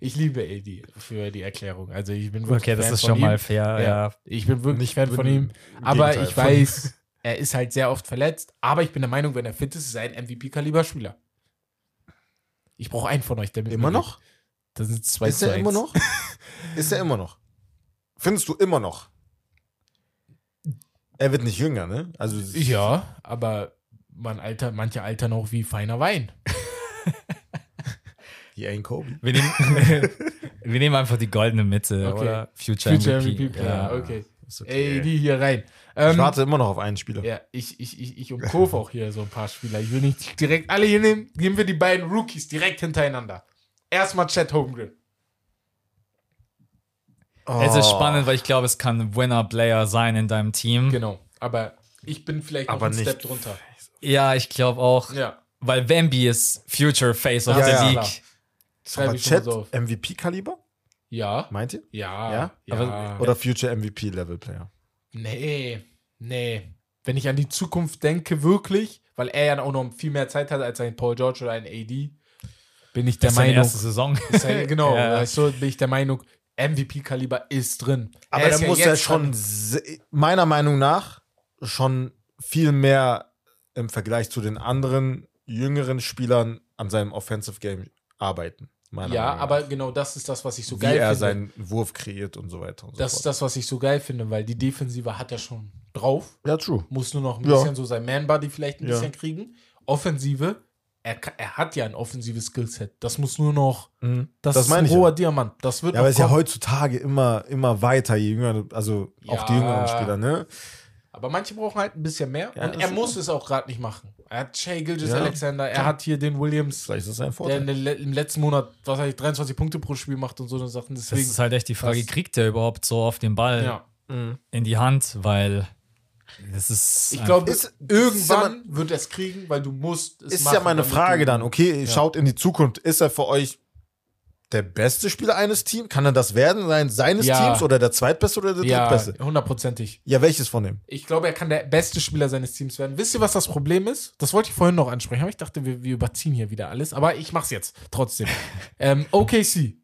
ich liebe AD für die Erklärung. Also ich bin wirklich Okay, das Fan ist von schon ihm. mal fair, ja. Ich bin wirklich Nicht- Fan von ihm. Aber Gegenteil ich weiß, er ist halt sehr oft verletzt. Aber ich bin der Meinung, wenn er fit ist, ist er ein MVP-Kaliber-Spieler. Ich brauche einen von euch, der mit Immer mir noch? geht. Das sind zwei Ist er immer noch? Ist er immer noch? Findest du immer noch? Er wird nicht jünger, ne? Also Ja, aber man alter, manche altern auch wie feiner Wein. die ain't Kobe. Wir nehmen, wir nehmen einfach die goldene Mitte, Okay. oder? Future, Future MVP. MVP-Player, ja. okay. Ist Ey, okay. die hier rein. ich Ähm, warte immer noch auf einen Spieler. ja, ich, ich, ich, ich umkurve auch hier so ein paar Spieler. Ich will nicht direkt alle hier nehmen. Nehmen wir die beiden Rookies direkt hintereinander. Erstmal Chad Holmgren. Es Oh. ist spannend, weil ich glaube, es kann ein Winner-Player sein in deinem Team. Genau. Aber ich bin vielleicht noch Aber einen nicht. Step drunter. Ja, ich glaube auch, Ja. weil Wemby ist Future Face of Ja, the ja, League. klar. Schreibe Aber ich Chat so auf. MVP-Kaliber? Ja. Meint ihr? Ja. Ja? Ja. Aber- Oder Future MVP-Level-Player? Nee. Nee. Wenn ich an die Zukunft denke, wirklich, weil er ja auch noch viel mehr Zeit hat als ein Paul George oder ein AD, bin ich der Das ist seine Meinung. erste Saison. Ist ja- genau, Ja. weißt du, bin ich der Meinung, MVP-Kaliber ist drin. Aber Er da ist ja muss jetzt er schon, meiner Meinung nach, schon viel mehr im Vergleich zu den anderen jüngeren Spielern an seinem Offensive Game arbeiten. meiner Ja, Meinung nach. aber genau das ist das, was ich so wie geil er finde. seinen Wurf kreiert und so weiter und das so ist fort. das, was ich so geil finde, weil die Defensive hat er schon drauf. Ja, true. Muss nur noch ein Ja. bisschen so sein Man-Body vielleicht ein Ja. bisschen kriegen. Offensive, er, er hat ja ein offensives Skillset. Das muss nur noch, das, Das ist ein ich ja. hoher Diamant. Das wird Ja, aber es ist ja heutzutage immer, immer weiter, je jünger, also auch die jüngeren Spieler, ne? Aber manche brauchen halt ein bisschen mehr. Ja, und das er ist muss es auch gerade nicht machen. Er hat Shea Gilgis Ja. Alexander, er hat hier den Williams, Vielleicht ist das ein der Vorteil. le- im letzten Monat, was weiß ich, 23 Punkte pro Spiel macht und so eine Sachen. Das Deswegen, ist halt echt die Frage, das- kriegt er überhaupt so auf den Ball ja. in die Hand? Weil das ist. Ich glaube, Ist- irgendwann wird er es kriegen, weil du musst es Ist machen, ja meine Frage du- dann, okay, schaut in die Zukunft. Ist er für euch der beste Spieler eines Teams? Kann er das werden sein, seines Ja. Teams oder der zweitbeste oder der Ja, drittbeste? hundertprozentig. Ja, welches von dem? Ich glaube, er kann der beste Spieler seines Teams werden. Wisst ihr, was das Problem ist? Das wollte ich vorhin noch ansprechen, aber ich dachte, wir, wir überziehen hier wieder alles. Aber ich mach's jetzt trotzdem. ähm, OKC.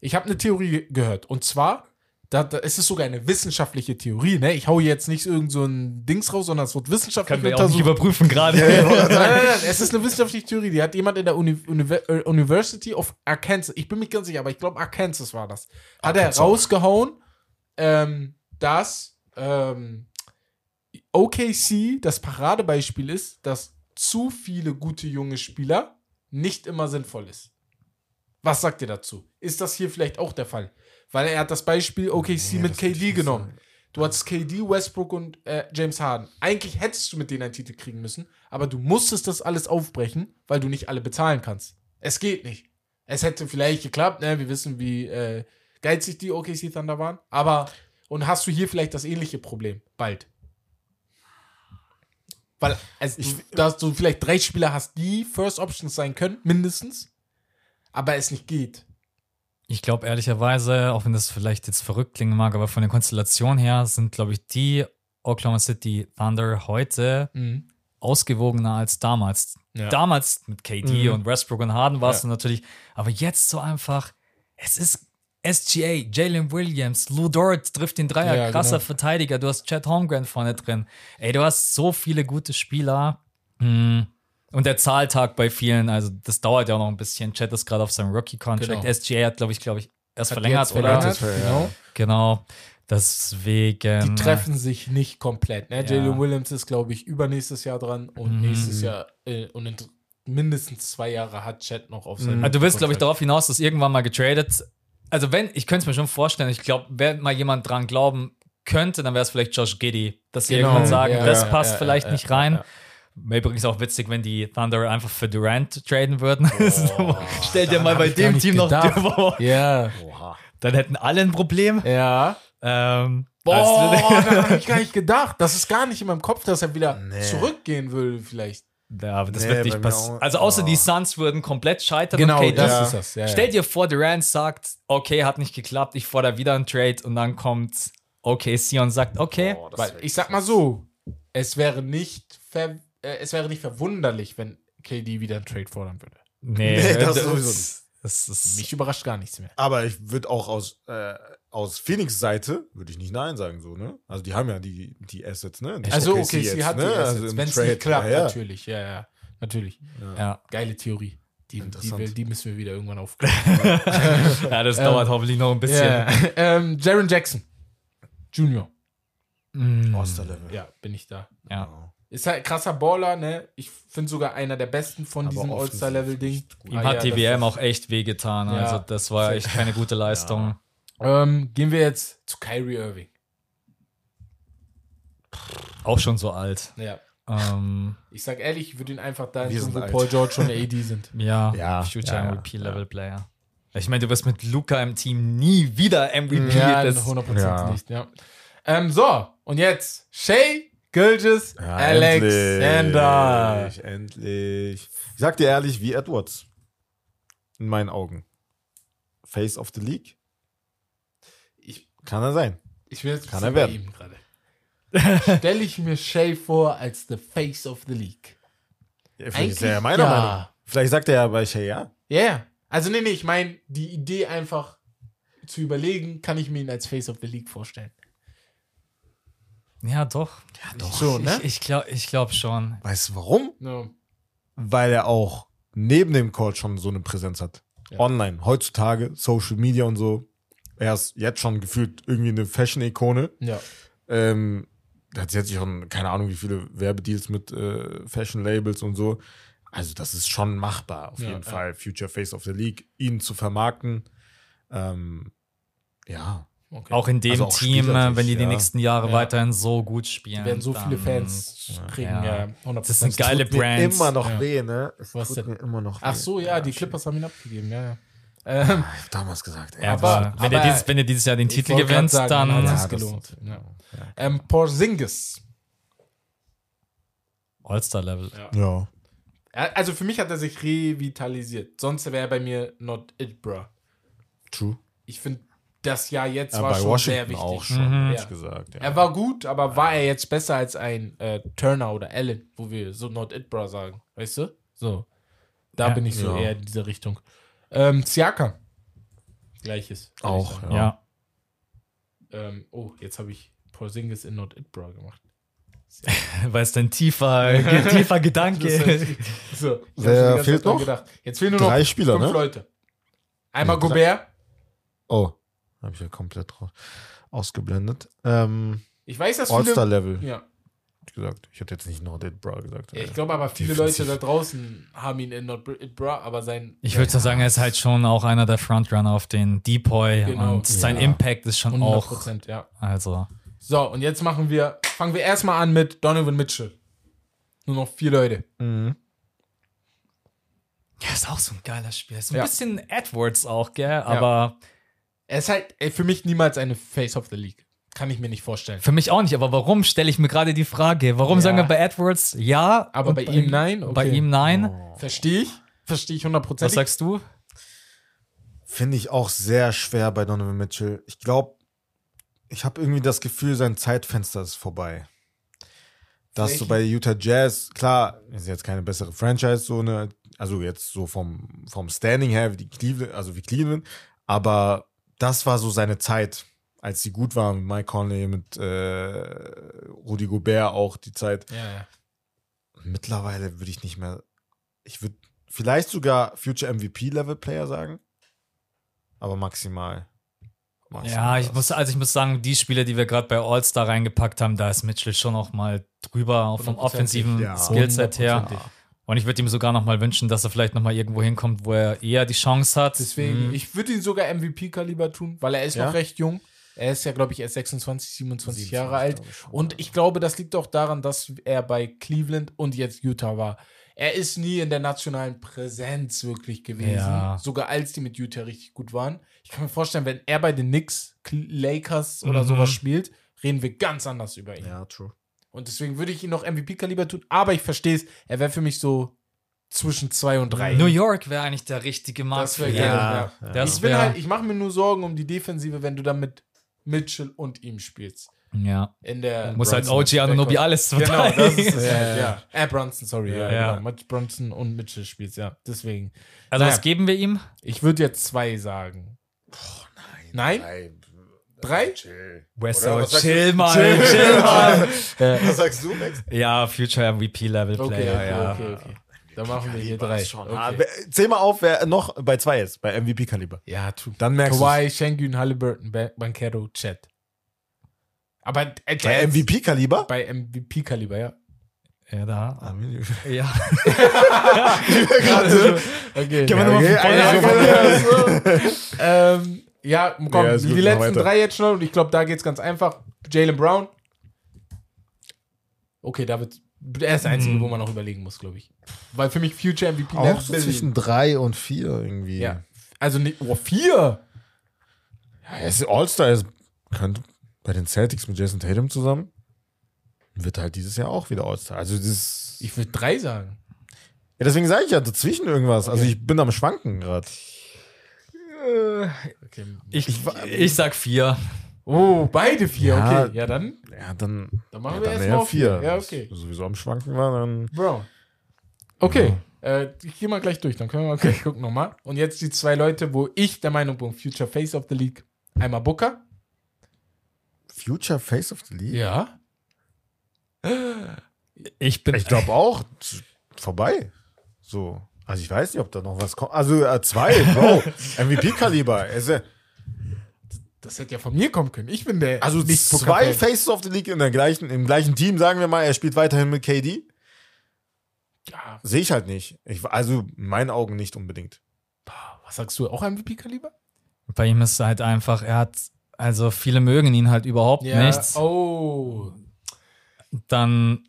Ich habe eine Theorie ge- gehört. Und zwar, da, da, es ist sogar eine wissenschaftliche Theorie. Ne? Ich hau jetzt nicht irgend so ein Dings raus, sondern es wird wissenschaftlich können wir auch nicht überprüfen gerade. nein, nein, nein, es ist eine wissenschaftliche Theorie. Die hat jemand in der Uni Univer äh, University of Arkansas, ich bin mir ganz sicher, aber ich glaube Arkansas war das, hat er Arkansas. rausgehauen, ähm, dass ähm, OKC das Paradebeispiel ist, dass zu viele gute junge Spieler nicht immer sinnvoll ist. Was sagt ihr dazu? Ist das hier vielleicht auch der Fall? Weil er hat das Beispiel OKC Nee, mit ich KD genommen. Du hattest KD, Westbrook und äh, James Harden. Eigentlich hättest du mit denen einen Titel kriegen müssen, aber du musstest das alles aufbrechen, weil du nicht alle bezahlen kannst. Es geht nicht. Es hätte vielleicht geklappt, ne? Wir wissen, wie äh, geizig die OKC Thunder waren. Aber, und hast du hier vielleicht das ähnliche Problem? Bald. Weil es, du, dass du vielleicht drei Spieler hast, die First Options sein können, mindestens, aber es nicht geht. Ich glaube ehrlicherweise, auch wenn das vielleicht jetzt verrückt klingen mag, aber von der Konstellation her sind, glaube ich, die Oklahoma City Thunder heute ausgewogener als damals. Ja. Damals mit KD Mhm. und Westbrook und Harden war es Ja. natürlich, aber jetzt so einfach, es ist SGA, Jalen Williams, Lou Dort trifft den Dreier, Ja, krasser genau. Verteidiger, du hast Chad Holmgren vorne drin. Ey, du hast so viele gute Spieler. Hm. Und der Zahltag bei vielen, also das dauert ja auch noch ein bisschen. Chad ist gerade auf seinem Rookie-Contract. Genau. SGA hat, glaube ich, glaube ich, erst Hat verlängert, oder? verlängert, Ja. genau. Genau. Deswegen. Die treffen sich nicht komplett. Ne? Ja. Jalen Williams ist, glaube ich, übernächstes Jahr dran und Mhm. nächstes Jahr äh, und in mindestens zwei Jahre hat Chat noch auf seinem. Also du willst, glaube ich, darauf hinaus, dass irgendwann mal getradet. Also wenn, ich könnte es mir schon vorstellen, ich glaube, wenn mal jemand dran glauben könnte, dann wäre es vielleicht Josh Giddy, dass sie Genau. irgendwann sagen, Ja, das ja, passt ja, vielleicht ja, nicht ja, rein. Wäre übrigens auch witzig, wenn die Thunder einfach für Durant traden würden. Stell dir mal bei dem Team noch, gedacht. Ja. Dann hätten alle ein Problem. Ja. Ähm, Boah, also- da habe ich gar nicht gedacht. Das ist gar nicht in meinem Kopf, dass er wieder Nee. zurückgehen will, vielleicht. Ja, aber das Nee, wird nicht passieren. Also außer Oh. die Suns würden komplett scheitern. Genau, KD das Ja. ist das. Ja, Stell dir vor, Durant sagt, okay, hat nicht geklappt, ich fordere wieder einen Trade und dann kommt OKC und sagt, okay, Oh, wär ich sag mal so, es wäre nicht ver äh, es wäre nicht verwunderlich, wenn KD wieder einen Trade fordern würde. nee, Nee, das das, sowieso ist, das ist Mich überrascht gar nichts mehr. Aber ich würde auch aus, äh, aus Phoenix Seite, würde ich nicht Nein sagen, so, ne? Also die haben ja die, die Assets, ne? Die Also okay, OKC sie jetzt, hat ne? die Also Assets, im wenn es Trade, nicht klappt, ja, ja. natürlich. Ja, ja, natürlich. ja. Geile Theorie. Die, die, die müssen wir wieder irgendwann aufklären. ja, das dauert hoffentlich noch ein bisschen. ja. ähm, Jaron Jackson Junior. Mm, Osterlevel. Ja, bin ich da. ja. Ist halt krasser Baller, ne? Ich finde sogar einer der besten von Aber diesem All-Star-Level-Ding. gut. Ihm Ah, hat ja, die WM auch echt wehgetan. Ja. Also, das war echt keine gute Leistung. Ähm, gehen wir jetzt zu Kyrie Irving. Auch schon so alt. Ja. Ähm, Ich sag ehrlich, ich würde ihn einfach da sind wo alt. Paul George und AD sind. ja, Ja, Future ja, ja, MVP-Level-Player. Ich meine, du wirst mit Luca im Team nie wieder MVP. Ja, das, 100% Ja. nicht, ja. Ähm, so, und jetzt Shay Gilgis Ja, Alexander. Endlich, endlich. Ich sag dir ehrlich, wie Edwards. In meinen Augen. Face of the League. Ich, Kann er sein. ich will jetzt Kann er bei werden. ihm gerade. Stelle ich mir Shay vor als the face of the league. Ja, vielleicht ist er ja meiner ja. Meinung. Vielleicht sagt er ja bei Shay ja. Ja, yeah. also nee, nee, ich meine, die Idee einfach zu überlegen, kann ich mir ihn als face of the league vorstellen. Ja, doch. Ja, doch. So, ne? Ich, ich glaube ich glaub schon. Weißt du warum? No. Weil er auch neben dem Court schon so eine Präsenz hat. Ja. Online, heutzutage, Social Media und so. Er ist jetzt schon gefühlt irgendwie eine Fashion-Ikone. Ja. Ähm, da hat sie jetzt schon, keine Ahnung, wie viele Werbedeals mit äh, Fashion-Labels und so. Also, das ist schon machbar, auf Ja, jeden ja. Fall. Future Face of the League, ihn zu vermarkten. Ähm, ja, Okay. Auch in dem Also auch Team, äh, wenn die die ja. nächsten Jahre Ja. weiterhin so gut spielen. Die werden so viele Fans kriegen, ja. ja. 100%. Das ist eine geile Brand. immer noch Ja. weh, ne? Es Was tut mir immer noch weh. Ach so, ja, die. Clippers haben ihn abgegeben, ja, ja. Ähm, Ich hab damals gesagt, ey. Ja, Aber- wenn, aber- ihr dieses, wenn ihr dieses Jahr den Titel gewinnt, sagen, dann. hat Ja, es das- gelohnt. Ja. Ähm, Porzingis. All-Star-Level. ja. Er- Also für mich hat er sich revitalisiert. Sonst wäre er bei mir not it, bruh. True. Ich finde, das Jahr jetzt Ja, war bei schon Washington sehr wichtig. auch schon, Mhm. Ja. gesagt. Ja. Er war gut, aber war er jetzt besser als ein äh, Turner oder Allen, wo wir so not it, bruh sagen. Weißt du? So. Da Ja. bin ich so Ja. eher in dieser Richtung. Ähm, Siakam. Gleiches. Auch, ja. Ja. Ähm, oh, jetzt habe ich Porzingis in not it, bruh gemacht. Weil es ein tiefer, tiefer Gedanke So, Wer fehlt noch? Gedacht. Jetzt fehlen nur Drei noch Spieler, fünf ne? Leute. Einmal Ja, drei. Gobert. Oh, habe ich ja komplett raus, ausgeblendet. Ähm, Ich weiß, dass viele. All-Star-Level, Ja. gesagt. Ich hätte jetzt nicht Not It Bra gesagt. ja, ich glaube aber viele. Leute da draußen haben ihn in Not It Bra, aber sein. Ich würde sagen, er ist halt schon auch einer der Frontrunner auf den Depoy Genau. und sein Ja. Impact ist schon 100 auch. Prozent, ja. Also, So, und jetzt machen wir, fangen wir erstmal an mit Donovan Mitchell. Nur noch vier Leute. Mhm. ja, ist auch so ein geiler Spieler. Ist so ein Ja. bisschen Edwards auch, gell? Aber Er ist halt ey, für mich niemals eine Face of the League. Kann ich mir nicht vorstellen. für mich auch nicht. Aber warum stelle ich mir gerade die Frage? Warum Ja. sagen wir bei Edwards ja? Aber bei ihm nein? Bei Okay. ihm nein. Verstehe ich. Verstehe ich 100% Was sagst du? Finde ich auch sehr schwer bei Donovan Mitchell. Ich glaube, ich habe irgendwie das Gefühl, sein Zeitfenster ist vorbei. Dass Welche? du bei Utah Jazz, klar, ist jetzt keine bessere Franchise, so eine, also jetzt so vom, vom Standing her, wie die Cleveland, also wie Cleveland, aber das war so seine Zeit, als sie gut waren mit Mike Conley, mit äh, Rudy Gobert auch die Zeit. Ja, ja. Mittlerweile würde ich nicht mehr, ich würde vielleicht sogar Future MVP Level Player sagen, aber maximal. maximal Ja, ich muss, also ich muss sagen, die Spieler, die wir gerade bei All-Star reingepackt haben, da ist Mitchell schon noch mal drüber, vom offensiven ja. Skillset her. Und ich würde ihm sogar noch mal wünschen, dass er vielleicht noch mal irgendwo hinkommt, wo er eher die Chance hat. Deswegen, Mhm. ich würde ihn sogar MVP-Kaliber tun, weil er ist Ja? noch recht jung. Er ist ja, glaube ich, erst 26, 27 Jahre 27, alt. ich schon, Und ich glaube, das liegt auch daran, dass er bei Cleveland und jetzt Utah war. Er ist nie in der nationalen Präsenz wirklich gewesen. Ja. Sogar als die mit Utah richtig gut waren. Ich kann mir vorstellen, wenn er bei den Knicks, Lakers oder Mhm. sowas spielt, reden wir ganz anders über ihn. Ja, true. Und deswegen würde ich ihn noch MVP-Kaliber tun. Aber ich verstehe es, er wäre für mich so zwischen zwei und drei. New York wäre eigentlich der richtige Markt Das für wäre. Ja, Ja. Das ich bin halt, ich mache mir nur Sorgen um die Defensive, wenn du dann mit Mitchell und ihm spielst. Ja. In der Muss halt Brunson- OG Anunobi alles Genau, das verteidigen. ist es Ja, halt, ja. Äh, Brunson, sorry. Ja, Ja. Genau. Mit Brunson und Mitchell spielst, ja. Deswegen. Also Naja. was geben wir ihm? Ich würde jetzt zwei sagen. Nein? Drei? Chill. Wes, Oder was sagst chill du? mal, Chill. chill mal. Was sagst du, Max? Ja, Future MVP Level Okay, Player, okay, ja. okay, okay. Dann machen wir hier drei. schon- Okay. Ah, Zähl mal auf, wer noch bei zwei ist, bei MVP-Kaliber. Ja, true. Dann merkst du Kawhi, Schengen, Halliburton, Ba- Bankero, Chat. Aber äh, Bei MVP-Kaliber? bei MVP-Kaliber, ja. Ja, da. Ja. Okay. Können wir nochmal von vorne Ja, anfangen? Ja, komm, Ja, die letzten weiter. drei jetzt schnell und ich glaube, da geht's ganz einfach. Jalen Brown. Okay, da wird. Er ist der Einzige, Mhm. wo man noch überlegen muss, glaube ich. Weil für mich Future MVP Auch so zwischen drei und vier irgendwie. Ja. Also nicht. Oh, vier! Ja, er ist All-Star, er ist- könnte bei den Celtics mit Jason Tatum zusammen. Wird halt dieses Jahr auch wieder All-Star. Also das ist, Ich würde drei sagen. ja, deswegen sage ich ja dazwischen irgendwas. Also ich bin am Schwanken gerade. Okay. Ich, ich sag vier. Oh, beide vier, Ja. okay. Ja, dann, Ja, dann, dann machen ja, wir dann erstmal vier. vier. Ja, okay. Wenn sowieso am Schwanken war, dann. Brown. Okay, äh, ich gehe mal gleich durch, dann können wir mal gleich gucken nochmal. Und jetzt die zwei Leute, wo ich der Meinung bin, Future Face of the League. Einmal Booker. Future Face of the League? Ja. Ich bin. Ich glaube auch, vorbei. So. Also ich weiß nicht, ob da noch was kommt. Also äh, zwei, Bro. MVP-Kaliber. Er ja- Das hätte ja von mir kommen können. Ich bin der. Also nicht zwei. Faces of the League in der gleichen, im gleichen Team, sagen wir mal, er spielt weiterhin mit KD. Ja, Sehe ich halt nicht. Ich, also in meinen Augen nicht unbedingt. was sagst du? Auch MVP-Kaliber? Bei ihm ist halt einfach, er hat, Also viele mögen ihn halt überhaupt nicht. Oh. Dann,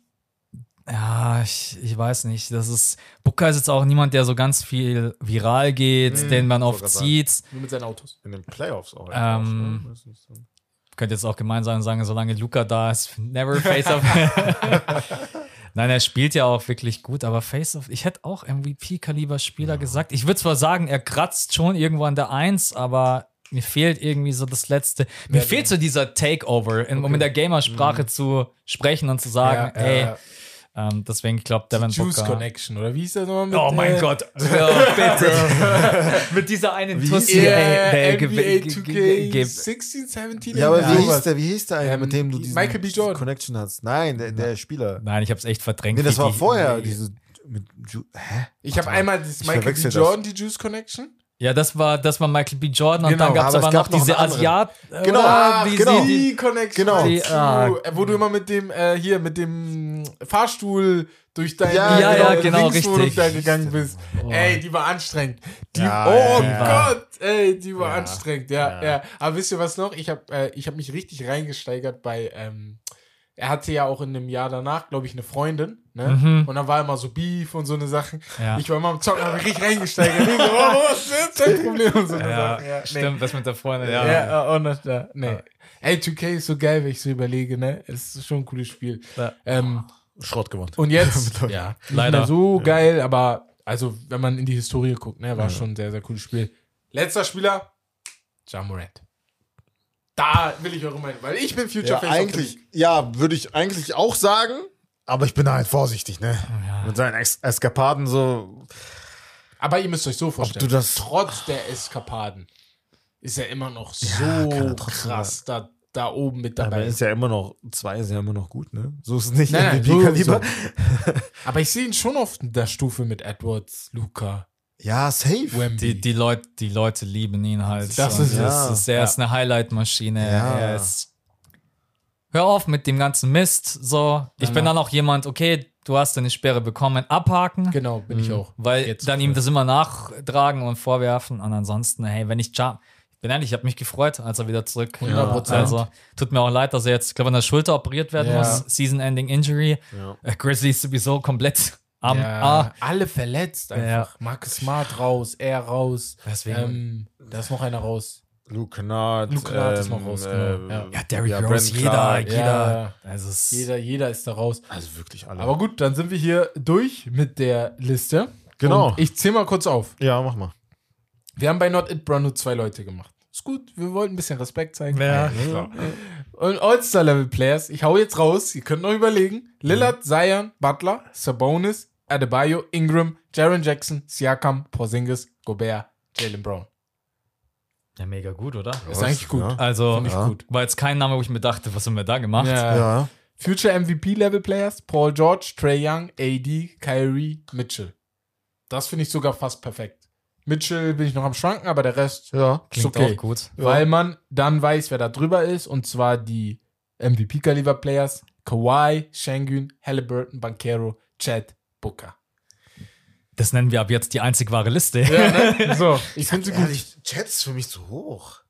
ja, ich, ich weiß nicht. Das ist, Booker ist jetzt auch niemand, der so ganz viel viral geht, den man oft sieht. Nur mit seinen Autos. In den Playoffs auch. Ähm, ne? Könnte jetzt auch gemein sein und sagen, solange Luca da ist, never face-off. Nein, er spielt ja auch wirklich gut, aber Face-Off, ich hätte auch MVP-Kaliber-Spieler gesagt. Ich würde zwar sagen, er kratzt schon irgendwo an der Eins, aber mir fehlt irgendwie so das letzte. Mir fehlt so dieser Takeover, in, um in der Gamersprache zu sprechen und zu sagen, Ja, ja, ey, ja. Ähm, deswegen, ich glaube, Devin Juice Booker. Connection, oder wie ist das nochmal mit Oh mein äh, Gott, ja, bitte. Mit dieser einen Tussi, Yeah, ey, der NBA ge- ge- ge- ge- 2K16, 17? Ja, aber wie hieß der, wie hieß der eine, Ähm, mit dem du diesen, Michael B. diese Jordan. Connection hast? Nein, der, der Spieler. Nein, ich hab's echt verdrängt. Nee, das war die- vorher. Diese, mit, Ju- hä? Ich habe einmal das Michael B. verwechsel das. Jordan, die Juice Connection. Ja, das war, das war Michael B. Jordan und Genau, dann gab's aber aber, es gab noch diese. Asiat. Genau, oder? ah, die, genau. Die, Die Connection. Genau. Die- ah. äh, wo du immer mit dem, äh, hier, mit dem Fahrstuhl durch deine Ja, Ja, ja, genau, richtig. da gegangen bist. Ey, die war anstrengend. Die, Ja, oh ja. Gott, ey, die war Ja. anstrengend. Ja, ja, Ja. Aber wisst ihr was noch? Ich habe äh, ich hab mich richtig reingesteigert bei, ähm, er hatte ja auch in dem Jahr danach, glaube ich, eine Freundin, ne? Mhm. Und dann war immer so Beef und so eine Sachen. Ja. Ich war immer am Zocken, habe mich richtig reingesteigert. Ich so, oh, was ist dein Problem? Und so eine ja, nee. stimmt, das mit der Freundin, Ja, ja. ja und das da. Nee. Ey, 2K ist so geil, wenn ich so überlege, ne? Es ist schon ein cooles Spiel. Ja. Ähm, Schrott gewonnen. und jetzt, ja, nicht Leider. mehr so geil, aber also, wenn man in die Historie guckt, ne, war schon ein sehr, sehr cooles Spiel. Letzter Spieler, Jamorant. Da will ich eure Meinung, weil ich bin Future Ja, Face eigentlich, ja, würde ich eigentlich auch sagen, aber ich bin da halt vorsichtig, ne? Ja. Mit seinen Ex Eskapaden so. Aber ihr müsst euch so vorstellen, du das- trotz der Eskapaden ist er immer noch so Ja, krass da, da oben mit Aber dabei. ist ja immer noch, zwei ist ja immer noch gut, ne? So ist es nicht Nein, nein, MVP-Kaliber. Aber ich sehe ihn schon auf der Stufe mit Edwards, Luca, Ja, safe. Die, die, Leute, die Leute lieben ihn halt. Das ist es. ist, er ist eine Highlight-Maschine. Ja. Er ist. Hör auf mit dem ganzen Mist. So, ich bin dann auch jemand, okay, du hast deine Sperre bekommen, abhaken. Genau, bin ich auch. Weil Jetzt dann ihm das immer nachtragen und vorwerfen. Und ansonsten, hey, wenn ich Jam. Ich bin ehrlich, ich habe mich gefreut, als er wieder zurück. 100%. Also, tut mir auch leid, dass er jetzt, ich glaube, an der Schulter operiert werden Ja. muss. Season-Ending Injury. Ja. Äh, Grizzly ist sowieso komplett am ja, A. alle verletzt einfach. Marcus Smart raus, er raus. Deswegen. Ähm, da ist noch einer raus. Luke Kennard. Luke Kennard ist noch raus, genau, ähm, ja. Ja, Derrick ja, Rose, jeder, Clark. jeder. Ja. Also Jeder, jeder ist da raus. Also wirklich alle. Aber gut, dann sind wir hier durch mit der Liste. Genau. Und ich zähle mal kurz auf. ja, mach mal. Wir haben bei Not It Brown nur zwei Leute gemacht. Ist gut, wir wollten ein bisschen Respekt zeigen. Ja. klar. Und All-Star-Level-Players, ich hau jetzt raus, ihr könnt noch überlegen. Lillard, Zion, Butler, Sabonis, Adebayo, Ingram, Jaron Jackson, Siakam, Porzingis, Gobert, Jalen Brown. ja, mega gut, oder? Ist eigentlich gut. Ja. Also, Ja. gut. war jetzt kein Name, wo ich mir dachte, was haben wir da gemacht? Ja. Ja. Future MVP-Level-Players, Paul George, Trey Young, AD, Kyrie, Mitchell. Das finde ich sogar fast perfekt. Mitchell bin ich noch am Schwanken, aber der Rest Ja. ist Klingt okay. auch gut. Weil man dann weiß, wer da drüber ist, und zwar die MVP-Kaliber-Players: Kawhi, Shangun, Halliburton, Bankero, Chad, Booker. Das nennen wir ab jetzt die einzig wahre Liste. Ja, ne? So, ich finde sie gut. Ehrlich, Chat ist für mich zu hoch.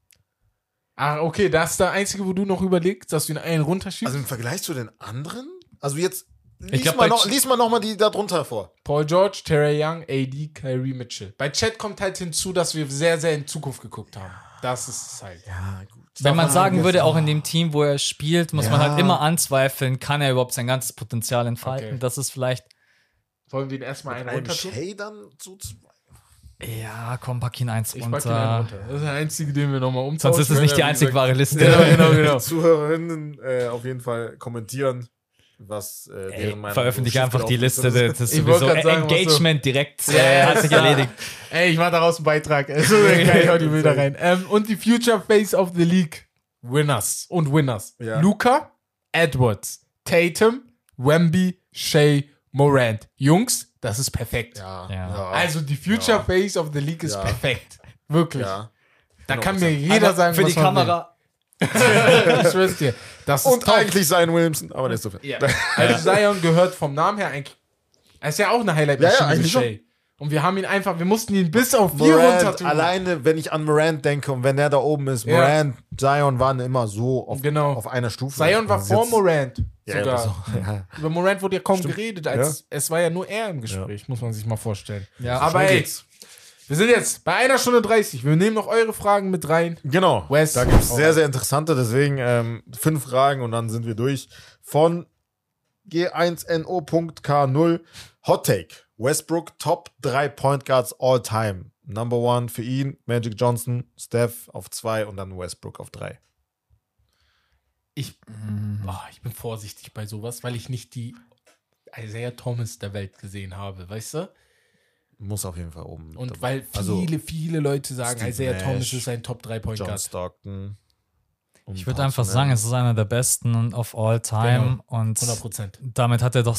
Ah, okay, das ist der einzige, wo du noch überlegst, dass du ihn einen runterschiebst. Also im Vergleich zu den anderen? Also jetzt, lies, glaub, mal, noch, Ch- lies mal noch mal die da drunter vor. Paul George, Terry Young, AD, Kyrie Mitchell. Bei Chad kommt halt hinzu, dass wir sehr, sehr in Zukunft geguckt haben. Das ist halt. Ja, gut. Wenn man sagen würde, auch in dem Team, wo er spielt, muss man Ja. halt immer anzweifeln, kann er überhaupt sein ganzes Potenzial entfalten. Okay. Das ist vielleicht, Wollen wir ihn erstmal einen Ein runter tun? Shay dann so zu. ja, komm, pack ihn eins Ich pack ihn einen runter. runter. Das ist der einzige, den wir nochmal umtauschen. Sonst ist es nicht die Ja, einzig wahre Liste. Genau, genau, genau. Zuhörerinnen äh, auf jeden Fall kommentieren, was äh, Ey, veröffentliche einfach die Liste. ist. Das wollte sowieso sagen, was so- Engagement direkt. Ja, Äh, ja, hat sich erledigt. Ey, ich mach daraus einen Beitrag. So, kann ich auch die Bilder rein. Ähm, und die Future Face of the League. Winners und Winners. Ja. Luca, Edwards, Tatum, Wemby, Shea, Morant. Jungs, das ist perfekt. Ja, Ja. Also die Future Ja. Face of the League ist Ja. perfekt. Wirklich. ja. Da kann 100%. mir jeder sagen, Für was die Kamera. will. Ich schwör's dir. Das ist Und top. eigentlich sein Williamson, aber nicht so viel. Ja. Also Zion gehört vom Namen her eigentlich. Er ist ja auch eine highlight Ja, ja, eigentlich. Und wir haben ihn einfach, wir mussten ihn bis auf vier runter tun. alleine, wenn ich an Morant denke und wenn er da oben ist, Ja. Morant, Zion waren immer so auf, Genau. auf einer Stufe. Zion war vor jetzt- Morant Ja, sogar. auch, ja. Über Morant wurde ja kaum geredet, als Ja. es war ja nur er im Gespräch, muss man sich mal vorstellen. Ja, Aber ey, geht's. Wir sind jetzt bei einer Stunde 30. Wir nehmen noch eure Fragen mit rein. Genau. Wes, da gibt es sehr, sehr interessante, deswegen ähm, fünf Fragen und dann sind wir durch. Von G1NO.K0 Hot Take. Westbrook Top 3 Point Guards all time. Number one für ihn, Magic Johnson, Steph auf 2 und dann Westbrook auf 3. Ich, boah, ich bin vorsichtig bei sowas, weil ich nicht die Isaiah Thomas der Welt gesehen habe, weißt du? Muss auf jeden Fall oben. Und dabei. weil viele, Also, viele Leute sagen, Steve Isaiah Nash, Thomas ist ein Top 3 Point John Guard. Stockton. Ich würde ein einfach sagen, es ist einer der besten of all time und 100 Prozent. damit hat er doch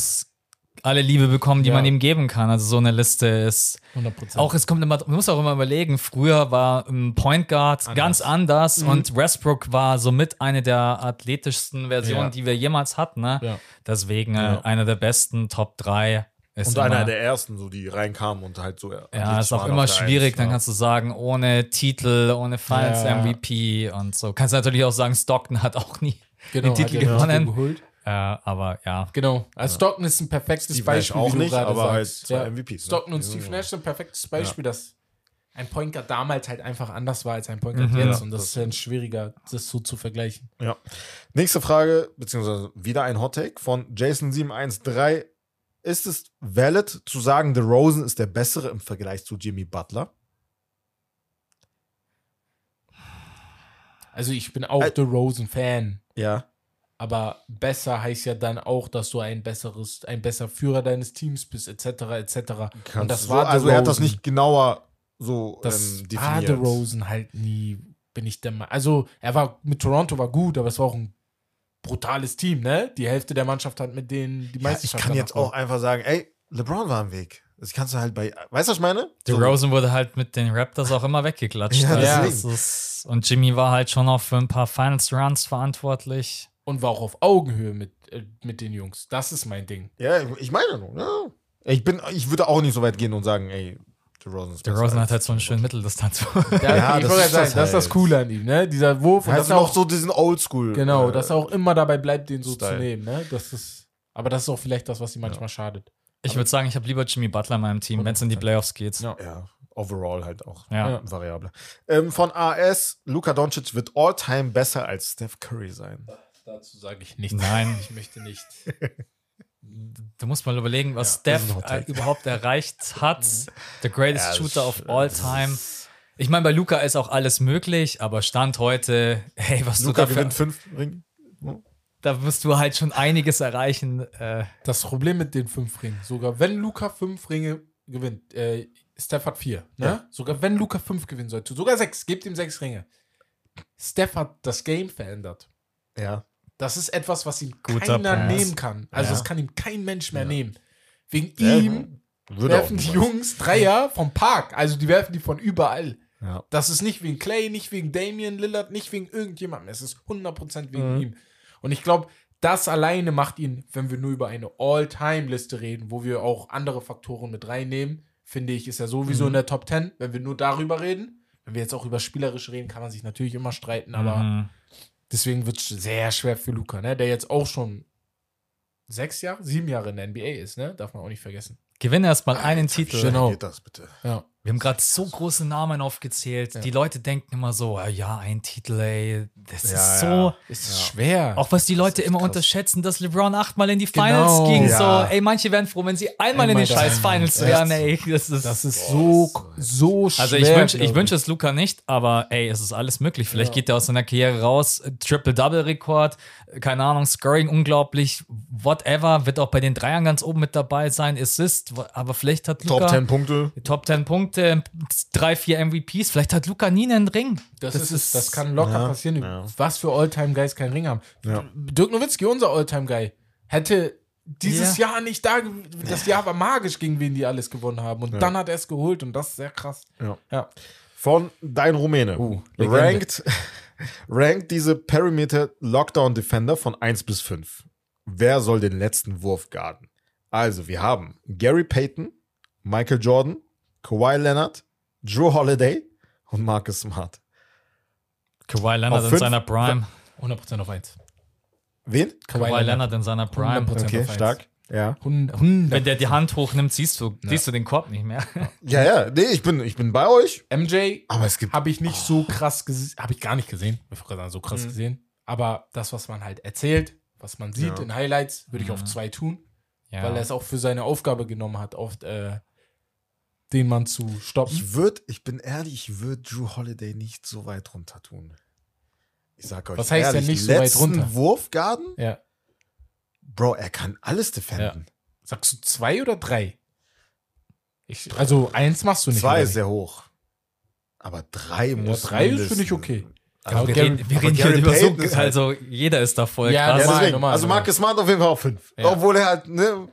alle Liebe bekommen, die Ja. man ihm geben kann. Also so eine Liste ist 100 Prozent. auch, es kommt immer, man muss auch immer überlegen, früher war ein Point Guard ganz anders Mhm. und Westbrook war somit eine der athletischsten Versionen, Ja. die wir jemals hatten. Ne? Ja. Deswegen äh, Ja. einer der besten Top 3 ist Und immer, einer der ersten, so die reinkamen und halt so. ja, ist auch immer schwierig, dann kannst du sagen, ohne Titel, ohne Finals Ja. MVP und so. Kannst natürlich auch sagen, Stockton hat auch nie genau, den Titel gewonnen. Äh, aber ja, Genau. Also Stockton ist ein perfektes Steve Nash Beispiel. auch wie du nicht, gerade aber halt zwei Ja. MVPs, ne? Stockton und Ja. Steve Nash sind ein perfektes Beispiel, dass ein Point Guard damals halt einfach anders war als ein Point Guard Mhm. jetzt. Ja, und das, das ist dann schwieriger, das so zu vergleichen. Ja. Nächste Frage, beziehungsweise wieder ein Hot Take von Jason713. Ist es valid zu sagen, The Rosen ist der bessere im Vergleich zu Jimmy Butler? Also ich bin auch Ä- The Rosen-Fan. Ja. Aber besser heißt ja dann auch, dass du ein besseres, ein besser Führer deines Teams bist, etc. etc. Und das so, war also er hat das nicht genauer so Das ähm, war definiert. The Rosen halt nie, bin ich der Meinung. Also er war mit Toronto war gut, aber es war auch ein brutales Team, ne? Die Hälfte der Mannschaft hat mit denen die Ja, ich kann jetzt auch einfach sagen, ey, LeBron war im Weg. Das kannst du halt bei, weißt du, was ich meine? The So. Rosen wurde halt mit den Raptors auch immer weggeklatscht. Ja, Also das ist, und Jimmy war halt schon auch für ein paar Finals Runs verantwortlich. und war auch auf Augenhöhe mit, äh, mit den Jungs. Das ist mein Ding. Ja, ich meine nur, ja. Ich bin, ich würde auch nicht so weit gehen und sagen, ey, The Rosen ist Der Rosen hat halt so einen schönen Mitteldistanz. Ja, Ja, ich das ist sagen, das das ist das halt. Coole an ihm, ne? Dieser Wurf und Er das hat ist noch auch so diesen Oldschool. genau, äh, dass er auch immer dabei bleibt, den so Style. zu nehmen, ne? Das ist, aber das ist auch vielleicht das, was ihm manchmal schadet. ich würde sagen, ich habe lieber Jimmy Butler in meinem Team, wenn es in die Playoffs geht. Ja. Ja, overall halt auch. Ja. Ja. Variable. Ähm, von AS, Luka Doncic wird all-time besser als Steph Curry sein. Dazu sage ich nichts. Nein. Ich möchte nicht. Du musst mal überlegen, was ein Steph äh, überhaupt erreicht hat. The greatest Ja, Shooter of all time. Ich meine, bei Luca ist auch alles möglich, aber Stand heute, hey, was Luka du dafür, gewinnt fünf Ringe. da musst du halt schon einiges erreichen. Äh, Das Problem mit den fünf Ringen, sogar wenn Luca fünf Ringe gewinnt, äh, Steph hat vier, ne? Ja. Sogar wenn Luca fünf gewinnen sollte, sogar sechs, gebt ihm sechs Ringe. Steph hat das Game verändert. Ja. Das ist etwas, was ihm Guter keiner Pass. nehmen kann. Also Ja. das kann ihm kein Mensch mehr nehmen. Wegen Ja, ihm werfen die. Jungs Dreier vom Park. Also die werfen die von überall. Ja. Das ist nicht wegen Clay, nicht wegen Damian Lillard, nicht wegen irgendjemandem. Es ist 100% wegen Mhm. ihm. Und ich glaube, das alleine macht ihn, wenn wir nur über eine All-Time-Liste reden, wo wir auch andere Faktoren mit reinnehmen, finde ich, ist er sowieso Mhm. in der Top 10, wenn wir nur darüber reden. Wenn wir jetzt auch über spielerisch reden, kann man sich natürlich immer streiten, aber mhm. Deswegen wird es sehr schwer für Luca, ne? der jetzt auch schon sechs Jahre, sieben Jahre in der NBA ist, ne? darf man auch nicht vergessen. gewinne erst mal einen Titel. Genau. Geht das bitte? Ja. Wir haben gerade so große Namen aufgezählt. Ja. Die Leute denken immer so, ah, ja, ein Titel, ey, das Ja, ist ja. so. Ist schwer. Auch was die Leute immer krass. unterschätzen, dass LeBron achtmal in die Genau. Finals ging. Ja. So, ey, manche wären froh, wenn sie einmal, in Einmal den scheiß. Finals wären, ey. Das ist, Das ist so, so schwer. also ich wünsche ich wünsch es Luca nicht, aber ey, es ist alles möglich. Vielleicht Ja. geht er aus seiner Karriere raus, Triple-Double-Rekord, keine Ahnung, Scoring unglaublich, whatever, wird auch bei den Dreiern ganz oben mit dabei sein, Assist, aber vielleicht hat Luca Top 10 Punkte. Top 10 Punkte, drei, vier MVPs, vielleicht hat Luca nie einen Ring. Das, ist, es. das kann locker Ja, passieren. ja. Was für Alltime-Guys keinen Ring haben. Ja. Dirk Nowitzki, unser Alltime-Guy, hätte dieses Jahr nicht da, das Jahr war magisch, gegen wen die alles gewonnen haben. Und dann hat er es geholt und das ist sehr krass. Ja. Ja. Von Dein Rumäne. Uh, rankt, rankt diese Perimeter Lockdown Defender von 1 bis 5. Wer soll den letzten Wurf garden? Also, wir haben Gary Payton, Michael Jordan, Kawhi Leonard, Drew Holiday und Marcus Smart. Kawhi Leonard Auf in fünf- seiner Prime. 100% auf 1. Wen? Kawhi Leonard in seiner Prime. 100% Okay, auf eins. stark. Ja. 100. Wenn der die Hand hochnimmt, siehst du, siehst du den Korb nicht mehr. Ja, ja. Nee, ich bin, ich bin bei euch. MJ Aber es gibt. habe ich nicht so krass gesehen, habe ich gar nicht gesehen, ich wollte gerade sagen, so krass Mhm. gesehen. Aber das, was man halt erzählt, was man sieht Ja. in Highlights, würde ich Mhm. auf zwei tun, Ja. weil er es auch für seine Aufgabe genommen hat, oft äh, den Mann zu stoppen. Ich würde, ich bin ehrlich, ich würde Drew Holiday nicht so weit runter tun. Ich sag euch Was heißt ehrlich, denn nicht so weit letzten runter? Wurfgarden, ja. Bro, er kann alles defenden. Sagst du zwei oder drei? Ich, also eins machst du nicht. Zwei ist sehr hoch. Aber drei ja, muss drei ist, finde ich okay. Also, wir Gary- reden, wir reden hier über so, halt- also jeder ist da voll Ja, krass. ja, normal, deswegen. normal, also. Marcus Smart auf jeden Fall auf fünf. Ja. Obwohl er halt, ne,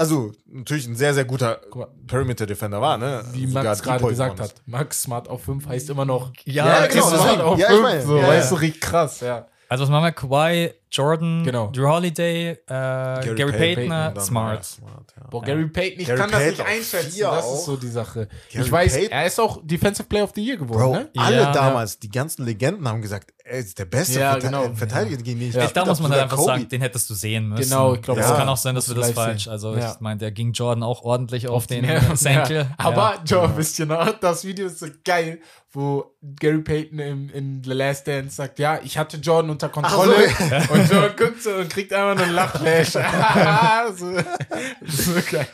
also natürlich ein sehr, sehr guter Guck mal, Perimeter-Defender war, ne? wie Sogar Max gerade gesagt hat, Max Smart auf 5 heißt immer noch Ja, Ja, das genau, Smart auf Ja, ich 5, meine, so, ja, weißt du, richtig krass, ja. Also was machen wir? Kawhi, Jordan, Genau. Drew Holiday, äh, Gary, Payton, Payton und dann Smart. Smart, ja. Boah, Gary Payton, ich Gary kann das Payton nicht auf einschätzen. Das auch. ist so die Sache. Gary ich weiß, Payton- er ist auch Defensive Player of the Year geworden, Bro, ne? alle Ja, damals, die ganzen Legenden haben gesagt, er ist der beste Ja, Verte- genau. Verteidiger gegen den ich Ja. Da muss man halt einfach Kobe. sagen, den hättest du sehen müssen. Genau, ich glaub, Es ja. kann auch sein, dass wir das falsch. sehen. Also Ja. ich meine, der ging Jordan auch ordentlich auf den Ja, Senkel. Ja. Aber, Joe, wisst ihr noch, das Video ist so geil, wo Gary Payton im, in The Last Dance sagt, ja, ich hatte Jordan unter Kontrolle. Und Jordan guckt so und kriegt einfach nur einen Lachflash. so, so geil.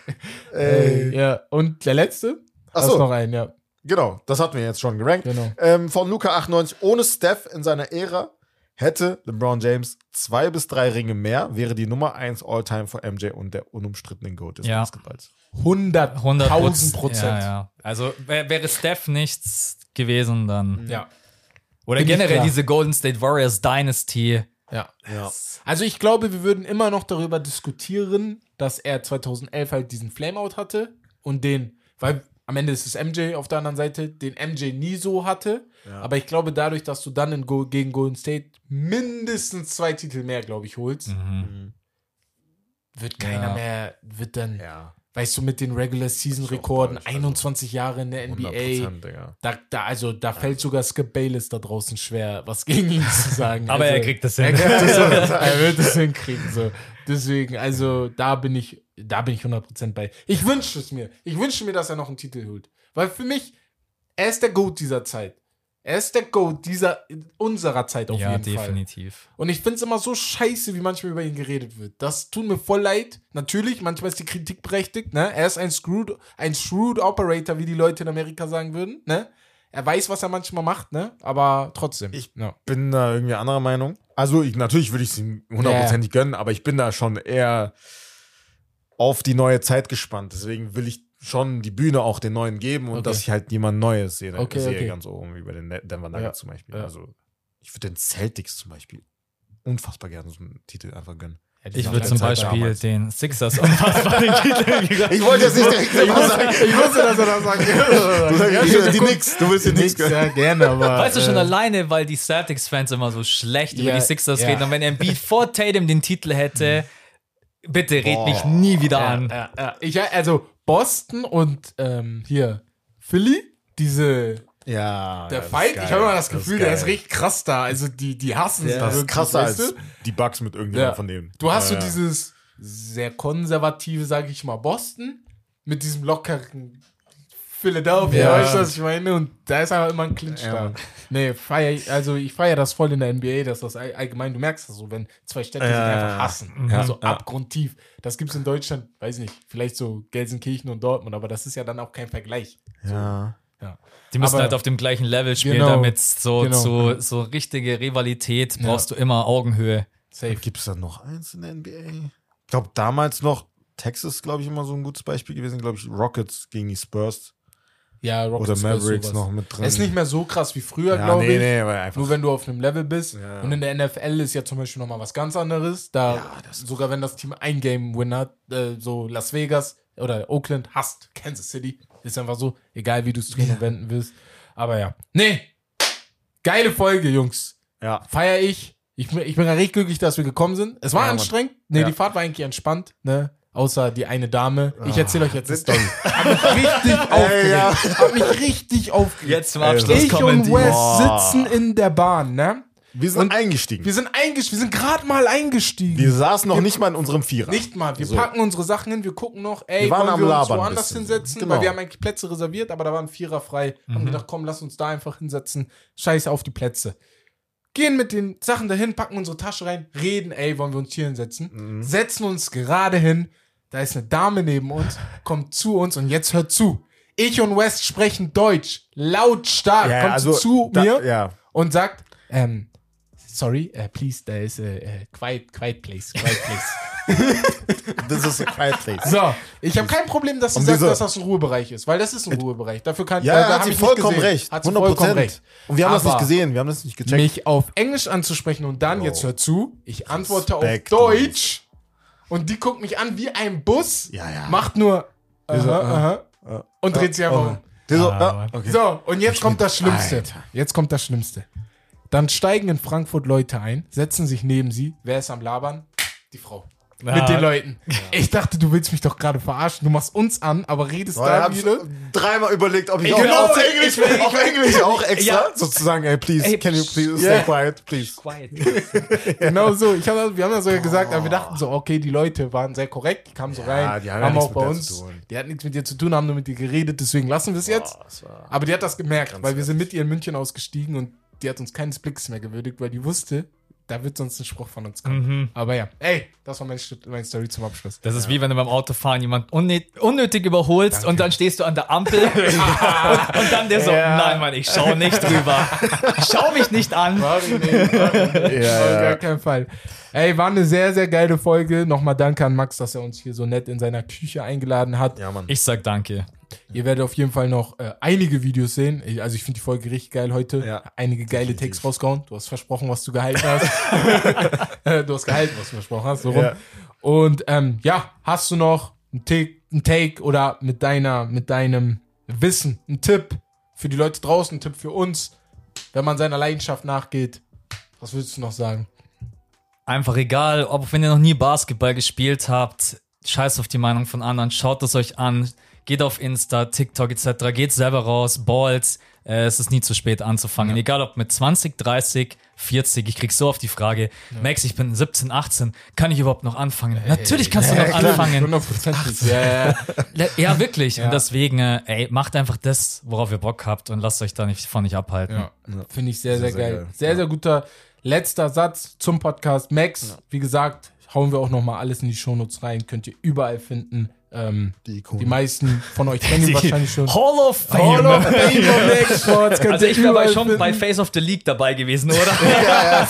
Ey. Ja, und der letzte? Ach Hast so. noch einen, ja. Genau, das hatten wir jetzt schon gerankt. Genau. Ähm, von Luca 98, ohne Steph in seiner Ära hätte LeBron James zwei bis drei Ringe mehr, wäre die Nummer 1 All-Time vor MJ und der unumstrittenen Goat des Ja. Basketballs. 100, 100 1000 Prozent. Ja, ja. Also wär, wäre Steph nichts gewesen, dann. ja. Oder Bin generell diese Golden State Warriors Dynasty. Ja. Ja. Also ich glaube, wir würden immer noch darüber diskutieren, dass er 2011 halt diesen Flameout hatte und den, weil am Ende ist es MJ auf der anderen Seite, den MJ nie so hatte. Ja. Aber ich glaube, dadurch, dass du dann in Go gegen Golden State mindestens zwei Titel mehr, glaube ich, holst, Mhm. wird keiner Ja. mehr, wird dann, Ja. Weißt du, mit den Regular Season Rekorden, falsch, also 21 Jahre in der 100 NBA, da, da, also da fällt sogar Skip Bayless da draußen schwer, was gegen ihn zu sagen. Aber also, er kriegt das er, hin. kriegt das hin. er wird es hinkriegen. So. Deswegen, also da bin ich, da bin ich 100% bei. Ich wünsche es mir. Ich wünsche mir, dass er noch einen Titel holt. Weil für mich, er ist der Goat dieser Zeit. Er ist der Goat dieser, unserer Zeit auf ja, jeden Fall. definitiv. Und ich finde es immer so scheiße, wie manchmal über ihn geredet wird. Das tut mir voll leid. Natürlich, manchmal ist die Kritik berechtigt. Ne? Er ist ein Screwed, ein Shrewd Operator, wie die Leute in Amerika sagen würden. Ne? Er weiß, was er manchmal macht, ne? aber trotzdem. Ich- ja. Bin da irgendwie anderer Meinung. Also ich, natürlich würde ich es ihm hundertprozentig gönnen, aber ich bin da schon eher auf die neue Zeit gespannt. Deswegen will ich schon die Bühne auch den Neuen geben und Okay. dass ich halt jemand Neues sehe, Okay, sehe okay. ganz oben wie bei den Denver Nuggets Ja, zum Beispiel. ja. Also ich würde den Celtics zum Beispiel unfassbar gerne so einen Titel einfach gönnen. Ich würde zum Zeit Beispiel damals. den Sixers unfassbar den Titel gegeben. Ich wollte jetzt nicht direkt sagen. Ich wusste, dass er das sagt. Ja, die Nix, du willst die gönnen. Ja, gerne, aber. Weißt du schon äh, alleine, weil die Celtics-Fans immer so schlecht über Ja, die Sixers ja. reden und wenn Embiid vor Tatum den Titel hätte, bitte red mich Boah. nie wieder ja, an. Ja, ja. Ich, also Boston und ähm, hier Philly, diese Ja. der das geil. ich habe immer das Das Gefühl, ist der ist richtig krass da. Also die, die hassen sich Das ist krasser weißt als du? die Bugs mit irgendjemandem Ja. von denen. Du hast Ja, so ja. dieses sehr konservative, sage ich mal, Boston mit diesem lockeren Philadelphia, Ja. weißt du, was ich meine? Und da ist aber immer ein Clinch Ja, da. Nee, feier also ich feiere das voll in der NBA, dass das all- allgemein, du merkst das so, wenn zwei Städte Ja, sich einfach hassen. Ja, so ja. abgrundtief. Das gibt's in Deutschland, weiß nicht, vielleicht so Gelsenkirchen und Dortmund, aber das ist ja dann auch kein Vergleich. Ja. Ja. Die müssen Aber- halt auf dem gleichen Level spielen, Genau, damit so, genau. so, so richtige Rivalität brauchst du immer Augenhöhe. Safe. Gibt es da noch eins in der NBA? Ich glaube, damals noch Texas, glaube ich, immer so ein gutes Beispiel gewesen. Glaube ich, Rockets gegen die Spurs Ja, oder Rockets Mavericks sowas. noch mit drin. Ist nicht mehr so krass wie früher, ja, glaube nee, ich. nee, aber einfach. Nur wenn du auf einem Level bist. Ja. Und in der NFL ist ja zum Beispiel nochmal was ganz anderes. Da Ja, sogar wenn das Team ein Game-Win hat, äh, so Las Vegas oder Oakland hasst Kansas City. Ist einfach so, egal wie du es drehen wenden willst. Aber ja. Nee. Geile Folge, Jungs. ja. Feier ich. Ich bin, ich bin ja richtig glücklich, dass wir gekommen sind. Es war anstrengend. Nee, die Fahrt war eigentlich entspannt. Ne? Außer die eine Dame. Ich erzähle euch jetzt eine Story. Hab mich richtig aufgeregt. ja. Hab mich richtig aufgeregt. Jetzt zum Abschluss ich und. Wes sitzen in der Bahn, ne? Wir sind Und eingestiegen. Wir sind eingestiegen, wir sind gerade mal eingestiegen. Wir saßen noch nicht mal in unserem Vierer. Nicht mal. Wir So. packen unsere Sachen hin, wir gucken noch, ey, Wir waren wollen am wir uns woanders hinsetzen, Genau. weil wir haben eigentlich Plätze reserviert, aber da waren Vierer frei. Haben Mhm. gedacht, komm, lass uns da einfach hinsetzen. Scheiße auf die Plätze. Gehen mit den Sachen dahin, packen unsere Tasche rein, reden, ey, wollen wir uns hier hinsetzen? Mhm. Setzen uns gerade hin. Da ist eine Dame neben uns, kommt zu uns und jetzt hört zu. Ich und West sprechen Deutsch, lautstark, Ja, kommt also, zu da- mir ja. und sagt, ähm, sorry, uh, please, there is a quiet, quiet place, quiet place. This is a quiet place. So, ich habe kein Problem, dass sagt, wieso? dass das ein Ruhebereich ist, weil das ist ein Ruhebereich. Dafür kann Ja, da, hat hab sie ich nicht vollkommen recht. Hat sie 100 vollkommen Prozent. recht. Und wir haben das nicht Aber gesehen, wir haben das nicht gecheckt. Mich auf Englisch anzusprechen und dann, jetzt hört zu, ich antworte Respekt, auf Deutsch und die guckt mich an wie ein Bus, Ja, ja. macht nur aha, so, aha, äh, und dreht sich einfach um. Der so, Ah, okay. So, und jetzt kommt das Schlimmste. Alter. Jetzt kommt das Schlimmste. Dann steigen in Frankfurt Leute ein, setzen sich neben sie. Wer ist am Labern? Die Frau. Ja. Mit den Leuten. Ich dachte, du willst mich doch gerade verarschen. Du machst uns an, aber redest Boah, da hab wieder. dreimal überlegt, ob ich, Ich auch will auf auch- Englisch, ich will- auf Englisch auch extra Ja. sozusagen, ey, please, Ey, can you please yeah. stay quiet, please. Quiet. Genau so. Ich hab, wir haben das sogar gesagt, aber wir dachten so, okay, die Leute waren sehr korrekt, die kamen so Ja, rein, die haben ja haben nichts auch mit bei uns, die hatten nichts mit dir zu tun, haben nur mit dir geredet, deswegen lassen wir es jetzt. Aber die hat das gemerkt, weil wir sind mit ihr in München ausgestiegen und die hat uns keines Blicks mehr gewürdigt, weil die wusste, da wird sonst ein Spruch von uns kommen. Aber ja, ey, das war meine, meine Story zum Abschluss. Das ist wie wenn du beim Autofahren jemand unnötig, unnötig überholst und dann stehst du an der Ampel und, und dann der so, Ja. nein, Mann, ich schau nicht drüber. Ich schau mich nicht an. Ja, Auf ja. gar keinen Fall. Ey, war eine sehr, sehr geile Folge. Nochmal danke an Max, dass er uns hier so nett in seiner Küche eingeladen hat. Ja, Mann. Ich sag danke. Ihr werdet auf jeden Fall noch äh, einige Videos sehen. Ich, also ich finde die Folge richtig geil heute. Ja. Einige geile Definitiv. Takes rausgehauen. Du hast versprochen, was du gehalten hast. Du hast gehalten, was du versprochen hast. So rum. Ja. Und ähm, ja, hast du noch einen Take, einen Take oder mit deiner, mit deinem Wissen, einen Tipp für die Leute draußen, einen Tipp für uns, wenn man seiner Leidenschaft nachgeht? Was würdest du noch sagen? Einfach egal, ob wenn ihr noch nie Basketball gespielt habt, scheiß auf die Meinung von anderen, schaut es euch an, geht auf Insta, TikTok etc., geht selber raus, Balls, äh, es ist nie zu spät anzufangen. Egal ob mit 20, 30, 40, ich krieg so oft die Frage, Max, ich bin 17, 18, kann ich überhaupt noch anfangen? Natürlich kannst du noch anfangen. Hundertprozentig. Ja, ja, ja. Ja, wirklich. Ja. Und deswegen, äh, ey, macht einfach das, worauf ihr Bock habt und lasst euch da nicht von nicht abhalten. Ja, finde ich sehr, sehr, Sehr, sehr geil. geil. Sehr, sehr guter letzter Satz zum Podcast. Max, wie gesagt, hauen wir auch nochmal alles in die Shownotes rein. Könnt ihr überall finden. Ähm, Die die meisten von euch kennen ihn wahrscheinlich schon. Hall of Fame. Hall of Fame Sports. Könnt Also ich wäre schon finden. bei Face of the League dabei gewesen, oder?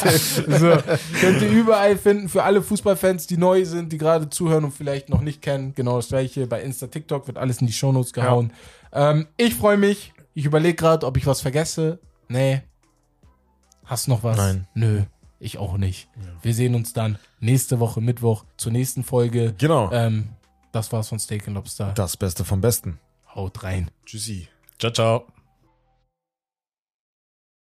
So, könnt ihr überall finden. Für alle Fußballfans, die neu sind, die gerade zuhören und vielleicht noch nicht kennen. Genau das gleiche. Bei Insta, TikTok wird alles in die Shownotes gehauen. Ähm, ich freue mich. Ich überlege gerade, ob ich was vergesse. Nee. Hast du noch was? Nein. Nö. Ich auch nicht. Wir sehen uns dann nächste Woche Mittwoch zur nächsten Folge. Genau. Ähm, das war's von Steak and Lobster. Das Beste vom Besten. Haut rein. Tschüssi. ciao, ciao.